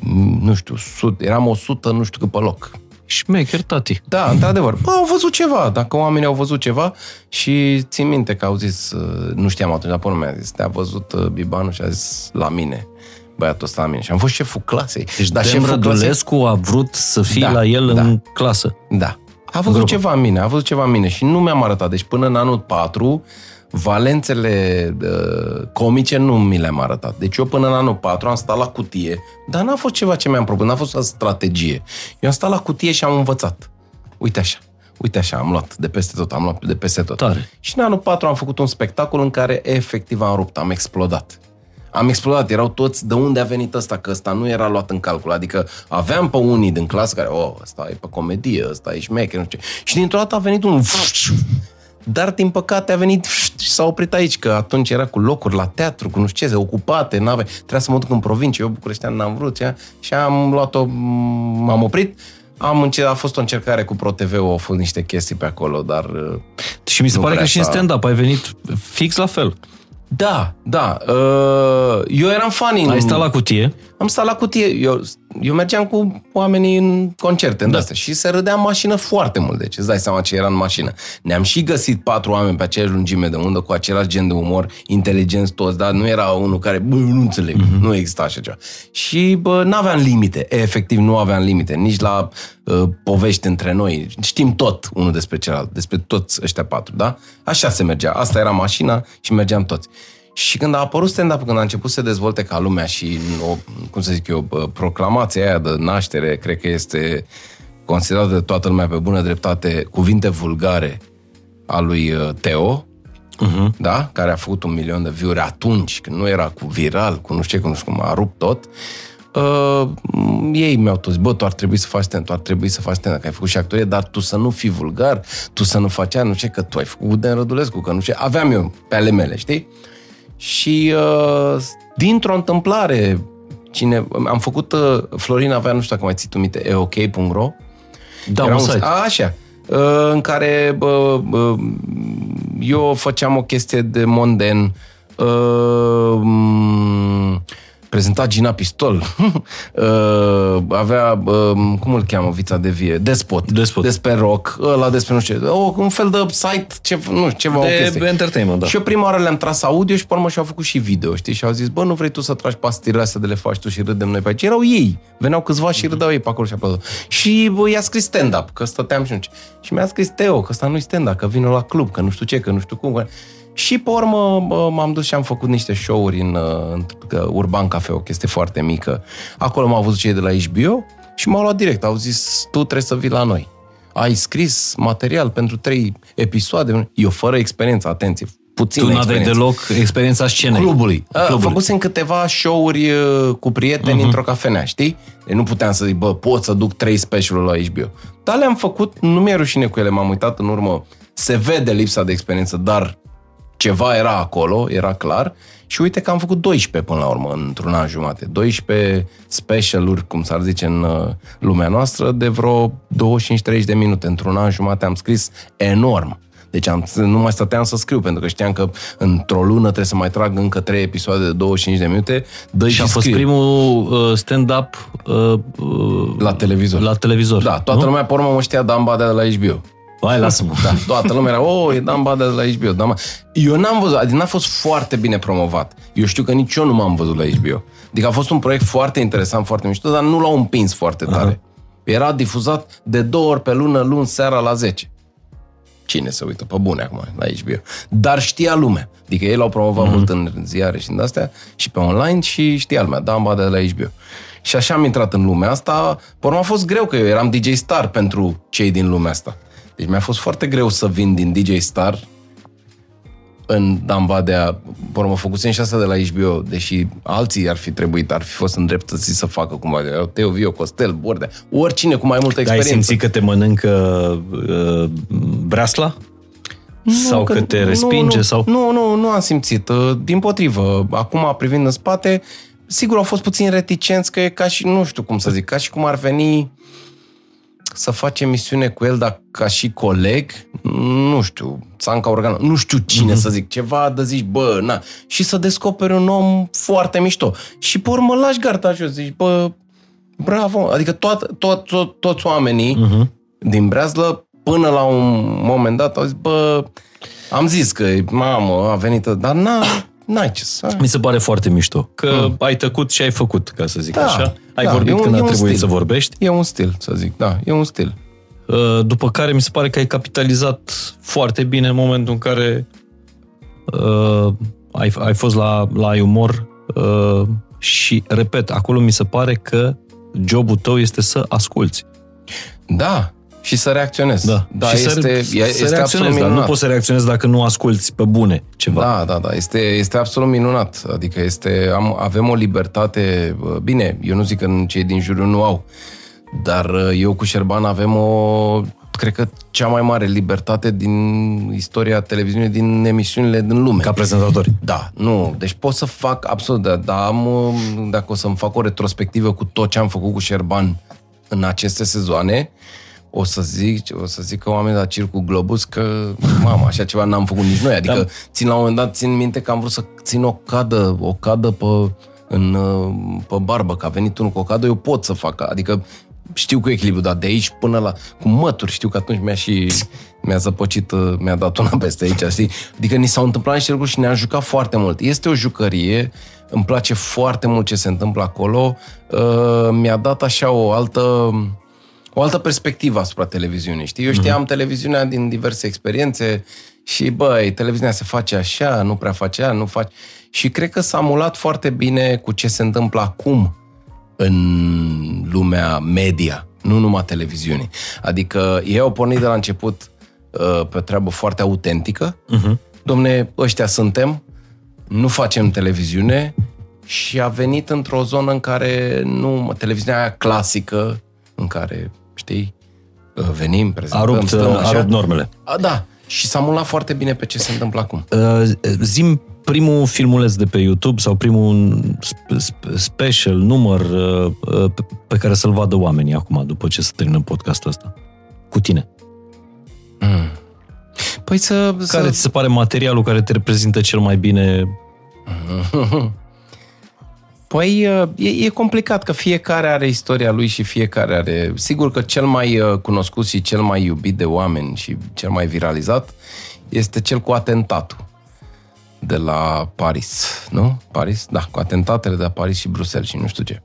m, nu știu, sut, eram 100, nu știu cât pe loc. Șmecher, tati. Da, într-adevăr. Bă, au văzut ceva. Dacă oamenii au văzut ceva și țin minte că au zis, uh, nu știam atunci, dar până mi-a zis, te-a văzut uh, Bibanu și a zis la mine. Băiatul ăsta la mine. Și am fost șeful clasei. Deci Dar Dem șeful clasei- Rădulescu a vrut să fii Da, la el da. în clasă. Da. A văzut grupă. ceva în mine, a văzut ceva în mine și nu mi-am arătat. Deci până în anul 4, valențele uh, comice nu mi le-am arătat. Deci eu până în anul 4 am stat la cutie, dar n-a fost ceva ce mi-am propus, n-a fost o strategie. Eu am stat la cutie și am învățat. Uite așa. Uite așa, am luat de peste tot, am luat de peste tot. Tare. Și în anul 4 am făcut un spectacol în care efectiv am rupt, am explodat. Am explodat, erau toți, de unde a venit ăsta, că ăsta nu era luat în calcul. Adică aveam pe unii din clasă care, oh, ăsta e pe comedie, ăsta e șmecher, nu știu ce. Și dintr-o dată a venit un dar, din păcate, a venit și s-a oprit aici, că atunci era cu locuri la teatru, cu nu știu ce, ocupate, n-ave... trebuia să mă duc în provincie, eu bucureștean n-am vrut, ia, și am luat-o, m-am oprit, am înce- a fost o încercare cu ProTV, au fost niște chestii pe acolo, dar... uh, Și mi se Nu pare că prea și în s-a- stand-up ai venit fix la fel. Da, da. Uh, eu eram fan în... Ai stat la cutie, Am stat la cutie. Eu, eu mergeam cu oamenii în concerte, în da. astea, și se râdea în mașină foarte mult. Deci îți dai seama ce era în mașină. Ne-am și găsit patru oameni pe aceeași lungime de undă, cu același gen de umor, inteligenți toți, dar nu era unul care, bă, eu nu înțeleg, Mhm. mm-hmm. nu exista așa ceva. Și, bă, n-aveam limite, efectiv nu aveam limite, nici la uh, povești între noi. Știm tot unul despre celălalt, despre toți ăștia patru, da? Așa se mergea. Asta era mașina și mergeam toți. Și când a apărut stand-up, când a început să se dezvolte ca lumea și, o, cum să zic eu, bă, proclamația aia de naștere, cred că este considerată de toată lumea pe bună dreptate cuvinte vulgare a lui uh, Teo, uh-huh. da? care a făcut un milion de view atunci, când nu era cu viral, cu nu știu ce, cu nu știu cum, a rupt tot. Uh, ei mi-au tot zis, bă, tu ar trebui să faci stand, tu ar trebui să faci stand, că ai făcut și actorie, dar tu să nu fii vulgar, tu să nu faci aia, nu știu ce, că tu ai făcut Dan Rădulescu, că nu știu ce. Aveam eu pe ale mele, știi? Și uh, dintr-o întâmplare, cine, am făcut, uh, Florin avea, nu știu dacă mai ții tu minte, eok.ro, da, era un un site. A, așa. Uh, În care bă, bă, eu făceam o chestie de monden. Uh, m, prezenta Gina Pistol. Uh, avea, uh, cum îl cheamă, vița de vie? Despot. Despot. Despre rock, ăla despre nu știu ce. O, un fel de site, ce, nu știu, ceva, o De chestie. entertainment, da. Și eu prima oară le-am tras audio și pe urmă și-au făcut și video, știi? Și au zis, bă, nu vrei tu să tragi pastilele astea de le faci tu și râdem noi pe aici? Erau ei. Veneau câțiva și râdeau ei pe acolo și acolo. Și bă, i-a scris stand-up, că stăteam și nu știu. ce. Și mi-a scris Teo, că ăsta nu-i stand-up, că vine la club, că nu știu ce, că nu știu cum. Și pe urmă bă, m-am dus și am făcut niște show-uri în, uh, în că Urban Cafe, o chestie foarte mică. Acolo m-au văzut cei de la HBO și m-au luat direct. Au zis, tu trebuie să vii la noi. Ai scris material pentru trei episoade. Eu fără experiență, atenție, puțin Tu n-aveai experiență. deloc experiența scenei. Clubului. Clubului. Clubului. Făcusem câteva show-uri uh, cu prieteni uh-huh. într-o cafenea, știi? Deci nu puteam să zic, bă, pot să duc trei specialuri la HBO. Dar le-am făcut, nu mi-e rușine cu ele, m-am uitat în urmă, se vede lipsa de experiență, dar ceva era acolo, era clar. Și uite că am făcut 12 până la urmă, într-un an jumate. 12 specialuri, cum s-ar zice în uh, lumea noastră, de vreo 25-30 de minute. Într-un an jumate am scris enorm. Deci am, nu mai stăteam să scriu, pentru că știam că într-o lună trebuie să mai trag încă 3 episoade de 25 de minute. Dă Și a fost scrie. primul uh, stand-up uh, uh, La televizor. La televizor. Da, toată nu? lumea pe urmă mă știa Dan Badea de la HBO. Hai, lasă-mă. Da, toată lumea era, oh, e Dan Badea de la HBO. Dan Ba- eu n-am văzut, adică n-a fost foarte bine promovat. Eu știu că nici eu nu m-am văzut la HBO. Adică a fost un proiect foarte interesant, foarte mișto, dar nu l-au împins foarte tare. Era difuzat de două ori pe lună, luni seara la 10. Cine se uită pe bune acum la HBO? Dar știa lumea. Adică ei l-au promovat mult în ziare și în astea și pe online și știa lumea, Dan Badea de la HBO. Și așa am intrat în lumea asta. Pe urmă a fost greu că eu eram DJ Star pentru cei din lumea asta. Deci mi-a fost foarte greu să vin din DJ Star în Dan Badea, pe urmă făcusem și asta de la HBO, deși alții ar fi trebuit, ar fi fost îndreptățiți să facă cumva. Erau Teo Vio, Costel, Bordea, oricine cu mai multă Dar ai experiență. simțit că te mănâncă uh, breasla? sau că, te respinge? nu, sau... Nu, nu, nu am simțit. Uh, Din potrivă, acum privind în spate, sigur au fost puțin reticenți că e ca și, nu știu cum să zic, ca și cum ar veni să faci emisiune cu el, dar ca și coleg, nu știu, Țanca Organ, nu știu cine mm-hmm. să zic, ceva de zici, bă, na, și să descoperi un om foarte mișto. Și pe urmă lași garda jos, zici, bă, bravo, adică toat, tot, tot, toți oamenii mm-hmm. din Breazlă, până la un moment dat, au zis, bă, am zis că, mamă, a venit, dar n-a, n-ai ce să... Mi se pare foarte mișto. Că mm. ai tăcut și ai făcut, ca să zic Da, așa. Ai da, vorbit e un- când e a un trebuit stil. să vorbești. E un stil, să zic, da, e un stil. Uh, După care mi se pare că ai capitalizat foarte bine în momentul în care uh, ai, ai fost la, la ai umor uh, și, repet, acolo mi se pare că jobul tău este să asculți. Da, și să reacționez. Da. da și este, să, e- să este reacționezi, absolut dar nu minunat. poți să reacționezi dacă nu asculți pe bune ceva. Da, da, da, este, este absolut minunat. Adică este, am, avem o libertate, uh, bine, eu nu zic că cei din juriu nu au, dar uh, eu cu Șerban avem o, cred că cea mai mare libertate din istoria televiziunii, din emisiunile din lume. Ca prezentatori. Da, nu. Deci pot să fac absolut, dar da, am, uh, dacă o să-mi fac o retrospectivă cu tot ce am făcut cu Șerban în aceste sezoane, o să zic, o să zic că oamenii la Circul Globus că, mamă, așa ceva n-am făcut nici noi. Adică, Da. țin la un moment dat, țin minte că am vrut să țin o cadă, o cadă pe, în, uh, pe barbă, că a venit unul cu o cadă, eu pot să fac. Adică știu cu echilibru, dar de aici până la... cu mături, știu că atunci mi-a și... mi-a zăpăcit, uh, mi-a dat una peste aici, știi? Adică ni s-au întâmplat niște lucruri și ne-a jucat foarte mult. Este o jucărie, îmi place foarte mult ce se întâmplă acolo. Uh, mi-a dat așa o altă o altă perspectivă asupra televiziunii, știi? Eu știam televiziunea din diverse experiențe și, băi, televiziunea se face așa, nu prea face așa, nu face... Și cred că s-a mulat foarte bine cu ce se întâmplă acum în lumea media, nu numai televiziunii. Adică ei au pornit de la început uh, pe o treabă foarte autentică. Uh-huh. Domne, ăștia suntem, nu facem televiziune și a venit într-o zonă în care nu, televiziunea aia clasică, în care, știi, uh, venim, A prezentăm, rupt, stăm a așa. rupt normele. A, da, și s-a mulat foarte bine pe ce se întâmplă acum. Uh, zim primul filmuleț de pe YouTube sau primul sp- sp- special, număr uh, uh, pe, pe care să-l vadă oamenii acum, după ce se termină podcastul ăsta. Cu tine. Păi să... Care să... ți se pare materialul care te reprezintă cel mai bine? Păi e, e complicat că fiecare are istoria lui și fiecare are... Sigur că cel mai uh, cunoscut și cel mai iubit de oameni și cel mai viralizat este cel cu atentatul de la Paris, nu? Paris? Da, cu atentatele de la Paris și Bruxelles și nu știu ce.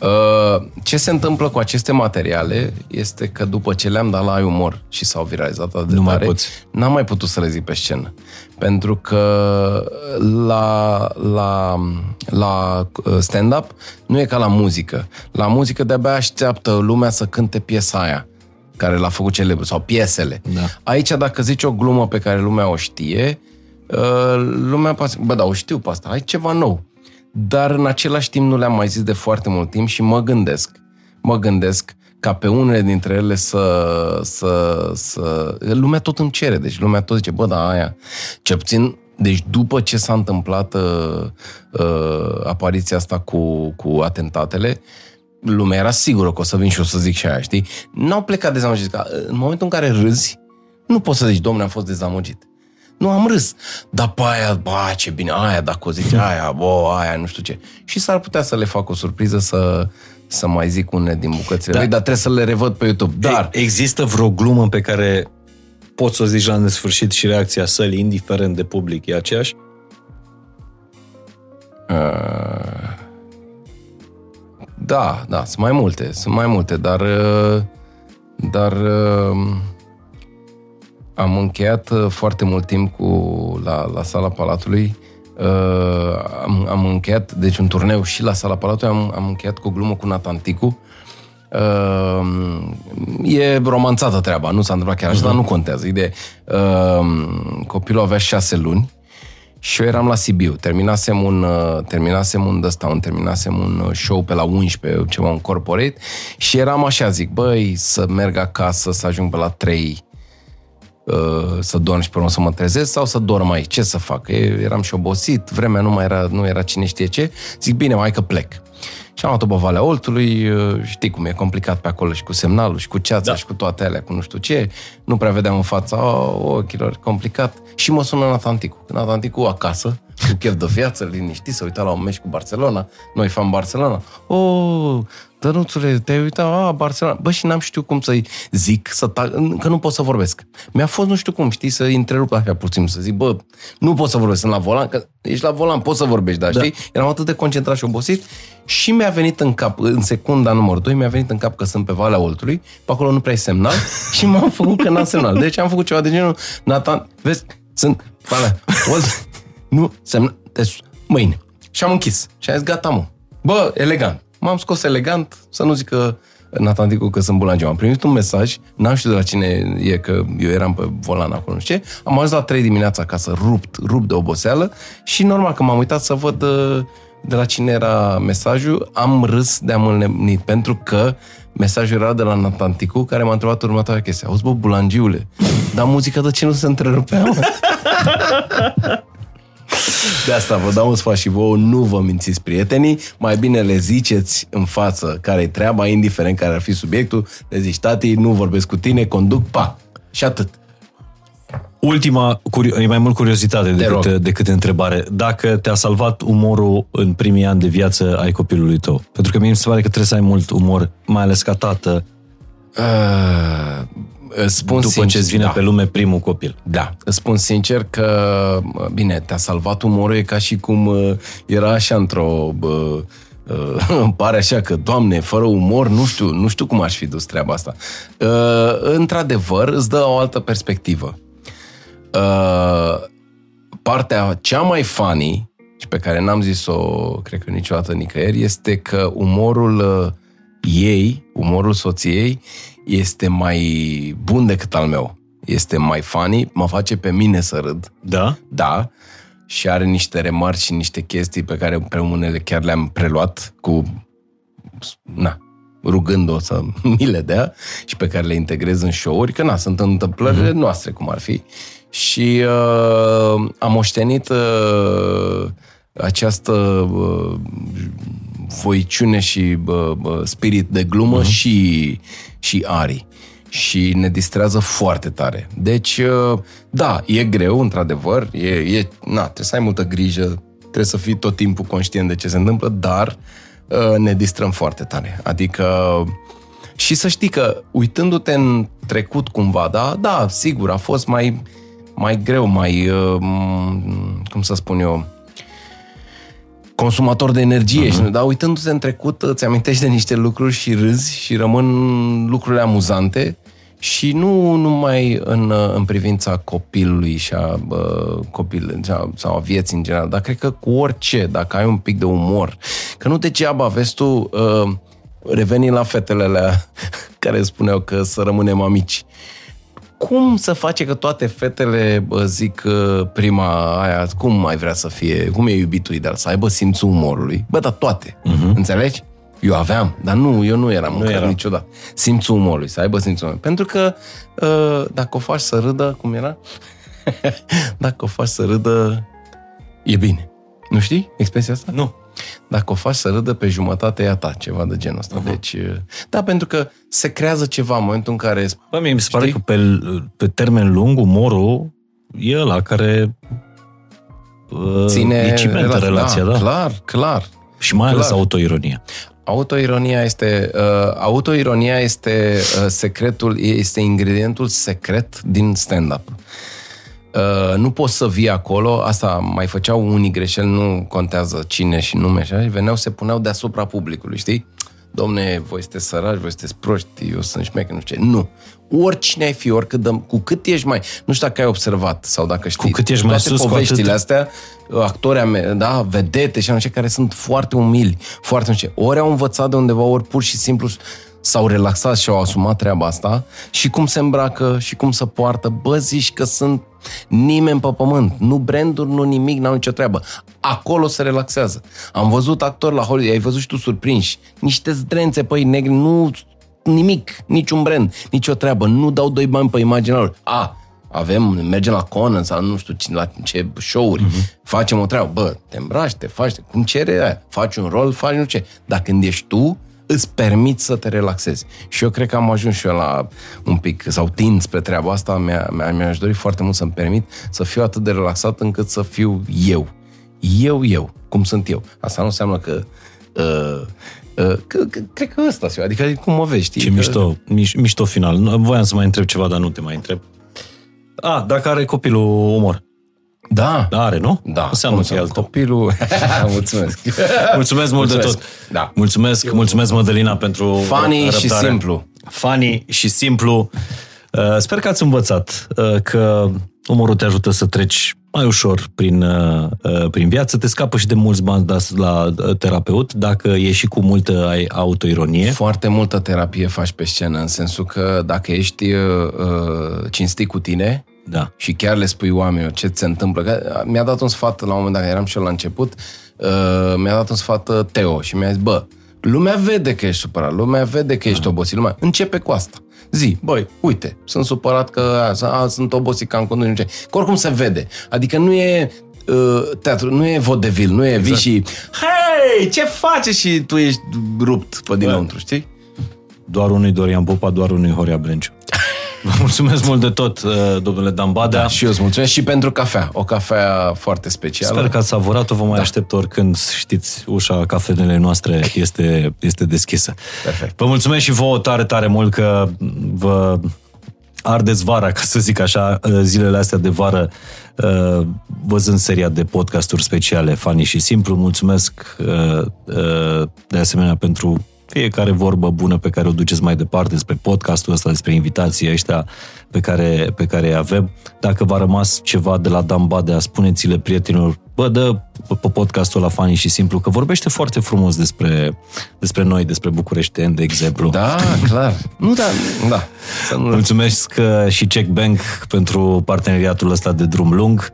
Uh, Ce se întâmplă cu aceste materiale este că după ce le-am dat la ai umor și s-au viralizat atât de Nu mai tare, poți. n-am mai putut să le zic pe scenă. Pentru că la, la, la uh, stand-up nu e ca la muzică. La muzică de-abia așteaptă lumea să cânte piesa aia care l-a făcut celebru, sau piesele. Da. Aici, dacă zici o glumă pe care lumea o știe, uh, lumea poate să- bă, da, o știu pe asta, ai ceva nou. Dar în același timp nu le-am mai zis de foarte mult timp și mă gândesc, mă gândesc ca pe unele dintre ele să, să, să... Lumea tot îmi cere, deci lumea tot zice, bă, da, aia. Cel puțin Deci după ce s-a întâmplat uh, uh, apariția asta cu, cu atentatele, lumea era sigură că o să vin și o să zic și aia, știi? N-au plecat dezamăgiți. Că în momentul în care râzi, nu poți să zici, domnule, am fost dezamăgit. Nu, am râs. Dar pe aia, ba, ce bine, aia, dacă o zice, aia, bă, aia, nu știu ce. Și s-ar putea să le fac o surpriză să, să mai zic une din bucățile Da. da. lui, dar trebuie să le revăd pe YouTube. Dar, Dar există vreo glumă pe care poți să o zici la nesfârșit și reacția sălii, indiferent de public, e aceeași? Uh, da, da, sunt mai multe, sunt mai multe, dar uh, dar uh, am încheiat uh, foarte mult timp cu la, la sala Palatului. Uh, am, am încheiat, deci un turneu și la sala Palatului, am, am încheiat cu o glumă cu Nathan Ticu. Uh, e romanțată treaba, nu s-a întâmplat chiar așa, dar nu contează. Ideea, e, uh, copilul avea șase luni și eu eram la Sibiu. Terminasem un, uh, terminasem un ăsta, un, terminasem un uh, show pe la 11, ceva, un corporate, și eram așa, zic, băi, să merg acasă, să ajung pe la 3, uh, să dorm și pe urmă să mă trezesc sau să dorm aici. Ce să fac? Eu eram și obosit, vremea nu mai era, nu era cine știe ce. Zic, bine, mai că plec. Și am luat-o pe Valea Oltului, uh, știi cum e complicat pe acolo și cu semnalul și cu ceața da. și cu toate alea, cu nu știu ce. Nu prea vedeam în fața oh, ochilor, complicat. Și mă sună Natanticu. Natanticu acasă, cu chef de viață, liniștit, să uita la un meci cu Barcelona. Noi fan Barcelona. Oh, Dănuțule, te-ai uitat, a, Barcelona. Bă, și n-am știut cum să-i zic, să tag, că nu pot să vorbesc. Mi-a fost nu știu cum, știi, să întrerup așa puțin, să zic, bă, nu pot să vorbesc, sunt la volan, că ești la volan, poți să vorbești, dar da. știi? Eram atât de concentrat și obosit și mi-a venit în cap, în secunda numărul 2, mi-a venit în cap că sunt pe Valea Oltului, pe acolo nu prea ai semnal și m-am făcut că n-am semnal. Deci am făcut ceva de genul, Nathan, vezi, sunt Valea Olt, nu semnal, deci mâine. Și am închis. Și am zis, gata, mă. Bă, elegant. M-am scos elegant, să nu zic că Natanticu că sunt bulangiu. Am primit un mesaj, n-am știut de la cine e, că eu eram pe volan acolo, nu știu ce. Am ajuns la 3 dimineața acasă, rupt, rupt de oboseală și normal că m-am uitat să văd uh, de la cine era mesajul. Am râs de am înnebunit, pentru că mesajul era de la Natanticu, care m-a întrebat următoarea chestie. Auzi, bă, bulangiule, dar muzica de ce nu se întrerupea, mă? De asta vă dau un sfat și vouă, nu vă mințiți prietenii, mai bine le ziceți în față care e treaba, indiferent care ar fi subiectul, le zici, tati, nu vorbesc cu tine, conduc, pa. Și atât. Ultima, curio- e mai mult curiozitate decât, rog. decât întrebare. Dacă te-a salvat umorul în primii ani de viață ai copilului tău? Pentru că mie mi se pare că trebuie să ai mult umor, mai ales ca tată, Uh, îți spun după sincer, ce îți vine da. pe lume primul copil. Da, îți spun sincer că, bine, te-a salvat umorul, e ca și cum uh, era așa într-o... Uh, uh, îmi pare așa că, doamne, fără umor, nu știu, nu știu cum aș fi dus treaba asta. Uh, într-adevăr, îți dă o altă perspectivă. Uh, partea cea mai funny și pe care n-am zis-o, cred că niciodată nicăieri, este că umorul uh, ei, umorul soției, este mai bun decât al meu. Este mai funny, mă face pe mine să râd. Da? Da, și are niște remarci și niște chestii pe care pe unele chiar le-am preluat cu, na, rugând-o să mi le dea și pe care le integrez în show-uri, că na, sunt întâmplările mm-hmm. noastre, cum ar fi. Și uh, am moștenit uh, această uh, voiciune și uh, uh, spirit de glumă uh-huh. și, și ari. Și ne distrează foarte tare. Deci, uh, da, e greu, într-adevăr, e, e, na, trebuie să ai multă grijă, trebuie să fii tot timpul conștient de ce se întâmplă, dar uh, ne distrăm foarte tare. Adică, și să știi că, uitându-te în trecut cumva, da, da, sigur, a fost mai, mai greu, mai, uh, cum să spun eu, consumator de energie, uh-huh. dar uitându-te în trecut, îți amintești de niște lucruri și râzi și rămân lucrurile amuzante și nu numai în, în privința copilului și a uh, copil, sau, sau a vieții în general, dar cred că cu orice, dacă ai un pic de umor, că nu degeaba, vezi tu, uh, reveni la fetele alea care spuneau că să rămânem amici cum să face că toate fetele bă, zic uh, prima aia, cum mai vrea să fie, cum e iubitul ideal, să aibă simțul umorului? Bă, dar toate, uh-huh. înțelegi? Eu aveam, dar nu, eu nu eram nu eram. niciodată. Simțul umorului, să aibă simțul umorului. Pentru că uh, dacă o faci să râdă, cum era? Dacă o faci să râdă, e bine. Nu știi expresia asta? Nu. Dacă o faci să râdă pe jumătate, e a ta, ceva de genul ăsta. Uh-huh. Deci, da, pentru că se creează ceva în momentul în care... Bă, mie mi se pare că pe, pe termen lung, umorul e ăla care ține e cimentă relația, da, da. Clar, clar. Și mai ales autoironia. Autoironia este, uh, autoironia este uh, secretul, este ingredientul secret din stand-up. Uh, nu poți să vii acolo, asta mai făceau unii greșeli, nu contează cine și nume, și așa, veneau, se puneau deasupra publicului, știi? Domne, voi sunteți săraci, voi sunteți proști, eu sunt șmecă, nu știu ce. Nu. Oricine ai fi, oricât dăm, cu cât ești mai... Nu știu dacă ai observat sau dacă știi. Cu cât ești mai sus, poveștile cu atât... astea, actori, da, vedete și așa, care sunt foarte umili, foarte nu știu Ori au învățat de undeva, ori pur și simplu s-au relaxat și au asumat treaba asta și cum se îmbracă și cum se poartă. Bă, zici că sunt nimeni pe pământ. Nu branduri, nu nimic, n-au nicio treabă. Acolo se relaxează. Am văzut actori la Hollywood, ai văzut și tu surprinși. Niște zdrențe, păi, negri, nu nimic, niciun brand, nicio treabă. Nu dau doi bani pe imaginea lor. A, avem, mergem la Conan sau nu știu la ce show-uri, uh-huh. facem o treabă. Bă, te îmbraci, te faci, cum cere aia. Faci un rol, faci nu ce. Dar când ești tu, îți permit să te relaxezi. Și eu cred că am ajuns și eu la un pic, sau tind spre treaba asta, mi-a, mi-aș dori foarte mult să-mi permit să fiu atât de relaxat încât să fiu eu. Eu, eu, cum sunt eu. Asta nu înseamnă că uh, uh, că, că, cred că ăsta, adică cum mă vezi, știi? Ce că... mișto, miș, mișto final. Voiam să mai întreb ceva, dar nu te mai întreb. A, dacă are copilul umor. Da. da. Are, nu? Da. Înseamnă că e al Copilul... mulțumesc. mulțumesc mult mulțumesc. de tot. Da. Mulțumesc, mulțumesc Mădălina pentru Funny răbdare. și simplu. Funny și simplu. Uh, sper că ați învățat uh, că umorul te ajută să treci mai ușor prin, uh, prin viață, te scapă și de mulți bani la terapeut, dacă e și cu multă autoironie. Foarte multă terapie faci pe scenă, în sensul că dacă ești uh, cinstit cu tine, da. Și chiar le spui oamenilor ce ți se întâmplă. Că mi-a dat un sfat la un moment dat, eram și eu la început, uh, mi-a dat un sfat uh, Teo și mi-a zis, bă, lumea vede că ești supărat, lumea vede că ești da. obosit, lumea începe cu asta. Zi, băi, uite, sunt supărat că a, a, sunt obosit că am condus, Că oricum se vede. Adică nu e uh, teatru, nu e vodevil, nu e exact. vii și hei, ce faci și tu ești rupt pe dinăuntru, știi? Doar unui Dorian Popa, doar unui Horia Brenciu. Vă mulțumesc mult de tot, uh, domnule Dambadea. Da, și eu îți mulțumesc și pentru cafea. O cafea foarte specială. Sper că ați savorat-o. Vă mai da. aștept oricând, știți, ușa cafenele noastre este, este deschisă. Perfect. Vă mulțumesc și vouă tare, tare mult că vă ardeți vara, ca să zic așa, uh, zilele astea de vară, uh, văzând seria de podcasturi speciale, Fani și Simplu. Mulțumesc de asemenea pentru fiecare vorbă bună pe care o duceți mai departe despre podcastul ăsta, despre invitații ăștia pe care, pe care avem. Dacă v-a rămas ceva de la Dan Badea, spuneți-le prietenilor, bă, dă pe podcastul la Fani și Simplu, că vorbește foarte frumos despre, despre noi, despre București, de exemplu. Da, clar. Nu, da, da. Să nu... Mulțumesc uh, și Check Bank pentru parteneriatul ăsta de drum lung.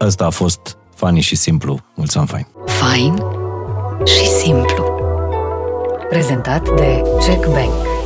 Ăsta a fost Fani și Simplu. Mulțumim, fain. Fain și simplu. Prezentat de Check Bank.